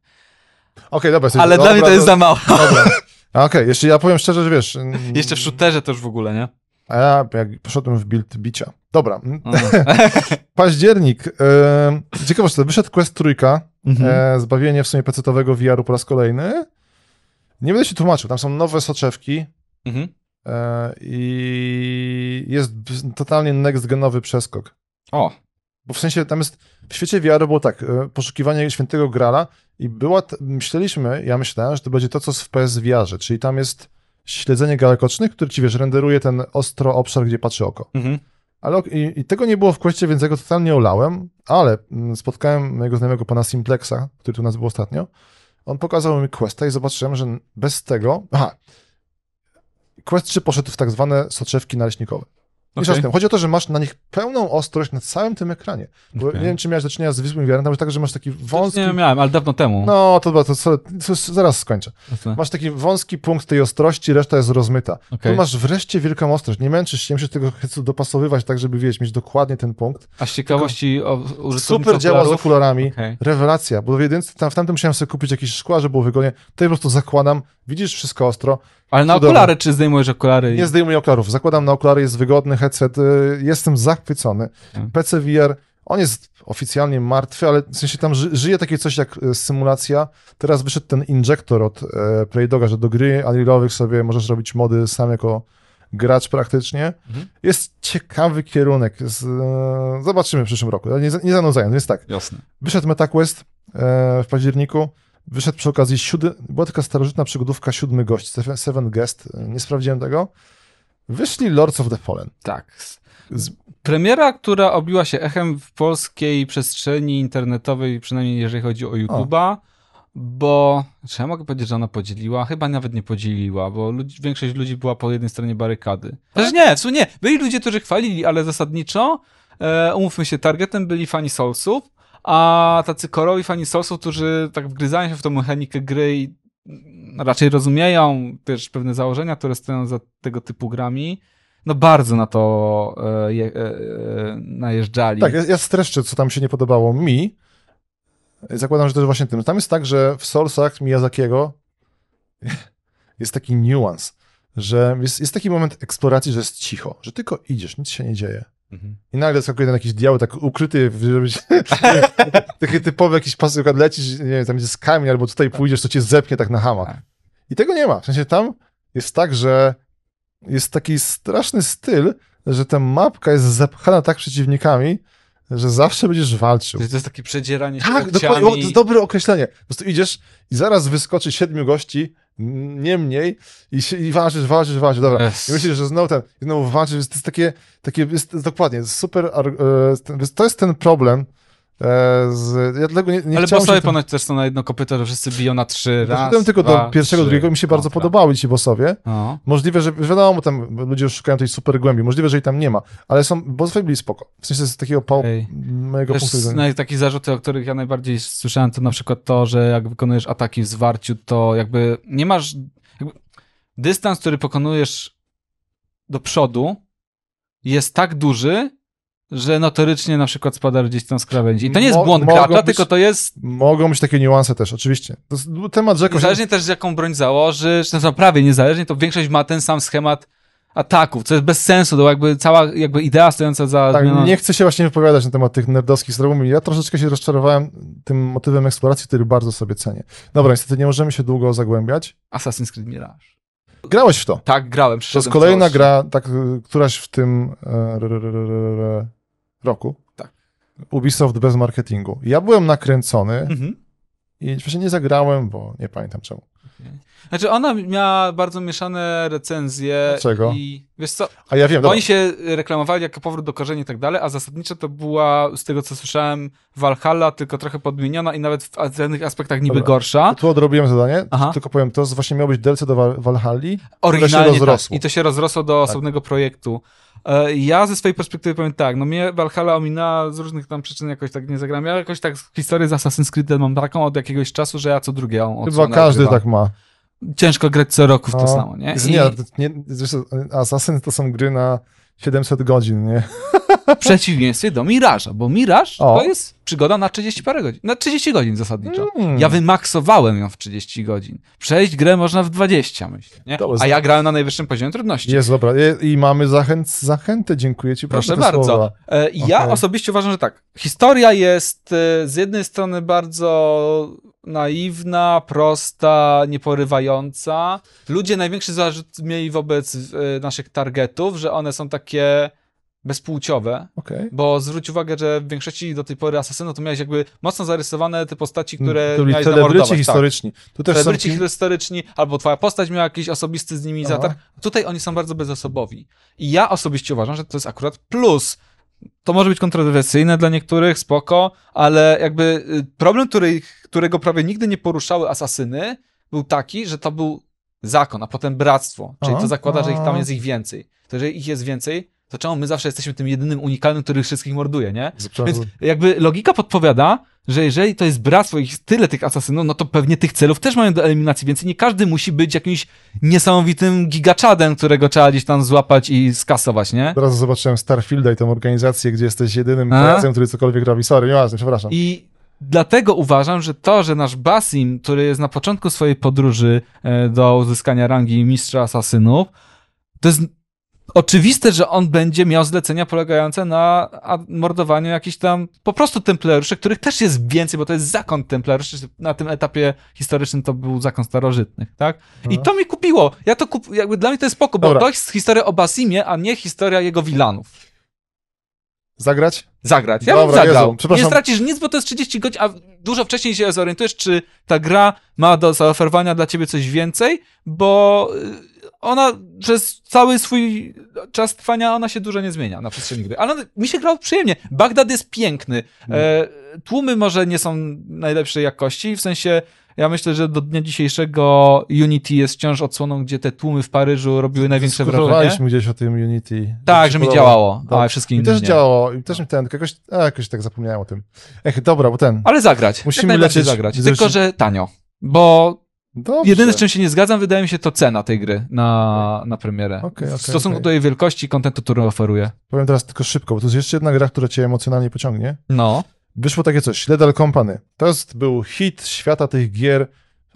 Okej, dobra. jesteś- Ale dobra, dla mnie to jest za mało. Dobra. A, Okej, jeszcze ja powiem szczerze, że wiesz... mm, Jeszcze w shooterze to już w ogóle, nie? A ja jak poszedłem w build bicia. Dobra, No. październik. E, ciekawe, że wyszedł Quest trójka, Mhm. e, zbawienie w sumie pecetowego VR-u po raz kolejny. Nie będę się tłumaczył, tam są nowe soczewki Mhm. e, i jest totalnie next-genowy przeskok. O, Bo w sensie tam jest, w świecie VR było tak, e, poszukiwanie świętego grala i była, myśleliśmy, ja myślałem, że to będzie to, co w PS VR-ze, czyli tam jest śledzenie galek ocznych, który ci, wiesz, renderuje ten ostro obszar, gdzie patrzy oko. mhm. Ale i, i tego nie było w kwestii, więc ja go totalnie olałem, ale mm, spotkałem mojego znajomego pana Simplexa, który tu nas był ostatnio. On pokazał mi Questa i zobaczyłem, że bez tego... Aha. Quest 3 poszedł w tak zwane soczewki naleśnikowe. Wiesz Okej. o tym, chodzi o to, że masz na nich pełną ostrość na całym tym ekranie. Bo Okej. nie wiem, czy miałeś do czynienia z zwykłym VR-em, tam jest tak, że masz taki wąski... Nie miałem, ale dawno temu. No, to, to, to, to, zaraz skończę. Jasne. Masz taki wąski punkt tej ostrości, reszta jest rozmyta. Okej. Tu masz wreszcie wielką ostrość. Nie męczysz się, musisz tego dopasowywać tak, żeby, wiesz, mieć dokładnie ten punkt. A z ciekawości o Super działa z okularów? okularami. Okej. Rewelacja, bo w jedynce, tam, w tamtym musiałem sobie kupić jakieś szkła, żeby było wygodnie. Tutaj po prostu zakładam widzisz wszystko ostro, Ale na Cudowne. okulary, czy zdejmujesz okulary? i- nie zdejmuję okularów, zakładam na okulary, jest wygodny headset, y, jestem zachwycony. Tak. PC VR, on jest oficjalnie martwy, ale w sensie tam ży, żyje takie coś jak e, symulacja. Teraz wyszedł ten injektor od e, Playdoga, że do gry Unrealowych sobie możesz robić mody sam jako gracz praktycznie. Mhm. Jest ciekawy kierunek. Z, e, zobaczymy w przyszłym roku. Nie, nie zanudzając, więc tak. Jasne. Wyszedł MetaQuest e, w październiku. Wyszedł przy okazji siódmy, była taka starożytna przygodówka Siódmy Gość, Seven- Guest, e, nie sprawdziłem tego. Wyszli Lords of the Fallen. Tak. Z- Premiera, która obiła się echem w polskiej przestrzeni internetowej, przynajmniej jeżeli chodzi o YouTube'a, bo czy ja mogę powiedzieć, że ona podzieliła? Chyba nawet nie podzieliła, bo ludzi, większość ludzi była po jednej stronie barykady. Też nie, w sumie nie. Byli ludzie, którzy chwalili, ale zasadniczo, e, umówmy się, targetem byli fani Soulsów, a tacy korowi fani Soulsów, którzy tak wgryzają się w tą mechanikę gry i raczej rozumieją też pewne założenia, które stoją za tego typu grami, no bardzo na to e, e, e, najeżdżali. Tak, ja, ja streszczę, co tam się nie podobało mi. Zakładam, że to jest właśnie tym. Tam jest tak, że w Soulsach Miyazakiego jest taki niuans, że jest, jest taki moment eksploracji, że jest cicho, że tylko idziesz, nic się nie dzieje. Mhm. I nagle skakuje ten jakiś diabeł tak ukryty, żeby się, taki typowy jakiś pas, lecisz, nie wiem, tam jest kamień, albo tutaj pójdziesz, to cię zepnie tak na hama. Tak. I tego nie ma. W sensie tam jest tak, że jest taki straszny styl, że ta mapka jest zapchana tak przeciwnikami, że zawsze będziesz walczył. To jest takie przedzieranie się Tak, dokładnie, to jest dobre określenie. Po prostu idziesz i zaraz wyskoczy siedmiu gości, n- nie mniej, i, się, i walczysz, walczysz, walczysz, dobra. Yes. I myślisz, że znowu ten, znowu walczysz, jest- to jest takie, takie jest, dokładnie, super, e, to jest ten problem, z, ja dlatego nie, nie Ale bossowie tym- ponoć też są na jedno kopyto, że wszyscy biją na trzy, raz, Doszedłem tylko dwa, do pierwszego, trzy. drugiego, mi się bardzo podobały ci bossowie. No. Możliwe, że wiadomo, tam ludzie już szukają tej super głębi, możliwe, że jej tam nie ma, ale są, bossowie byli spoko. W sensie z takiego pał, Okej. mojego Też punktu widzenia. naj- takie zarzuty, o których ja najbardziej słyszałem, to na przykład to, że jak wykonujesz ataki w zwarciu, to jakby nie masz. Jakby dystans, który pokonujesz do przodu, jest tak duży, że notorycznie na przykład spadasz gdzieś tam z krawędzi. I to nie jest Mo- błąd gracza, tylko to jest. Mogą być takie niuanse też, oczywiście. To jest temat rzeką. Niezależnie też, jaką broń założysz, to znaczy prawie niezależnie, to większość ma ten sam schemat ataków, co jest bez sensu, to jakby cała jakby idea stojąca za Tak, zmianą... nie chcę się właśnie wypowiadać na temat tych nerdowskich strogów. Ja troszeczkę się rozczarowałem tym motywem eksploracji, który bardzo sobie cenię. Dobra, niestety nie możemy się długo zagłębiać. Assassin's Creed Mirage. Grałeś w to. Tak, grałem. To jest kolejna gra, tak, któraś w tym e, roku. Tak. Ubisoft bez marketingu. Ja byłem nakręcony Mhm. i właśnie nie zagrałem, bo nie pamiętam czemu. Znaczy ona miała bardzo mieszane recenzje. Dlaczego? I wiesz co, A ja wiem, dobra. oni się reklamowali jako powrót do korzeni i tak dalej, a zasadniczo to była, z tego co słyszałem, Valhalla, tylko trochę podmieniona i nawet w pewnych aspektach niby Dobra. gorsza. Tu odrobiłem zadanie, Aha. tylko powiem, to właśnie miało być DLC do Valhalli. Oryginalnie tak. rozrosło. I to się rozrosło do osobnego projektu. E, Ja ze swojej perspektywy powiem tak, no mnie Valhalla ominęła z różnych tam przyczyn jakoś tak nie zagram. Ja jakoś tak historię z Assassin's Creed mam taką od jakiegoś czasu, że ja co drugie ją Chyba każdy tak ma. Ciężko grać co roku w to No. samo, nie? I Nie, nie zresztą Assassin to są gry na 700 godzin, nie? w przeciwieństwie do Miraża, bo Miraż O. to jest przygoda na 30 parę godzin, na 30 godzin zasadniczo. Mm. Ja wymaksowałem ją w 30 godzin. Przejść grę można w 20, myślę, nie? A ja grałem na najwyższym poziomie trudności. Jest, dobra. I, mamy zachęt, zachętę, dziękuję ci. Proszę bardzo. słowa. E, Ja Okej. osobiście uważam, że tak. Historia jest e, z jednej strony bardzo naiwna, prosta, nieporywająca. Ludzie największy zarzut mieli wobec e, naszych targetów, że one są takie bezpłciowe, Okej. bo zwróć uwagę, że w większości do tej pory asasynów to miałeś jakby mocno zarysowane te postaci, które To miałeś celebryci. Tak. historyczni. Tu też są Celebryci ci... historyczni, albo twoja postać miała jakiś osobisty z nimi Aha. zatarg. Tutaj oni są bardzo bezosobowi. I ja osobiście uważam, że to jest akurat plus. To może być kontrowersyjne dla niektórych, spoko, ale jakby y, problem, który, którego prawie nigdy nie poruszały asasyny, był taki, że to był zakon, a potem bractwo. Czyli Aha. to zakłada, że ich tam jest ich więcej. To jeżeli ich jest więcej, to czemu my zawsze jesteśmy tym jedynym unikalnym, który wszystkich morduje, nie? Więc jakby logika podpowiada, że jeżeli to jest bractwo i tyle tych asasynów, no to pewnie tych celów też mają do eliminacji, więc nie każdy musi być jakimś niesamowitym gigaczadem, którego trzeba gdzieś tam złapać i skasować, nie? Teraz zobaczyłem Starfielda i tą organizację, gdzie jesteś jedynym krajcem, który cokolwiek robi. Sorry, nieważne, przepraszam. I dlatego uważam, że to, że nasz Basim, który jest na początku swojej podróży e, do uzyskania rangi mistrza asasynów, to jest oczywiste, że on będzie miał zlecenia polegające na mordowaniu jakichś tam po prostu templariuszy, których też jest więcej, bo to jest zakon templariuszy. Na tym etapie historycznym to był zakon starożytnych, tak? I No. to mi kupiło. Ja to kup... jakby dla mnie to jest spoko, bo Dobra. to jest historia o Basimie, a nie historia jego wilanów. Zagrać? Zagrać. Ja Dobra, bym zagrał. Jezu, nie stracisz nic, bo to jest 30 godzin, a dużo wcześniej się zorientujesz, czy ta gra ma do zaoferowania dla ciebie coś więcej, bo y, ona przez cały swój czas trwania, ona się dużo nie zmienia na przestrzeni gry. Ale mi się grało przyjemnie. Bagdad jest piękny. E, tłumy może nie są najlepszej jakości, w sensie ja myślę, że do dnia dzisiejszego Unity jest wciąż odsłoną, gdzie te tłumy w Paryżu robiły największe wrażenie. Gdzieś o tym Unity. Tak, że mi działało, Dobra. a wszystkim innym też nie. działało i też mi ten, tylko jakoś, a, jakoś tak zapomniałem o tym. Ech, dobra, bo ten. Ale zagrać. Musimy lecieć. zagrać. Tylko, że tanio. Bo Dobrze. jedyne, z czym się nie zgadzam, wydaje mi się, to cena tej gry na, na premierę. Okej, w okej, stosunku okej. do jej wielkości kontentu, który oferuje. Powiem teraz tylko szybko, bo to jest jeszcze jedna gra, która cię emocjonalnie pociągnie. No. Wyszło takie coś, Lethal Company. To jest, był hit świata tych gier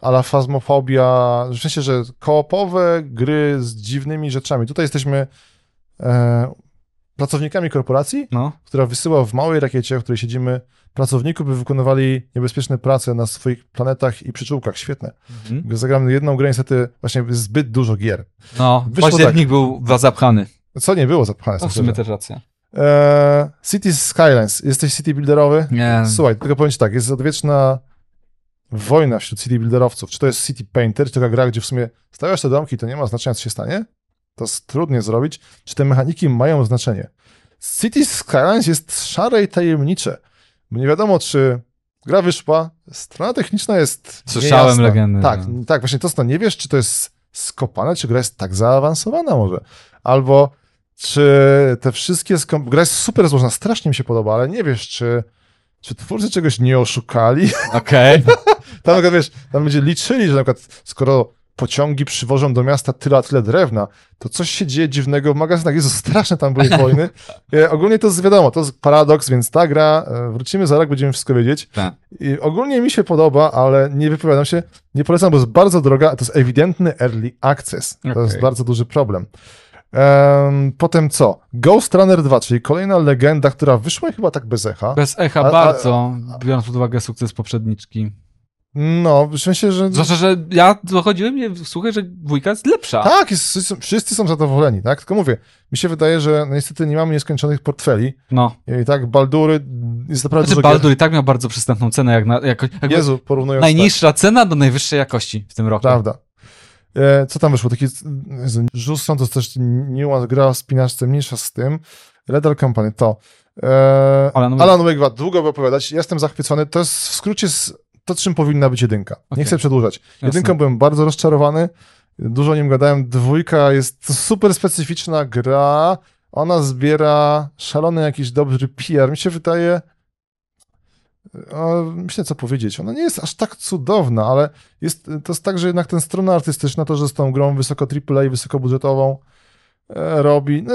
a la Phasmophobia, w sensie, że koopowe gry z dziwnymi rzeczami. Tutaj jesteśmy e, pracownikami korporacji, No. która wysyła w małej rakiecie, w której siedzimy, pracowników, by wykonywali niebezpieczne prace na swoich planetach i przyczółkach. Świetne. Mhm. Zagramy jedną grę, niestety właśnie zbyt dużo gier. No. Wyszło Październik był zapchany. Co nie było zapchane. No, w sumie też racja. E, Cities Skylines. Jesteś city builderowy? Nie. Słuchaj, tylko powiem ci tak, jest odwieczna wojna wśród city builderowców. Czy to jest city painter, czy taka gra, gdzie w sumie stawiasz te domki, to nie ma znaczenia, co się stanie? To jest trudnie zrobić. Czy te mechaniki mają znaczenie? City Skylines jest szare i tajemnicze. Bo nie wiadomo, czy gra wyszła, strona techniczna jest Słyszałem niejasna. legendy, Tak, no. tak, właśnie to, to nie wiesz, czy to jest skopane, czy gra jest tak zaawansowana może. Albo czy te wszystkie... Skom... Gra jest super złożona, strasznie mi się podoba, ale nie wiesz, czy, czy twórcy czegoś nie oszukali. Okej. Tam, na przykład, wiesz, tam będzie liczyli, że na przykład skoro pociągi przywożą do miasta tyle, a tyle drewna, to coś się dzieje dziwnego w magazynach. Jezu, straszne tam były wojny. E, ogólnie to jest wiadomo, to jest paradoks, więc ta gra, e, wrócimy za rok, będziemy wszystko wiedzieć. Tak. I ogólnie mi się podoba, ale nie wypowiadam się, nie polecam, bo jest bardzo droga, a to jest ewidentny early access. To Okej. jest bardzo duży problem. Em, potem co? Ghost Runner 2, czyli kolejna legenda, która wyszła chyba tak bez echa. Bez echa A- a- bardzo, biorąc pod uwagę sukces poprzedniczki. No, w sensie, że... Zwłaszcza, że ja dochodziłem mnie słuchaj, że dwójka jest lepsza. Tak, jest, wszyscy- są zadowoleni, tak? Tylko mówię, mi się wydaje, że no niestety nie mamy nieskończonych portfeli No. i tak Baldury jest naprawdę Znaczy dużo Baldur i tak miał bardzo przystępną cenę, jak na, jako, jakby Jezu, porównując najniższa cena do najwyższej jakości w tym roku. tak, prawda. E, co tam wyszło? Taki, Jezu, Jusson to też niuans gra w spinaczce, mniejsza z tym. Lethal Company, to. E, Alan. Alan Wake 2, długo by opowiadać, jestem zachwycony, to jest w skrócie z, to, czym powinna być jedynka. Nie Okej. chcę przedłużać. Jasne. Jedynką byłem bardzo rozczarowany, dużo o nim gadałem. Dwójka jest super specyficzna gra, ona zbiera szalony jakiś dobry PR. Mi się wydaje, o, myślę co powiedzieć, ona nie jest aż tak cudowna, ale jest, to jest tak, że jednak ten strona artystyczna, to, że z tą grą wysoko AAA, wysokobudżetową e, robi, no,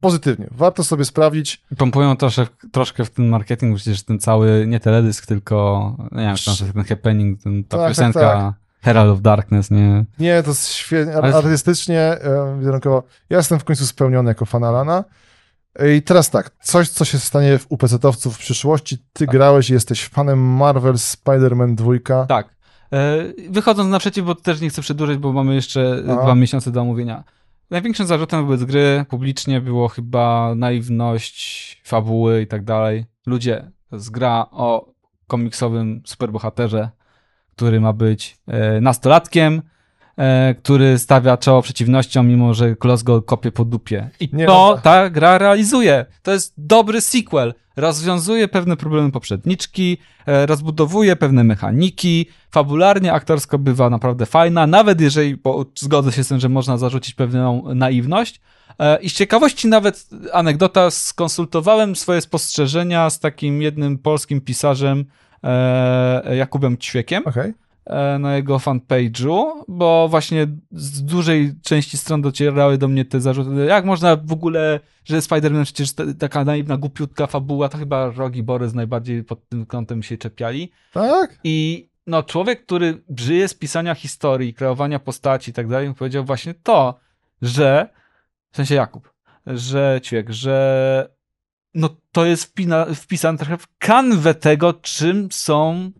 pozytywnie. Warto sobie sprawdzić. Pompują trosze, troszkę w ten marketing, przecież ten cały, nie teledysk, tylko, nie wiem, tam ten happening, ten, ta Tak, tak, piosenka tak. Herald of Darkness, nie? Nie, to jest świetnie, Ale- artystycznie, wizerunkowo. Ja jestem w końcu spełniony jako fan Alana. I teraz tak, coś, co się stanie w UPC-owców w przyszłości. Ty grałeś i jesteś fanem Marvel Spider-Man 2. Tak. E, Wychodząc naprzeciw, bo też nie chcę przedłużyć, bo mamy jeszcze Aha. dwa miesiące do omówienia. Największym zarzutem wobec gry publicznie było chyba naiwność, fabuły i tak dalej. Ludzie, to gra o komiksowym superbohaterze, który ma być e, nastolatkiem, który stawia czoło przeciwnościom, mimo że Klos go kopie po dupie. I Nie, to no- ta gra realizuje. To jest dobry sequel. Rozwiązuje pewne problemy poprzedniczki, e, rozbudowuje pewne mechaniki, fabularnie, aktorsko bywa naprawdę fajna, nawet jeżeli, bo zgodzę się z tym, że można zarzucić pewną naiwność. E, I z ciekawości nawet anegdota, skonsultowałem swoje spostrzeżenia z takim jednym polskim pisarzem, e, Jakubem Ćwiekiem, Okej. E, na jego fanpage'u, bo właśnie z dużej części stron docierały do mnie te zarzuty, jak można w ogóle, że Spider-Man przecież ta- taka naiwna, głupiutka fabuła, to chyba Rogi Borys najbardziej pod tym kątem się czepiali. Tak? I no, człowiek, który żyje z pisania historii, kreowania postaci i tak dalej, powiedział właśnie to, że, w sensie Jakub, że Ćwiek, że no to jest wpina, wpisane trochę w kanwę tego, czym są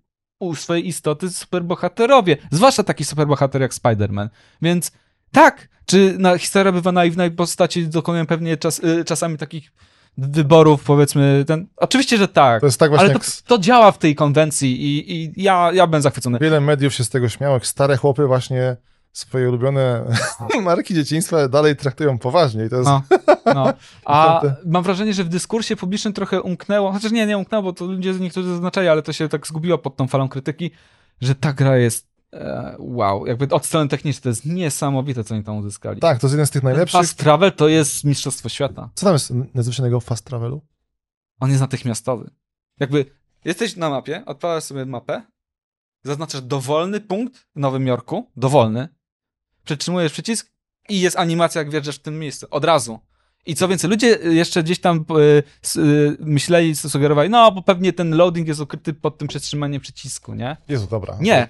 u swojej istoty superbohaterowie. Zwłaszcza taki superbohater jak Spider-Man. Więc tak, czy na, historia bywa naiwna i postaci dokonują pewnie czas, y, czasami takich wyborów, powiedzmy, ten... Oczywiście, że tak. To jest tak właśnie Ale to, to działa w tej konwencji i, i ja, ja byłem zachwycony. wiele mediów się z tego śmiało, jak stare chłopy właśnie swoje ulubione marki dzieciństwa dalej traktują poważnie i to jest... No, no. A mam wrażenie, że w dyskursie publicznym trochę umknęło, chociaż nie, nie umknęło, bo to ludzie niektórzy zaznaczali, ale to się tak zgubiło pod tą falą krytyki, że ta gra jest e, wow, jakby od strony technicznej to jest niesamowite, co oni tam uzyskali. Tak, to jest jeden z tych najlepszych. Fast Travel to jest mistrzostwo świata. Co tam jest nadzwyczajnego w Fast Travelu? On jest natychmiastowy. Jakby jesteś na mapie, odpalasz sobie mapę, zaznaczasz dowolny punkt w Nowym Jorku, dowolny, przytrzymujesz przycisk i jest animacja, jak wjeżdżasz w tym miejscu. Od razu. I co więcej, ludzie jeszcze gdzieś tam y, y, myśleli, sugerowali, no bo pewnie ten loading jest ukryty pod tym przetrzymaniem przycisku, nie? Jezu, dobra. Nie.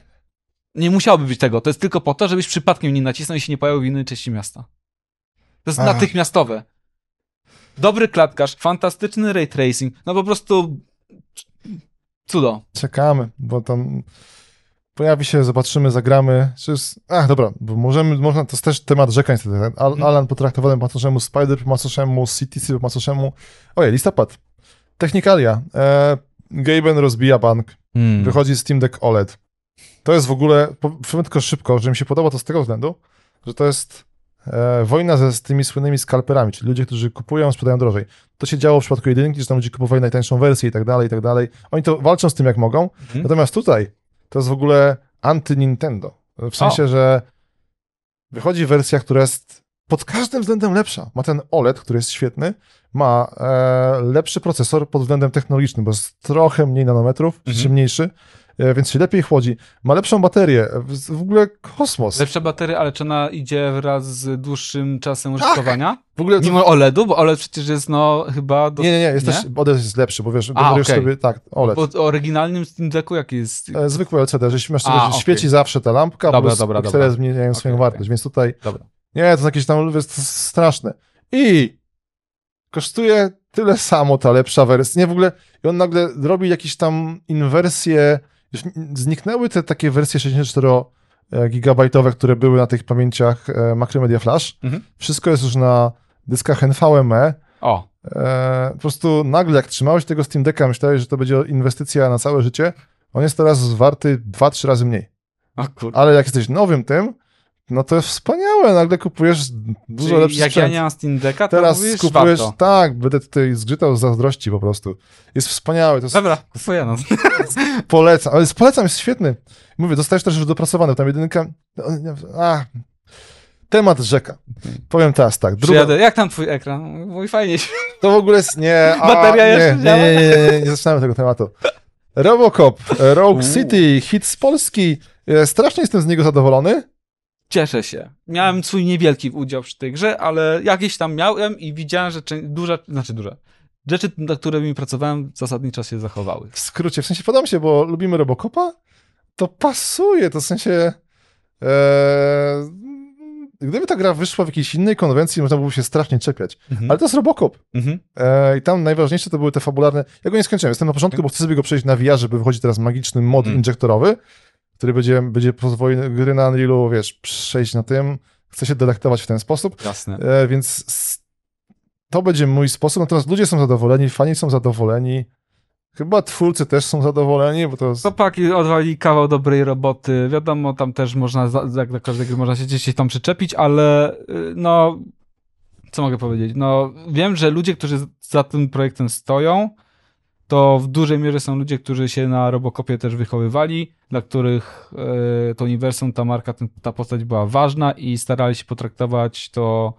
Nie musiałoby być tego. To jest tylko po to, żebyś przypadkiem nie nacisnął i się nie pojawił w innej części miasta. To jest Ach. natychmiastowe. Dobry klatkarz, fantastyczny ray tracing, no po prostu cudo. Czekamy, bo tam pojawi się, zobaczymy, zagramy. Czy jest... Ach, dobra, bo możemy, można, to jest też temat rzekań. niestety. Al, Mhm. Alan potraktowany po macoszemu, Spider po macoszemu, CTC po macoszemu. Ojej, listopad. Technikalia. E, Gaben rozbija bank. Hmm. Wychodzi Steam Deck OLED. To jest w ogóle, po- powiem tylko szybko, że mi się podoba to z tego względu, że to jest e, wojna ze z tymi słynnymi skalperami, czyli ludzie, którzy kupują, sprzedają drożej. To się działo w przypadku jedynki, że tam ludzie kupowali najtańszą wersję i tak dalej, i tak dalej. Oni to walczą z tym jak mogą, Mhm. natomiast tutaj to jest w ogóle anty-Nintendo. W sensie, że wychodzi wersja, która jest pod każdym względem lepsza. Ma ten OLED, który jest świetny, ma e, lepszy procesor pod względem technologicznym, bo jest trochę mniej nanometrów, Mhm. mhm. E, więc się lepiej chłodzi. Ma lepszą baterię, w, ogóle kosmos. Lepsza bateria, ale czy ona idzie wraz z dłuższym czasem Tak. użytkowania? W ogóle to, Mimo OLED-u, bo OLED przecież jest no chyba... Do... nie, nie, nie, jest nie? też, OLED jest lepszy, bo wiesz, A, okej. sobie, tak, OLED. Bo w oryginalnym Steam Decku jaki jest? E, Zwykły LCD, że masz A, że okej. świeci zawsze ta lampka, Dobra, plus dobra, piksele dobra. zmieniają swoją Okej, wartość, więc tutaj Dobra. Nie, to jest jakieś tam jest straszne. I kosztuje tyle samo ta lepsza wersja. Nie, w ogóle i on nagle robi jakieś tam inwersje. Już zniknęły te takie wersje 64 gigabajtowe, które były na tych pamięciach e, Macromedia Flash. Mhm. Wszystko jest już na dyskach NVMe. O, E, po prostu nagle, jak trzymałeś tego Steam Decka, myślałeś, że to będzie inwestycja na całe życie. On jest teraz warty 2-3 razy mniej. Ale jak jesteś nowym tym, no to jest wspaniałe. Nagle kupujesz dużo Czyli lepszy jak sprzęt. ja nie mam Steam Decka, to Teraz mówisz, kupujesz, warto. tak, będę tutaj zgrzytał z zazdrości po prostu. Jest wspaniały, to jest, Dobra, kupuję no. polecam, ale jest, polecam, jest świetny. Mówię, dostajesz też już dopracowany, tam jedynka, no, a, temat rzeka. Powiem teraz tak, druga, Przyjadę. Jak tam twój ekran? Mój fajnie się... to w ogóle jest, nie, a, Bateria nie, jeszcze nie, nie, nie, nie, nie zaczynamy tego tematu. Robocop, Rogue. City, hit z Polski, E, strasznie jestem z niego zadowolony. Cieszę się. Miałem swój niewielki udział przy tej grze, ale jakieś tam miałem i widziałem, że duża, znaczy duża. Rzeczy, na którymi pracowałem, zasadniczo się zachowały. w skrócie, w sensie podoba mi się, bo lubimy Robocopa, to pasuje, to w sensie e, gdyby ta gra wyszła w jakiejś innej konwencji, można byłoby się strasznie czepiać, Mhm. ale to jest Robocop Mhm. e, i tam najważniejsze to były te fabularne, ja go nie skończyłem, jestem na początku, bo chcę sobie go przejść na VR, żeby wychodzi teraz magiczny mod Mm. injektorowy, który będzie, będzie pozwolił gry na Unrealu, wiesz, przejść na tym, chcę się delektować w ten sposób, Jasne. E, więc to będzie mój sposób. Natomiast ludzie są zadowoleni, fani są zadowoleni. Chyba twórcy też są zadowoleni, bo to. Chłopaki odwali kawał dobrej roboty. Wiadomo, tam też można, jak do każdej gry można się gdzieś tam przyczepić, ale y, no, co mogę powiedzieć? No, wiem, że ludzie, którzy za tym projektem stoją, to w dużej mierze są ludzie, którzy się na Robocopie też wychowywali, dla których y, to uniwersum, ta marka, ten, ta postać była ważna i starali się potraktować to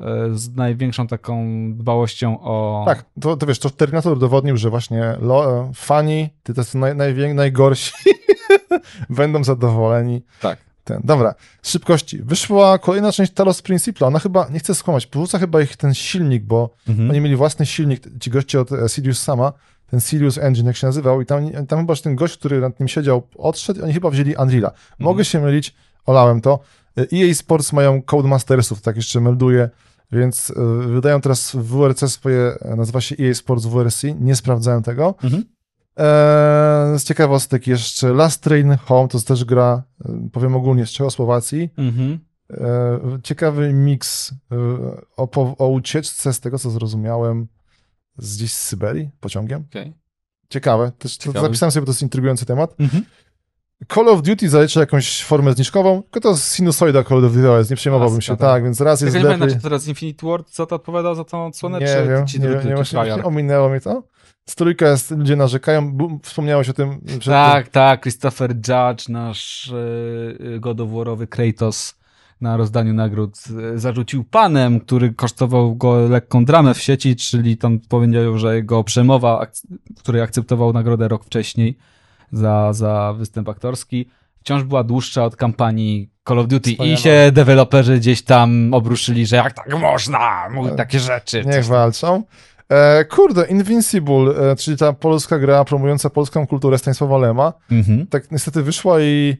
y, z największą taką dbałością o... Tak, to, to wiesz, to Terminator udowodnił, że właśnie lo, e, fani, ty to są naj, najwię- najgorsi, będą zadowoleni. Tak. Ten. Dobra, z szybkości. Wyszła kolejna część Talos Principle. Ona chyba, nie chcę skłamać, porzuca chyba ich ten silnik, bo Mhm. oni mieli własny silnik, ci goście od e, Sirius sama, ten Sirius Engine, jak się nazywał, i tam, tam chyba ten gość, który nad nim siedział, odszedł i oni chyba wzięli Unreala. Mogę się mylić, olałem to. E, EA Sports mają Codemastersów, tak jeszcze melduję, więc e, wydają teraz w WRC swoje, e, nazywa się EA Sports WRC, nie sprawdzałem tego. Mhm. Eee, z ciekawostek jeszcze Last Train Home, to jest też gra, e, powiem ogólnie, z Czechosłowacji. Mhm. E, ciekawy miks e, o, o ucieczce, z tego co zrozumiałem, z gdzieś z Syberii, pociągiem. Okej. Ciekawe, też to Ciekawy. zapisałem sobie, bo to jest intrygujący temat. Mhm. Call of Duty zalicza jakąś formę zniżkową, tylko to sinusoida Call of Duty jest, nie przejmowałbym się, tak. więc raz jest nie pamiętam, lepiej. czy teraz Infinite Ward za to odpowiadał za tą odsłonę, Nie czy wiem, ci nie, nie, właśnie, ominęło mnie to. Z trójka jest, ludzie narzekają, wspomniałeś o tym, Tak, tak, Christopher Judge, nasz e, God of Warowy Kratos na rozdaniu nagród e, zarzucił panem, który kosztował go lekką dramę w sieci, czyli tam powiedział, że jego przemowa, której akceptował nagrodę rok wcześniej za, za występ aktorski, wciąż była dłuższa od kampanii Call of Duty i się deweloperzy gdzieś tam obruszyli, że jak tak można mówić takie rzeczy. Niech walczą. E, kurde, Invincible, e, czyli ta polska gra promująca polską kulturę Stanisława Lema, Mhm. tak niestety wyszła i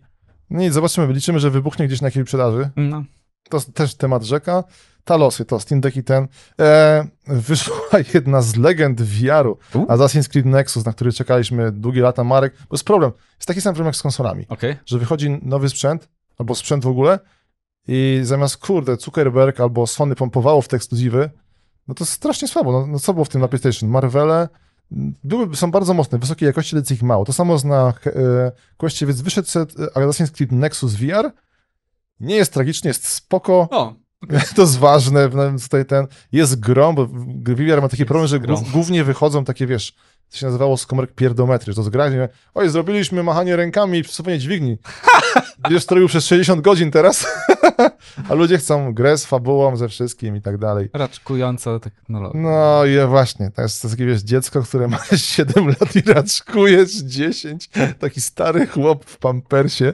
no nic, zobaczymy, liczymy, że wybuchnie gdzieś na jakiejś sprzedaży. No. To też temat rzeka. Ta losy, to Steam Deck i ten. E, wyszła jedna z legend VR-u, U. Assassin's Creed Nexus, na który czekaliśmy długie lata, Marek. Bo jest problem, jest taki sam problem jak z konsolami, Okej. że wychodzi nowy sprzęt, albo sprzęt w ogóle i zamiast, kurde, Zuckerberg albo Sony pompowało w te ekskluzywy, no to strasznie słabo. No, no co było w tym na PlayStation? Marvele były, są bardzo mocne, wysokiej jakości, lecz ich mało. To samo jest na e, Questie, więc wyszedł set Assassin's Creed Nexus VR. Nie jest tragicznie, jest spoko. O, To jest ważne, tutaj ten, jest grom, bo VR ma taki Jest problem, że grom. głów- głównie wychodzą takie, wiesz, to się nazywało z komórek pierdometry, że to gdzie, oj, zrobiliśmy machanie rękami i przesuwanie dźwigni. Będziesz stroił przez 60 godzin teraz, a ludzie chcą grę z fabułą, ze wszystkim i tak dalej. raczkująca technologia. No i właśnie, to jest, to jest takie, wiesz, dziecko, które ma 7 lat i raczkujesz 10, taki stary chłop w pampersie,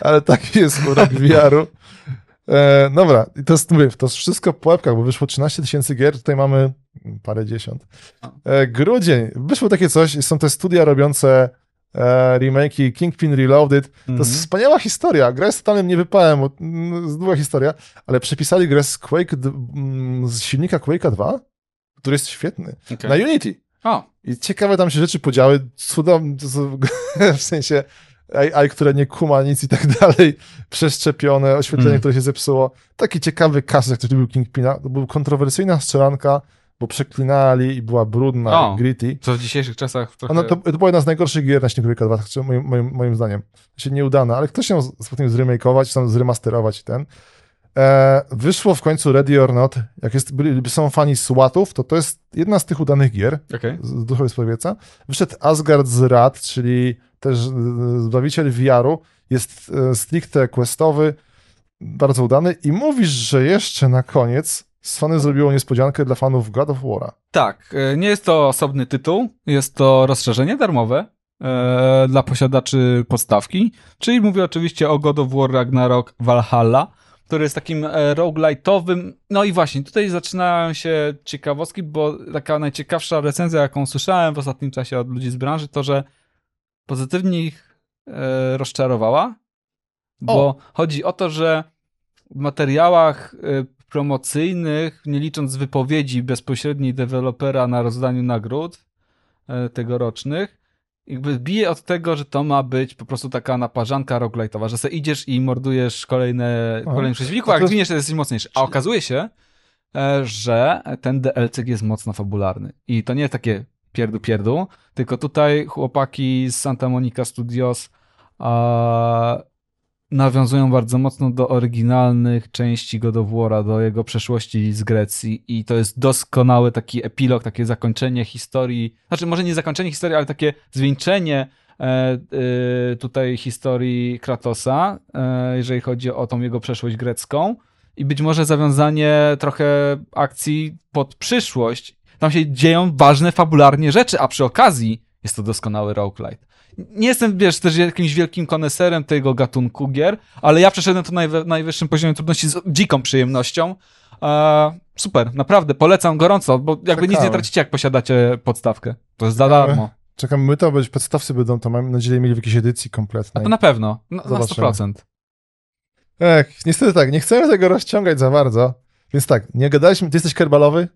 ale taki jest urok VR-u. E, dobra, i to jest, mówię, to jest wszystko po łebkach, bo wyszło 13 tysięcy gier, tutaj mamy parę dziesiąt. E, grudzień, wyszło takie coś, są te studia robiące e, remake'i Kingpin Reloaded, to Mhm. jest wspaniała historia. Gra jest totalnym niewypałem, bo mm, długa historia, ale przepisali grę z Quake, mm, z silnika Quake'a 2, który jest świetny, Okej. na Unity. O, I ciekawe tam się rzeczy podziały, to są- w sensie AI, które nie kuma nic i tak dalej, przeszczepione, oświetlenie, Mm. które się zepsuło. Taki ciekawy kasus, jak ktoś lubił Kingpina. To była kontrowersyjna strzelanka, bo przeklinali i była brudna, O. gritty. co w dzisiejszych czasach trochę... Ona, to, to była jedna z najgorszych gier na Quake'a 2, znaczy moim, moim, moim zdaniem. Się nieudana, ale ktoś ją potem zremakeować, tam zremasterować ten. E, wyszło w końcu Ready or Not. Jak jest, byli, są fani SWATów, to to jest jedna z tych udanych gier Okej. z Duchowej Spowieca. Wyszedł Asgard z Rad, czyli też Zbawiciel VR-u. Jest e, stricte questowy, bardzo udany i mówisz, że jeszcze na koniec Sony zrobiło niespodziankę dla fanów God of War'a. Tak, e, nie jest to osobny tytuł, jest to rozszerzenie darmowe e, dla posiadaczy podstawki, czyli mówię oczywiście o God of War Ragnarok Valhalla, który jest takim roguelite'owym, no i właśnie, tutaj zaczynają się ciekawostki, bo taka najciekawsza recenzja, jaką słyszałem w ostatnim czasie od ludzi z branży, to, że pozytywnie ich e, rozczarowała, bo chodzi o to, że w materiałach e, promocyjnych, nie licząc wypowiedzi bezpośredniej dewelopera na rozdaniu nagród e, tegorocznych, jakby bije od tego, że to ma być po prostu taka naparzanka roguelite'owa, że sobie idziesz i mordujesz kolejne, A. kolejnych przeciwników, A jak zginiesz, to jesteś mocniejszy. A okazuje się, że ten DLC jest mocno fabularny. I to nie jest takie pierdu pierdu, tylko tutaj chłopaki z Santa Monica Studios a, nawiązują bardzo mocno do oryginalnych części God of War'a, do jego przeszłości z Grecji. I to jest doskonały taki epilog, takie zakończenie historii, znaczy może nie zakończenie historii, ale takie zwieńczenie e, e, tutaj historii Kratosa, e, jeżeli chodzi o tą jego przeszłość grecką. I być może zawiązanie trochę akcji pod przyszłość. Tam się dzieją ważne fabularnie rzeczy, a przy okazji jest to doskonały roguelite. nie jestem, wiesz, też jakimś wielkim koneserem tego gatunku gier, ale ja przeszedłem to na najwyższym poziomie trudności z dziką przyjemnością. E, super, naprawdę, polecam gorąco, bo jakby nic nie tracicie, jak posiadacie podstawkę. To jest za Ciekawe. darmo. Czekam, my to być podstawcy będą, to mam nadzieję mieli w jakiejś edycji A kompletnej. to na pewno, na, na Zobaczymy. 100%. Ech, niestety tak, nie chcemy tego rozciągać za bardzo. Więc tak, nie gadaliśmy, ty jesteś kerbalowy?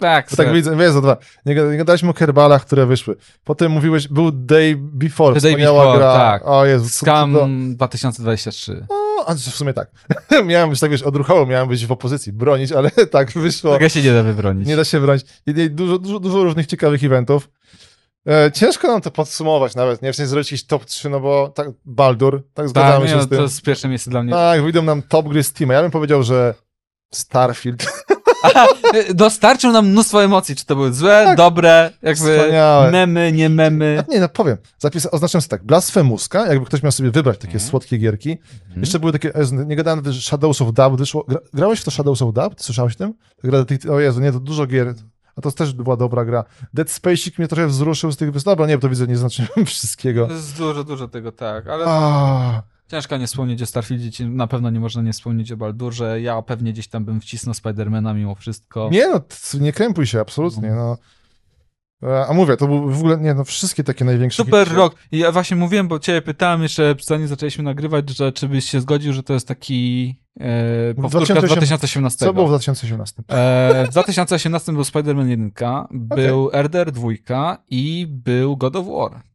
Tak, Bo tak widzę, wiesz, za dwa. Nie, nie gadaliśmy o kerbalach, które wyszły. Potem mówiłeś, był Day Before, Day Before, gra. tak. O Jezu, co to- Scam 2023. O, a w sumie tak. miałem być tak, wiesz, odruchowo miałem być w opozycji, bronić, ale tak wyszło. Tego się nie da wybronić. Nie da się bronić. I, dużo, dużo, dużo różnych ciekawych eventów. E, ciężko nam to podsumować nawet, nie? W sensie zrobić jakiś top 3, no bo tak, Baldur, tak zgadzamy tak, się nie, z no, tym. to jest pierwsze miejsce dla mnie. Tak, wyjdą nam top gry z Steama. Ja bym powiedział, że Starfield. Dostarczył nam mnóstwo emocji, czy to były złe, Tak. dobre, jakby Wspaniałe. memy, nie memy. A nie, no powiem. Zapis, oznaczam sobie tak. Blasfemuska, jakby ktoś miał sobie wybrać takie Mhm. słodkie gierki. Jeszcze były takie, nie gadałem, że Shadows of Doubt wyszło. Gra, grałeś w to Shadows of Doubt? Słyszałeś o tym? Gra, o Jezu, nie, to dużo gier. A to też była dobra gra. Dead Spacek mnie trochę wzruszył z tych występów. Dobra, nie, to widzę, nie znaczyłem wszystkiego. To jest dużo, dużo tego, tak, ale A, ciężko nie wspomnieć o Starfieldzie, na pewno nie można nie wspomnieć o Baldurze, ja pewnie gdzieś tam bym wcisnął Spidermana mimo wszystko. nie no, nie krępuj się, absolutnie, no. E, A mówię, to był w ogóle, nie no, wszystkie takie największe Super hity. rok. I Ja właśnie mówiłem, bo ciebie pytałem jeszcze, zanim zaczęliśmy nagrywać, że czy byś się zgodził, że to jest taki e, powtórka 2008 z 2018. Co było w 2018? E, w 2018 był Spider-Man 1, był RDR 2 i był God of War.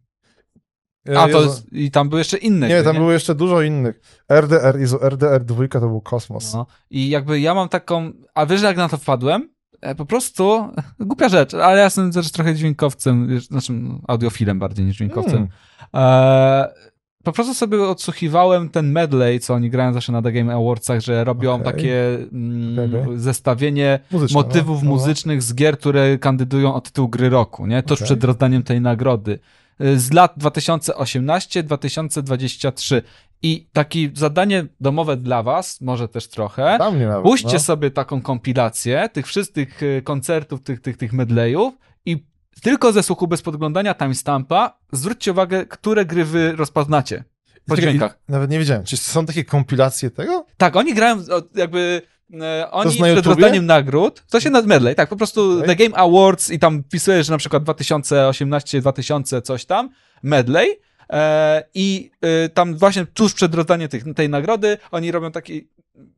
A, to jest, i tam były jeszcze inne Nie, gry, tam było jeszcze dużo innych. RDR, Jezu, RDR 2 to był kosmos. No. I jakby ja mam taką. A wiesz, jak na to wpadłem? E, Po prostu głupia rzecz, ale ja jestem też trochę dźwiękowcem, wiesz, znaczy no, audiofilem bardziej niż dźwiękowcem. Mm. E, po prostu sobie odsłuchiwałem ten medley, co oni grają zawsze na The Game Awardsach, że robią Okej. takie mm, okej. zestawienie Muzyczne, motywów no. muzycznych z gier, które kandydują o tytuł gry roku, nie? Tuż Okej. przed rozdaniem tej nagrody. Y, Z lat 2018-2023. I takie zadanie domowe dla was, może też trochę. Dla mnie nawet, Puśćcie no. sobie taką kompilację tych wszystkich y, koncertów, tych, tych, tych medleyów i tylko ze słuchu bez podglądania timestampa zwróćcie uwagę, które gry wy rozpoznacie po Czekaj, dźwiękach. Nawet nie wiedziałem. Czy są takie kompilacje tego? Tak, oni grają jakby. E, oni na przed rozdaniem nagród, to się na medley, tak, po prostu Okej. The Game Awards i tam wpisujesz, że na przykład 2018, 2000, coś tam, medley e, i e, tam właśnie tuż przed rozdaniem tych, tej nagrody oni robią taką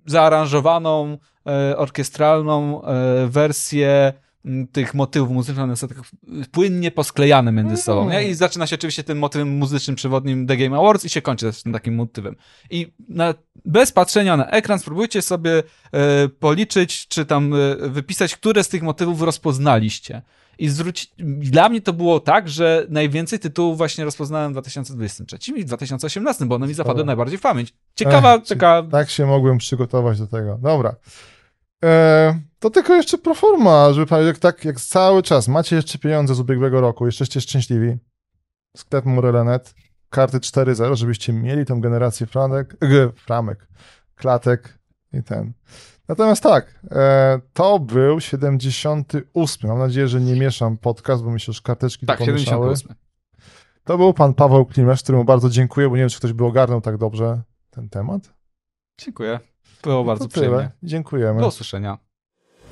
zaaranżowaną, orkiestralną wersję tych motywów muzycznych, one są tak płynnie posklejane między sobą, nie? I zaczyna się oczywiście tym motywem muzycznym przewodnim The Game Awards i się kończy też tym takim motywem. I na, bez patrzenia na ekran spróbujcie sobie e, policzyć, czy tam e, wypisać, które z tych motywów rozpoznaliście. I zwrócić, dla mnie to było tak, że najwięcej tytułów właśnie rozpoznałem w 2023 i w 2018, bo one mi zapadły Sporo. najbardziej w pamięć. Ciekawa, Ech, taka... Tak się mogłem przygotować do tego. Dobra. E, to tylko jeszcze proforma, żeby jak, tak jak cały czas macie jeszcze pieniądze z ubiegłego roku, jesteście szczęśliwi. Sklep Morele.net, karty 4.0, żebyście mieli tą generację franek, e, framek, klatek i ten. Natomiast tak, e, to był 78. Mam nadzieję, że nie mieszam podcast, bo mi się już karteczki Tak, pomieszały. 78. To był pan Paweł Klimesz, któremu bardzo dziękuję, bo nie wiem, czy ktoś by ogarnął tak dobrze ten temat. Dziękuję. Było bardzo tyle. przyjemnie. Dziękujemy. Do usłyszenia.